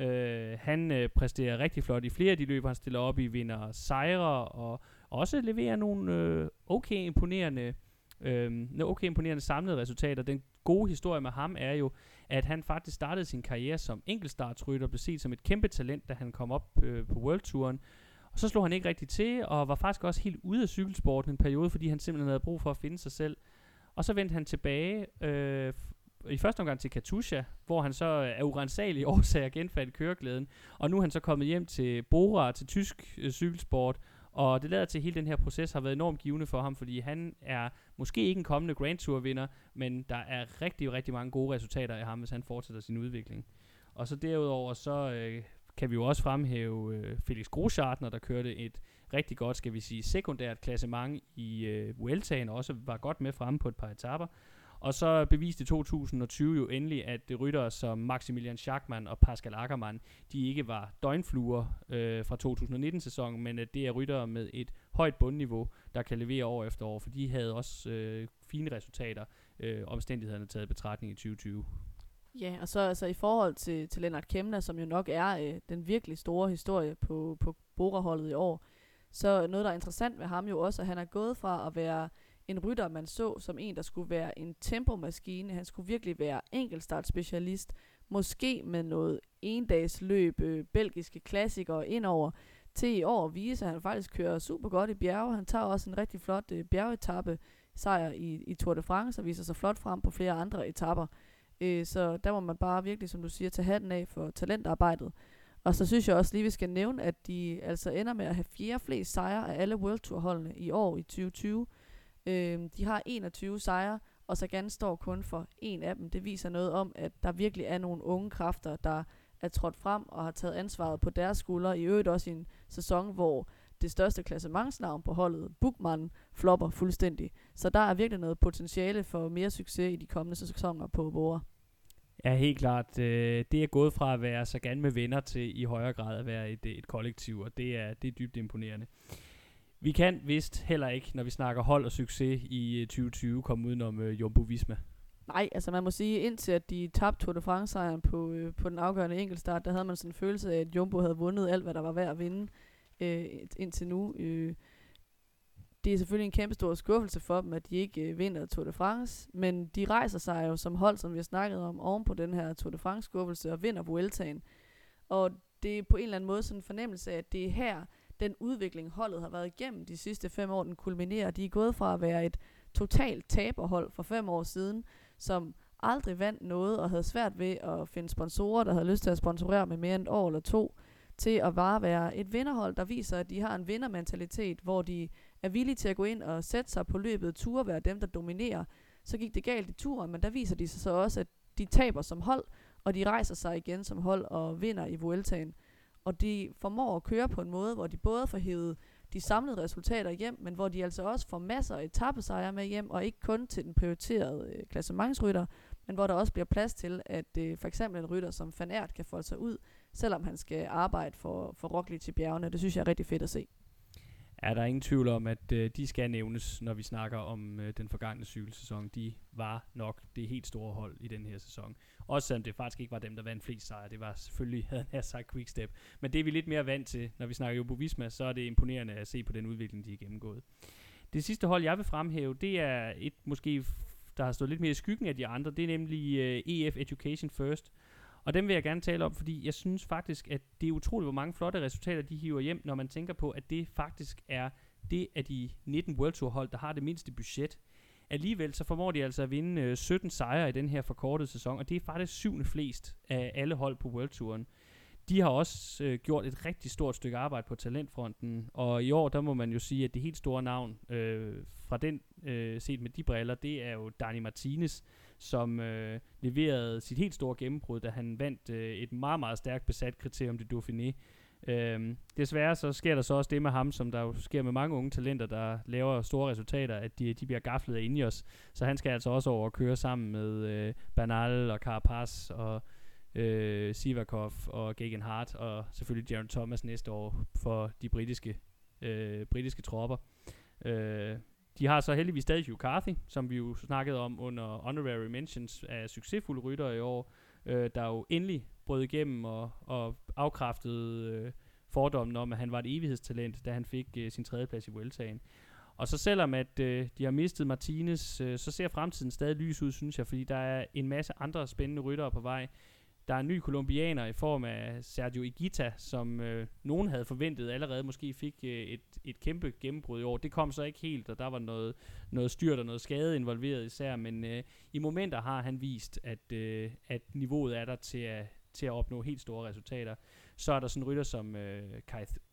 Øh, han øh, præsterer rigtig flot i flere af de løb, han stiller op i, vinder sejre og også leverer nogle øh, okay imponerende øh, okay imponerende samlede resultater. Den gode historie med ham er jo, at han faktisk startede sin karriere som enkeltstartsrytter blev set som et kæmpe talent, da han kom op øh, på World Touren så slog han ikke rigtig til, og var faktisk også helt ude af cykelsporten en periode, fordi han simpelthen havde brug for at finde sig selv. Og så vendte han tilbage øh, i første omgang til Katusha, hvor han så af urensagelige *laughs* årsager genfandt køreglæden. Og nu er han så kommet hjem til Bora, til tysk øh, cykelsport, og det lader til, at hele den her proces har været enormt givende for ham, fordi han er måske ikke en kommende Grand Tour vinder, men der er rigtig, rigtig mange gode resultater af ham, hvis han fortsætter sin udvikling. Og så derudover, så øh, kan vi jo også fremhæve øh, Felix Groschartner, der kørte et rigtig godt, skal vi sige, sekundært klassement i øh, Vueltaen, og også var godt med fremme på et par etapper. Og så beviste 2020 jo endelig, at ryttere som Maximilian Schachmann og Pascal Ackermann, de ikke var døgnfluer øh, fra 2019-sæsonen, men at det er ryttere med et højt bundniveau, der kan levere år efter år, for de havde også øh, fine resultater, øh, omstændighederne taget i betragtning i 2020. Ja, og så altså i forhold til, til Lennart Kemner, som jo nok er øh, den virkelig store historie på, på Bora-holdet i år, så noget, der er interessant ved ham jo også, at han er gået fra at være en rytter, man så som en, der skulle være en tempomaskine. Han skulle virkelig være enkeltstartspecialist, måske med noget endagsløb, øh, belgiske klassikere indover, til i år at vise, at han faktisk kører super godt i bjerge. Han tager også en rigtig flot øh, bjergetappe sejr i, i Tour de France og viser sig flot frem på flere andre etapper. Øh, så der må man bare virkelig, som du siger, tage hatten af for talentarbejdet. Og så synes jeg også lige, vi skal nævne, at de altså ender med at have fjerde flest sejre af alle World Tour holdene i år i 2020. Øh, de har 21 sejre, og Sagan står kun for en af dem. Det viser noget om, at der virkelig er nogle unge kræfter, der er trådt frem og har taget ansvaret på deres skuldre. I øvrigt også i en sæson, hvor det største klassementsnavn på holdet, Bukman, flopper fuldstændig. Så der er virkelig noget potentiale for mere succes i de kommende sæsoner på Bora. Ja, helt klart. Øh, det er gået fra at være Sagan med venner til i højere grad at være et, et kollektiv, og det er, det er dybt imponerende. Vi kan vist heller ikke, når vi snakker hold og succes i 2020, øh, komme udenom øh, Jumbo Visma. Nej, altså man må sige, indtil at de tabte Tour de France-sejren på, øh, på den afgørende enkeltstart, der havde man sådan en følelse af, at Jumbo havde vundet alt, hvad der var værd at vinde øh, indtil nu. Øh, det er selvfølgelig en kæmpe stor skuffelse for dem, at de ikke øh, vinder Tour de France, men de rejser sig jo som hold, som vi har snakket om, oven på den her Tour de France-skuffelse og vinder Vueltaen. Og det er på en eller anden måde sådan en fornemmelse af, at det er her, den udvikling, holdet har været igennem de sidste fem år, den kulminerer. De er gået fra at være et totalt taberhold for fem år siden, som aldrig vandt noget og havde svært ved at finde sponsorer, der havde lyst til at sponsorere med mere end et år eller to, til at bare være et vinderhold, der viser, at de har en vindermentalitet, hvor de er villige til at gå ind og sætte sig på løbet, ture være dem, der dominerer. Så gik det galt i turen, men der viser de sig så også, at de taber som hold, og de rejser sig igen som hold og vinder i Vueltaen. Og de formår at køre på en måde, hvor de både får hævet de samlede resultater hjem, men hvor de altså også får masser af etappesejre med hjem, og ikke kun til den prioriterede øh, klassementsrytter, men hvor der også bliver plads til, at øh, for eksempel en rytter som Van Aert kan få sig ud, selvom han skal arbejde for, for Roglic til bjergene. Det synes jeg er rigtig fedt at se er der ingen tvivl om, at øh, de skal nævnes, når vi snakker om øh, den forgangne cykelsæson. De var nok det helt store hold i den her sæson. Også selvom det faktisk ikke var dem, der vandt flest sejre. Det var selvfølgelig, *laughs* havde han sagt, Quickstep. Men det er vi lidt mere vant til, når vi snakker Jumbo Visma, så er det imponerende at se på den udvikling, de har gennemgået. Det sidste hold, jeg vil fremhæve, det er et måske, der har stået lidt mere i skyggen af de andre. Det er nemlig øh, EF Education First, og dem vil jeg gerne tale om, fordi jeg synes faktisk, at det er utroligt, hvor mange flotte resultater de hiver hjem, når man tænker på, at det faktisk er det af de 19 World Tour hold, der har det mindste budget. Alligevel så formår de altså at vinde øh, 17 sejre i den her forkortede sæson, og det er faktisk syvende flest af alle hold på World Touren. De har også øh, gjort et rigtig stort stykke arbejde på talentfronten, og i år der må man jo sige, at det helt store navn øh, fra den øh, set med de briller, det er jo Dani Martinez, som øh, leverede sit helt store gennembrud, da han vandt øh, et meget, meget stærkt besat kriterium det Dauphiné. Øhm, desværre så sker der så også det med ham, som der jo sker med mange unge talenter, der laver store resultater, at de, de bliver gaflet af Ineos. Så han skal altså også over og køre sammen med øh, Bernal og Carapaz og øh, Sivakov og Gagan Hart og selvfølgelig Jaron Thomas næste år for de britiske, øh, britiske tropper. Øh, de har så heldigvis stadig Hugh Carthy, som vi jo snakkede om under Honorary Mentions af succesfulde rytter i år, øh, der jo endelig brød igennem og, og afkræftede øh, fordommen om, at han var et evighedstalent, da han fik øh, sin tredjeplads i Vueltaen. Og så selvom at øh, de har mistet Martinez, øh, så ser fremtiden stadig lys ud, synes jeg, fordi der er en masse andre spændende ryttere på vej. Der er en ny kolumbianer i form af Sergio Igita, som øh, nogen havde forventet allerede måske fik øh, et, et kæmpe gennembrud i år. Det kom så ikke helt, og der var noget, noget styrt og noget skade involveret især, men øh, i momenter har han vist, at, øh, at niveauet er der til at, til at opnå helt store resultater. Så er der sådan en rytter som øh,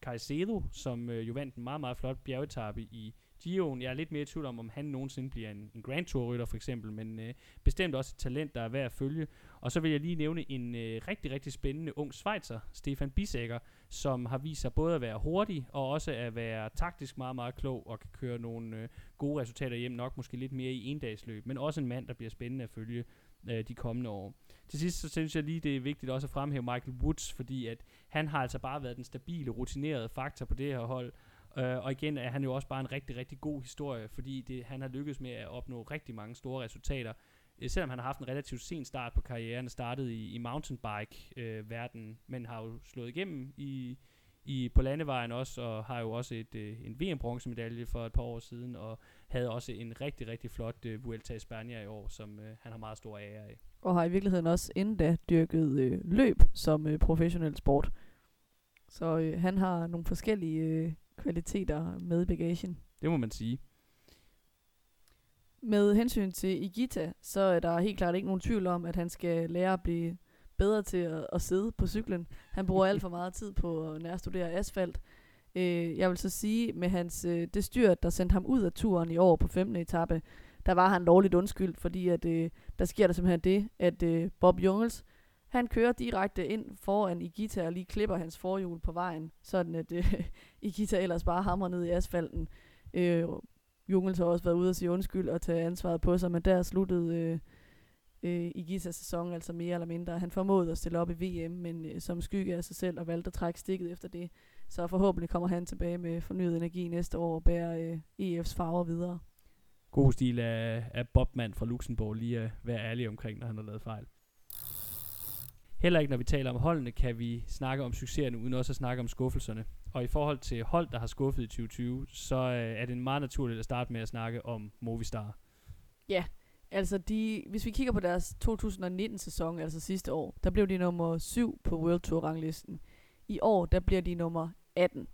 Caicedo, som øh, jo vandt en meget, meget flot bjergetappe i Gio'en. Jeg er lidt mere i tvivl om, om han nogensinde bliver en, en Grand Tour-rytter for eksempel, men øh, bestemt også et talent, der er værd at følge. Og så vil jeg lige nævne en øh, rigtig, rigtig spændende ung Schweizer, Stefan Bisækker, som har vist sig både at være hurtig og også at være taktisk meget, meget klog og kan køre nogle øh, gode resultater hjem, nok måske lidt mere i endagsløb, men også en mand, der bliver spændende at følge øh, de kommende år. Til sidst så synes jeg lige, det er vigtigt også at fremhæve Michael Woods, fordi at han har altså bare været den stabile, rutinerede faktor på det her hold, Uh, og igen er han jo også bare en rigtig, rigtig god historie, fordi det, han har lykkedes med at opnå rigtig mange store resultater. Uh, selvom han har haft en relativt sen start på karrieren, startet i, i mountainbike-verdenen, øh, uh, men har jo slået igennem i, i, på landevejen også, og har jo også et, uh, en VM-bronzemedalje for et par år siden, og havde også en rigtig, rigtig flot uh, Vuelta i Spanien i år, som uh, han har meget stor ære af. Og har i virkeligheden også inden da dyrket øh, løb som øh, professionel sport. Så øh, han har nogle forskellige øh, kvaliteter med i bagagen. Det må man sige. Med hensyn til Igita, så er der helt klart ikke nogen tvivl om, at han skal lære at blive bedre til at, at sidde på cyklen. Han bruger alt for meget tid på at nærstudere asfalt. Øh, jeg vil så sige, med hans, øh, det styr, der sendte ham ud af turen i år på 15. etape, der var han lovligt undskyldt, fordi at, øh, der sker der simpelthen det, at øh, Bob Jungels, han kører direkte ind foran Igita og lige klipper hans forhjul på vejen, sådan at øh, *laughs* Igita ellers bare hamrer ned i asfalten. Øh, Jungels har også været ude og sige undskyld og tage ansvaret på sig, men der sluttede øh, øh, Igitas sæson altså mere eller mindre. Han formåede at stille op i VM, men øh, som skygge af sig selv og valgte at trække stikket efter det. Så forhåbentlig kommer han tilbage med fornyet energi næste år og bærer øh, EF's farver videre. God stil af, af Bobman fra Luxembourg lige at være ærlig omkring, når han har lavet fejl. Heller ikke når vi taler om holdene, kan vi snakke om succeserne, uden også at snakke om skuffelserne. Og i forhold til hold, der har skuffet i 2020, så øh, er det meget naturligt at starte med at snakke om Movistar. Ja, altså de, hvis vi kigger på deres 2019-sæson, altså sidste år, der blev de nummer 7 på World Tour-ranglisten. I år, der bliver de nummer 18.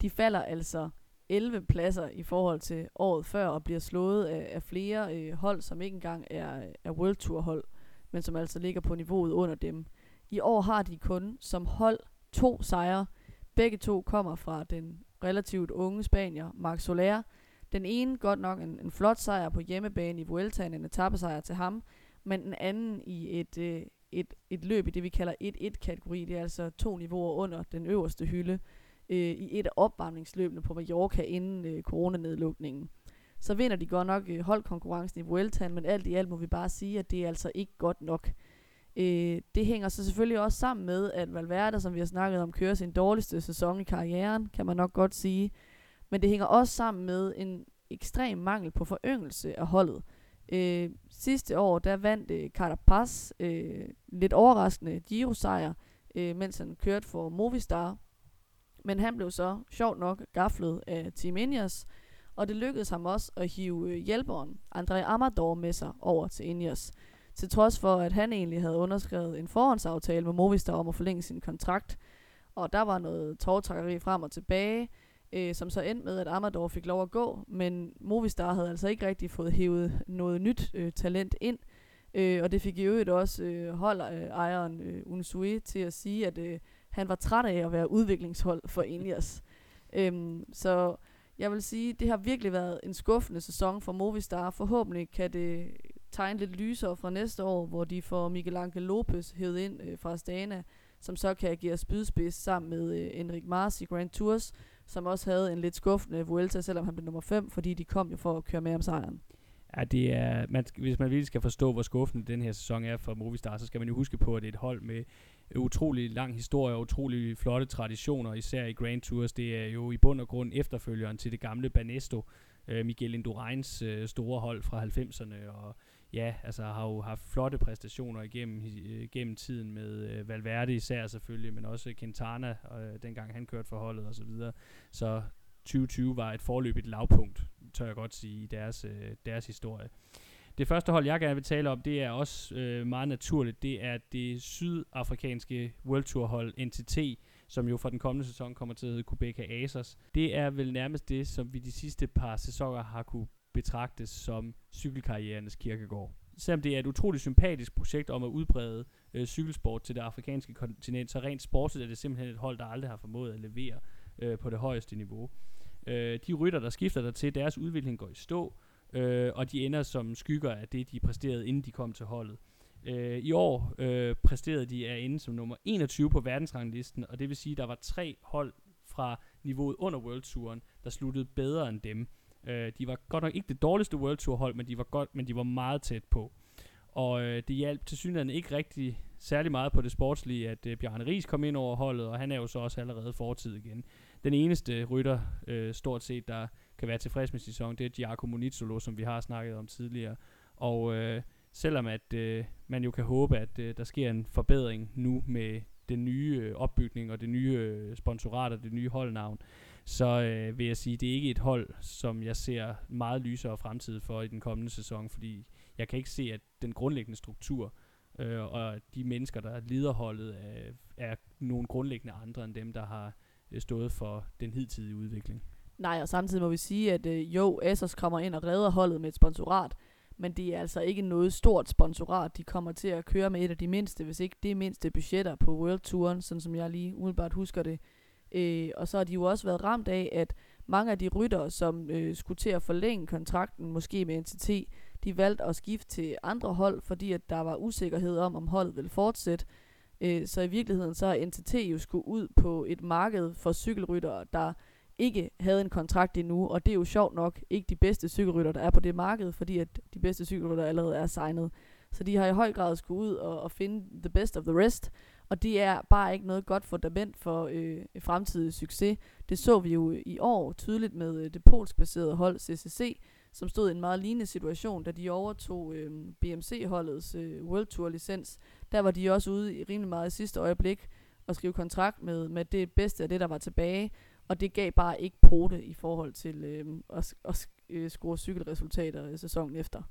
De falder altså 11 pladser i forhold til året før, og bliver slået af, af flere øh, hold, som ikke engang er, er World Tour hold, men som altså ligger på niveauet under dem. I år har de kun som hold to sejre. Begge to kommer fra den relativt unge spanier, Marc Soler. Den ene godt nok en, en flot sejr på hjemmebane i Vueltaen, en etappesejr til ham, men den anden i et, øh, et, et løb i det, vi kalder 1-1-kategori. Det er altså to niveauer under den øverste hylde øh, i et af opvarmningsløbene på Mallorca inden øh, coronanedlukningen. Så vinder de godt nok øh, holdkonkurrencen i Vueltaen, men alt i alt må vi bare sige, at det er altså ikke godt nok. Øh, det hænger så selvfølgelig også sammen med, at Valverde, som vi har snakket om, kører sin dårligste sæson i karrieren, kan man nok godt sige. Men det hænger også sammen med en ekstrem mangel på foryngelse af holdet. Øh, sidste år, der vandt øh, Carapaz øh, lidt overraskende Giro-sejr, øh, mens han kørte for Movistar. Men han blev så, sjovt nok, gaflet af Team Ineos, og det lykkedes ham også at hive øh, hjælperen André Amador med sig over til Ineos til trods for, at han egentlig havde underskrevet en forhåndsaftale med Movistar om at forlænge sin kontrakt. Og der var noget tårtrækkeri frem og tilbage, øh, som så endte med, at Amador fik lov at gå, men Movistar havde altså ikke rigtig fået hævet noget nyt øh, talent ind, øh, og det fik i øvrigt også øh, holdejeren øh, Unsui til at sige, at øh, han var træt af at være udviklingshold for Ineos. *laughs* Øhm, så jeg vil sige, det har virkelig været en skuffende sæson for Movistar. Forhåbentlig kan det tegne lidt lysere fra næste år, hvor de får Miguel Angel Lopez hævet ind øh, fra Astana, som så kan agere spydspids sammen med øh, Enrik Mars i Grand Tours, som også havde en lidt skuffende Vuelta, selvom han blev nummer 5, fordi de kom jo for at køre med om sejren. Ja, det er, man, hvis man virkelig skal forstå, hvor skuffende den her sæson er for Movistar, så skal man jo huske på, at det er et hold med utrolig lang historie og utrolig flotte traditioner, især i Grand Tours. Det er jo i bund og grund efterfølgeren til det gamle Banesto, øh, Miguel Indurains øh, store hold fra 90'erne, og ja, altså har jo haft flotte præstationer igennem, øh, gennem tiden med øh, Valverde især selvfølgelig, men også Quintana, øh, dengang han kørte for holdet osv. Så, videre. så 2020 var et forløbigt lavpunkt, tør jeg godt sige, i deres, øh, deres historie. Det første hold, jeg gerne vil tale om, det er også øh, meget naturligt. Det er det sydafrikanske World Tour hold NTT, som jo fra den kommende sæson kommer til at hedde Quebec Asos. Det er vel nærmest det, som vi de sidste par sæsoner har kunne betragtes som cykelkarrierernes kirkegård. Selvom det er et utroligt sympatisk projekt om at udbrede øh, cykelsport til det afrikanske kontinent, så rent sportsligt er det simpelthen et hold, der aldrig har formået at levere øh, på det højeste niveau. Øh, de rytter, der skifter der til, deres udvikling går i stå, øh, og de ender som skygger af det, de præsterede, inden de kom til holdet. Øh, I år øh, præsterede de er inde som nummer 21 på verdensranglisten, og det vil sige, at der var tre hold fra niveauet under World Touren, der sluttede bedre end dem. Øh, de var godt nok ikke det dårligste World Tour hold, men de var, godt, men de var meget tæt på. Og øh, det hjalp til synligheden ikke rigtig særlig meget på det sportslige, at øh, Bjarne Ries kom ind over holdet, og han er jo så også allerede fortid igen. Den eneste rytter, øh, stort set, der kan være tilfreds med sæsonen, det er Giacomo Nizzolo, som vi har snakket om tidligere. Og øh, selvom at øh, man jo kan håbe, at øh, der sker en forbedring nu med den nye øh, opbygning og det nye øh, sponsorat og det nye holdnavn, så øh, vil jeg sige, det er ikke et hold, som jeg ser meget lysere fremtid for i den kommende sæson, fordi jeg kan ikke se, at den grundlæggende struktur øh, og de mennesker, der lider holdet, øh, er nogle grundlæggende andre end dem, der har øh, stået for den hidtidige udvikling. Nej, og samtidig må vi sige, at øh, jo, Asos kommer ind og redder holdet med et sponsorat, men det er altså ikke noget stort sponsorat. De kommer til at køre med et af de mindste, hvis ikke det mindste budgetter på World Touren, sådan som jeg lige umiddelbart husker det. Øh, og så har de jo også været ramt af, at mange af de ryttere, som øh, skulle til at forlænge kontrakten, måske med NTT, de valgte at skifte til andre hold, fordi at der var usikkerhed om, om holdet ville fortsætte. Øh, så i virkeligheden så har NTT jo skulle ud på et marked for cykelryttere, der ikke havde en kontrakt endnu, og det er jo sjovt nok ikke de bedste cykelrytter, der er på det marked, fordi at de bedste cykelrytter allerede er signet. Så de har i høj grad skulle ud og, og finde the best of the rest, og det er bare ikke noget godt fundament for øh, fremtidig succes. Det så vi jo i år tydeligt med øh, det polsk-baserede hold CCC, som stod i en meget lignende situation, da de overtog øh, BMC-holdets øh, World Tour licens. Der var de også ude i rimelig meget i sidste øjeblik og skrive kontrakt med, med det bedste af det, der var tilbage. Og det gav bare ikke pote i forhold til øh, at, at at øh, score cykelresultater øh, sæsonen efter.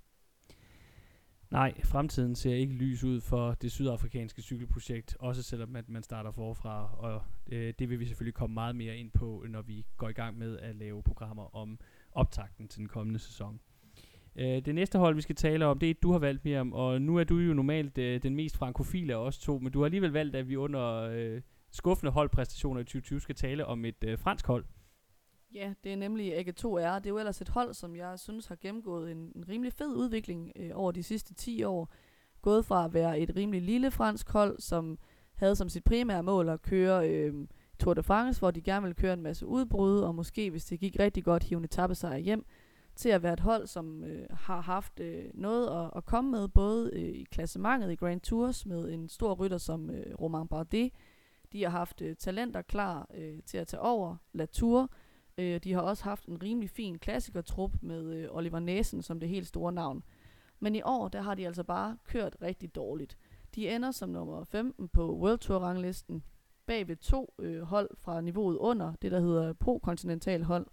Nej, fremtiden ser ikke lys ud for det sydafrikanske cykelprojekt, også selvom at man starter forfra, og øh, det vil vi selvfølgelig komme meget mere ind på, når vi går i gang med at lave programmer om optakten til den kommende sæson. Øh, det næste hold, vi skal tale om, det er et, du har valgt, Miriam, og nu er du jo normalt øh, den mest frankofile af os to, men du har alligevel valgt, at vi under øh, skuffende holdpræstationer i 2020 skal tale om et øh, fransk hold. Ja, det er nemlig AG2R. Det er jo ellers et hold, som jeg synes har gennemgået en, en rimelig fed udvikling øh, over de sidste 10 år. Gået fra at være et rimelig lille fransk hold, som havde som sit primære mål at køre øh, Tour de France, hvor de gerne ville køre en masse udbrud, og måske, hvis det gik rigtig godt, hive en etappesejr hjem, til at være et hold, som øh, har haft øh, noget at, at komme med, både øh, i klassementet i Grand Tours, med en stor rytter som øh, Romain Bardet. De har haft øh, talenter klar øh, til at tage over Latour, Øh, de har også haft en rimelig fin klassikertrup med øh, Oliver Næsen som det helt store navn. Men i år, der har de altså bare kørt rigtig dårligt. De ender som nummer 15 på World Tour ranglisten, bag ved to øh, hold fra niveauet under, det der hedder pro-kontinental hold.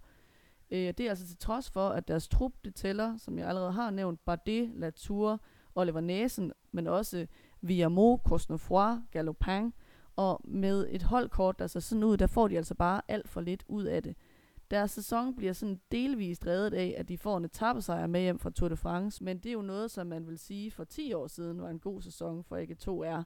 Øh, det er altså til trods for, at deres trup, det tæller, som jeg allerede har nævnt, Bardet, Latour, Oliver Næsen, men også Viamo, Cosnefroy, Galopin, og med et holdkort, der ser sådan ud, der får de altså bare alt for lidt ud af det. Deres sæson bliver sådan delvist reddet af, at de får en etappesejr med hjem fra Tour de France, men det er jo noget, som man vil sige for 10 år siden var en god sæson for AG2R.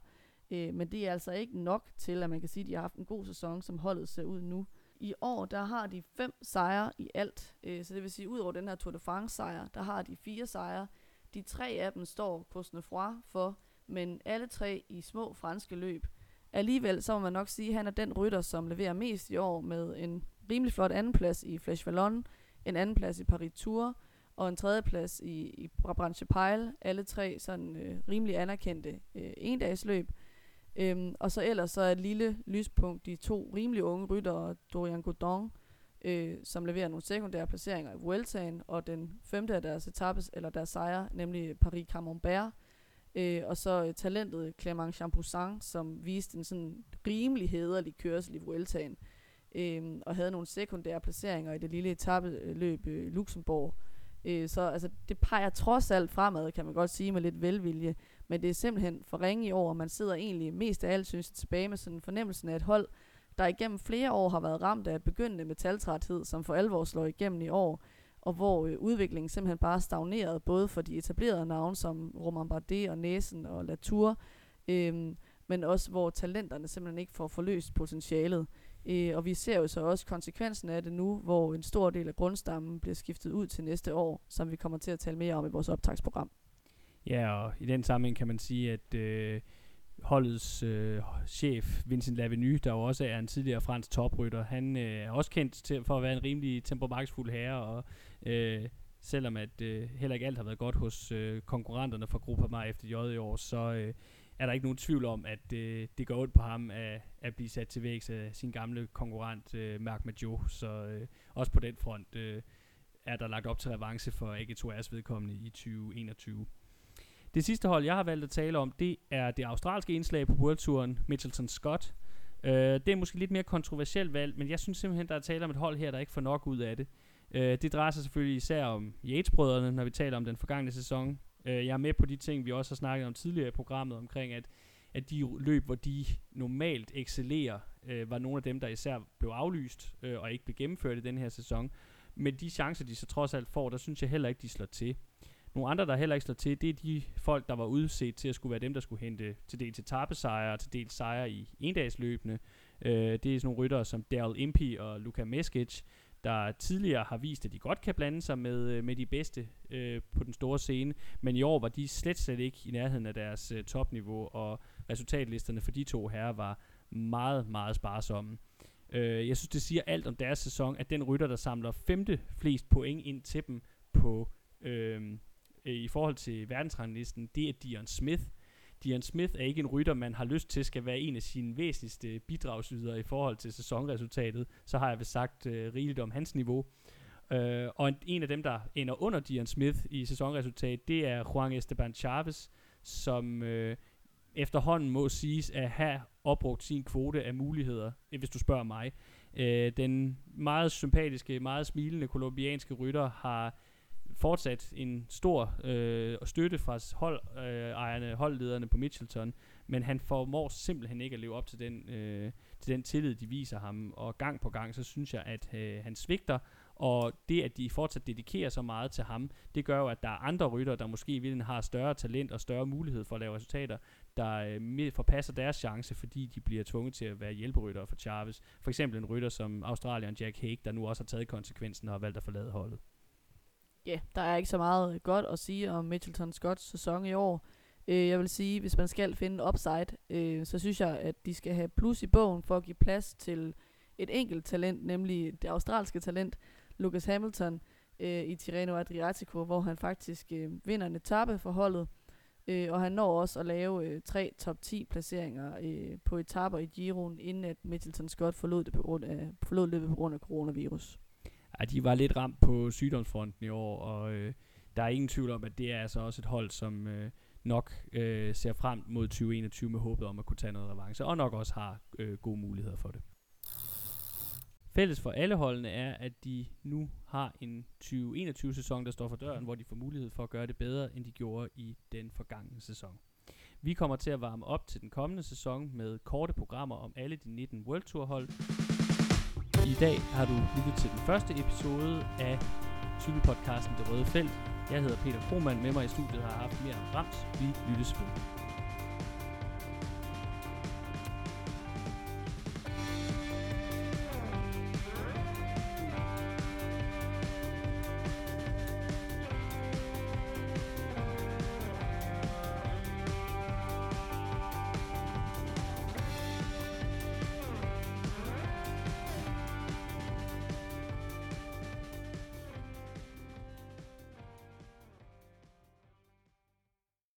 Øh, men det er altså ikke nok til, at man kan sige, at de har haft en god sæson, som holdet ser ud nu. I år, der har de fem sejre i alt. Øh, så det vil sige, ud over den her Tour de France sejr, der har de fire sejre. De tre af dem står Cosnefroy for, men alle tre i små franske løb. Alligevel, så må man nok sige, at han er den rytter, som leverer mest i år med en rimelig flot andenplads i Flash Vallon, en andenplads i Paris Tour, og en tredjeplads i, i Brabantse Pejl. Alle tre sådan øh, rimelig anerkendte øh, endagsløb. Øhm, og så ellers så er et lille lyspunkt de to rimelig unge ryttere, Dorian Godon, øh, som leverer nogle sekundære placeringer i Vueltaen, og den femte af deres etapes, eller deres sejre, nemlig Paris Camembert. Øh, og så øh, talentet Clément Champoussin, som viste en sådan rimelig hederlig kørsel i Vueltaen øh, Øhm, og havde nogle sekundære placeringer i det lille etappeløb øh, Luxembourg. Øh, så altså, det peger trods alt fremad, kan man godt sige med lidt velvilje, men det er simpelthen for ringe i år, og man sidder egentlig mest af alt, synes jeg, tilbage med sådan en af et hold, der igennem flere år har været ramt af begyndende metaltræthed, som for alvor slår igennem i år, og hvor øh, udviklingen simpelthen bare stagneret, både for de etablerede navne som Romain Bardet og Næsen og Latour, øh, men også hvor talenterne simpelthen ikke får forløst potentialet. Øh, og vi ser jo så også konsekvensen af det nu, hvor en stor del af grundstammen bliver skiftet ud til næste år, som vi kommer til at tale mere om i vores optagsprogram. Ja, og i den sammenhæng kan man sige, at øh, holdets øh, chef, Vincent Lavenu, der jo også er en tidligere fransk toprytter, han øh, er også kendt til, for at være en rimelig temperamentsfuld herre, og øh, selvom at øh, heller ikke alt har været godt hos øh, konkurrenterne fra Gruppe efter J i år, så øh, er der ikke nogen tvivl om, at øh, det går ondt på ham at, at blive sat til vægs af sin gamle konkurrent, øh, Mark Maggio. Så øh, også på den front øh, er der lagt op til revanche for AG2R's vedkommende i 2021. Det sidste hold, jeg har valgt at tale om, det er det australske indslag på World Touren, Mitchelton Scott. Øh, det er måske lidt mere kontroversielt valg, men jeg synes simpelthen, der er tale om et hold her, der ikke får nok ud af det. Øh, det drejer sig selvfølgelig især om Yates-brødrene, når vi taler om den forgangne sæson. Øh, jeg er med på de ting, vi også har snakket om tidligere i programmet, omkring at, at de løb, hvor de normalt excellerer, øh, var nogle af dem, der især blev aflyst øh, og ikke blev gennemført i den her sæson. Men de chancer, de så trods alt får, der synes jeg heller ikke, de slår til. Nogle andre, der heller ikke slår til, det er de folk, der var udset til at skulle være dem, der skulle hente til dels etappesejre og til dels sejre i endagsløbende. Øh, det er sådan nogle ryttere som Daryl Impey og Luka Meskic, der tidligere har vist, at de godt kan blande sig med, øh, med de bedste øh, på den store scene, men i år var de slet slet ikke i nærheden af deres øh, topniveau, og resultatlisterne for de to herrer var meget, meget sparsomme. Øh, jeg synes, det siger alt om deres sæson, at den rytter, der samler femte flest point ind til dem på øh, i forhold til verdensranglisten, det er Dion Smith, Dion Smith er ikke en rytter, man har lyst til skal være en af sine væsentligste bidragsydere i forhold til sæsonresultatet. Så har jeg vel sagt øh, rigeligt om hans niveau. Øh, og en, en af dem, der ender under Dion Smith i sæsonresultat, det er Juan Esteban Chavez, som øh, efterhånden må siges at have opbrugt sin kvote af muligheder, øh, hvis du spørger mig. Øh, den meget sympatiske, meget smilende kolumbianske rytter har fortsat en stor øh, støtte fra hold, øh, ejerne, holdlederne på Mitchelton, men han formår simpelthen ikke at leve op til den, øh, til den tillid, de viser ham, og gang på gang, så synes jeg, at øh, han svigter, og det, at de fortsat dedikerer så meget til ham, det gør jo, at der er andre rytter, der måske i virkeligheden har større talent og større mulighed for at lave resultater, der øh, forpasser deres chance, fordi de bliver tvunget til at være hjælperytter for Chavez. For eksempel en rytter som Australien Jack Hague, der nu også har taget konsekvensen og har valgt at forlade holdet ja, yeah, der er ikke så meget øh, godt at sige om Mitchelton Scotts sæson i år. Øh, jeg vil sige, hvis man skal finde upside, øh, så synes jeg, at de skal have plus i bogen for at give plads til et enkelt talent, nemlig det australske talent, Lucas Hamilton, øh, i Tirreno Adriatico, hvor han faktisk øh, vinder en etape for holdet. Øh, og han når også at lave øh, tre top 10 placeringer øh, på etaper i Giroen, inden at Mitchelton Scott forlod, det på grund af, forlod løbet på grund af coronavirus at de var lidt ramt på sygdomsfronten i år, og øh, der er ingen tvivl om, at det er altså også et hold, som øh, nok øh, ser frem mod 2021 med håbet om at kunne tage noget revanche, og nok også har øh, gode muligheder for det. Fælles for alle holdene er, at de nu har en 2021-sæson, der står for døren, hvor de får mulighed for at gøre det bedre, end de gjorde i den forgangne sæson. Vi kommer til at varme op til den kommende sæson med korte programmer om alle de 19 World Tour hold, i dag har du lyttet til den første episode af cykelpodcasten Det Røde Felt. Jeg hedder Peter Krohmann, med mig i studiet har haft mere Rams. Vi lyttes ved.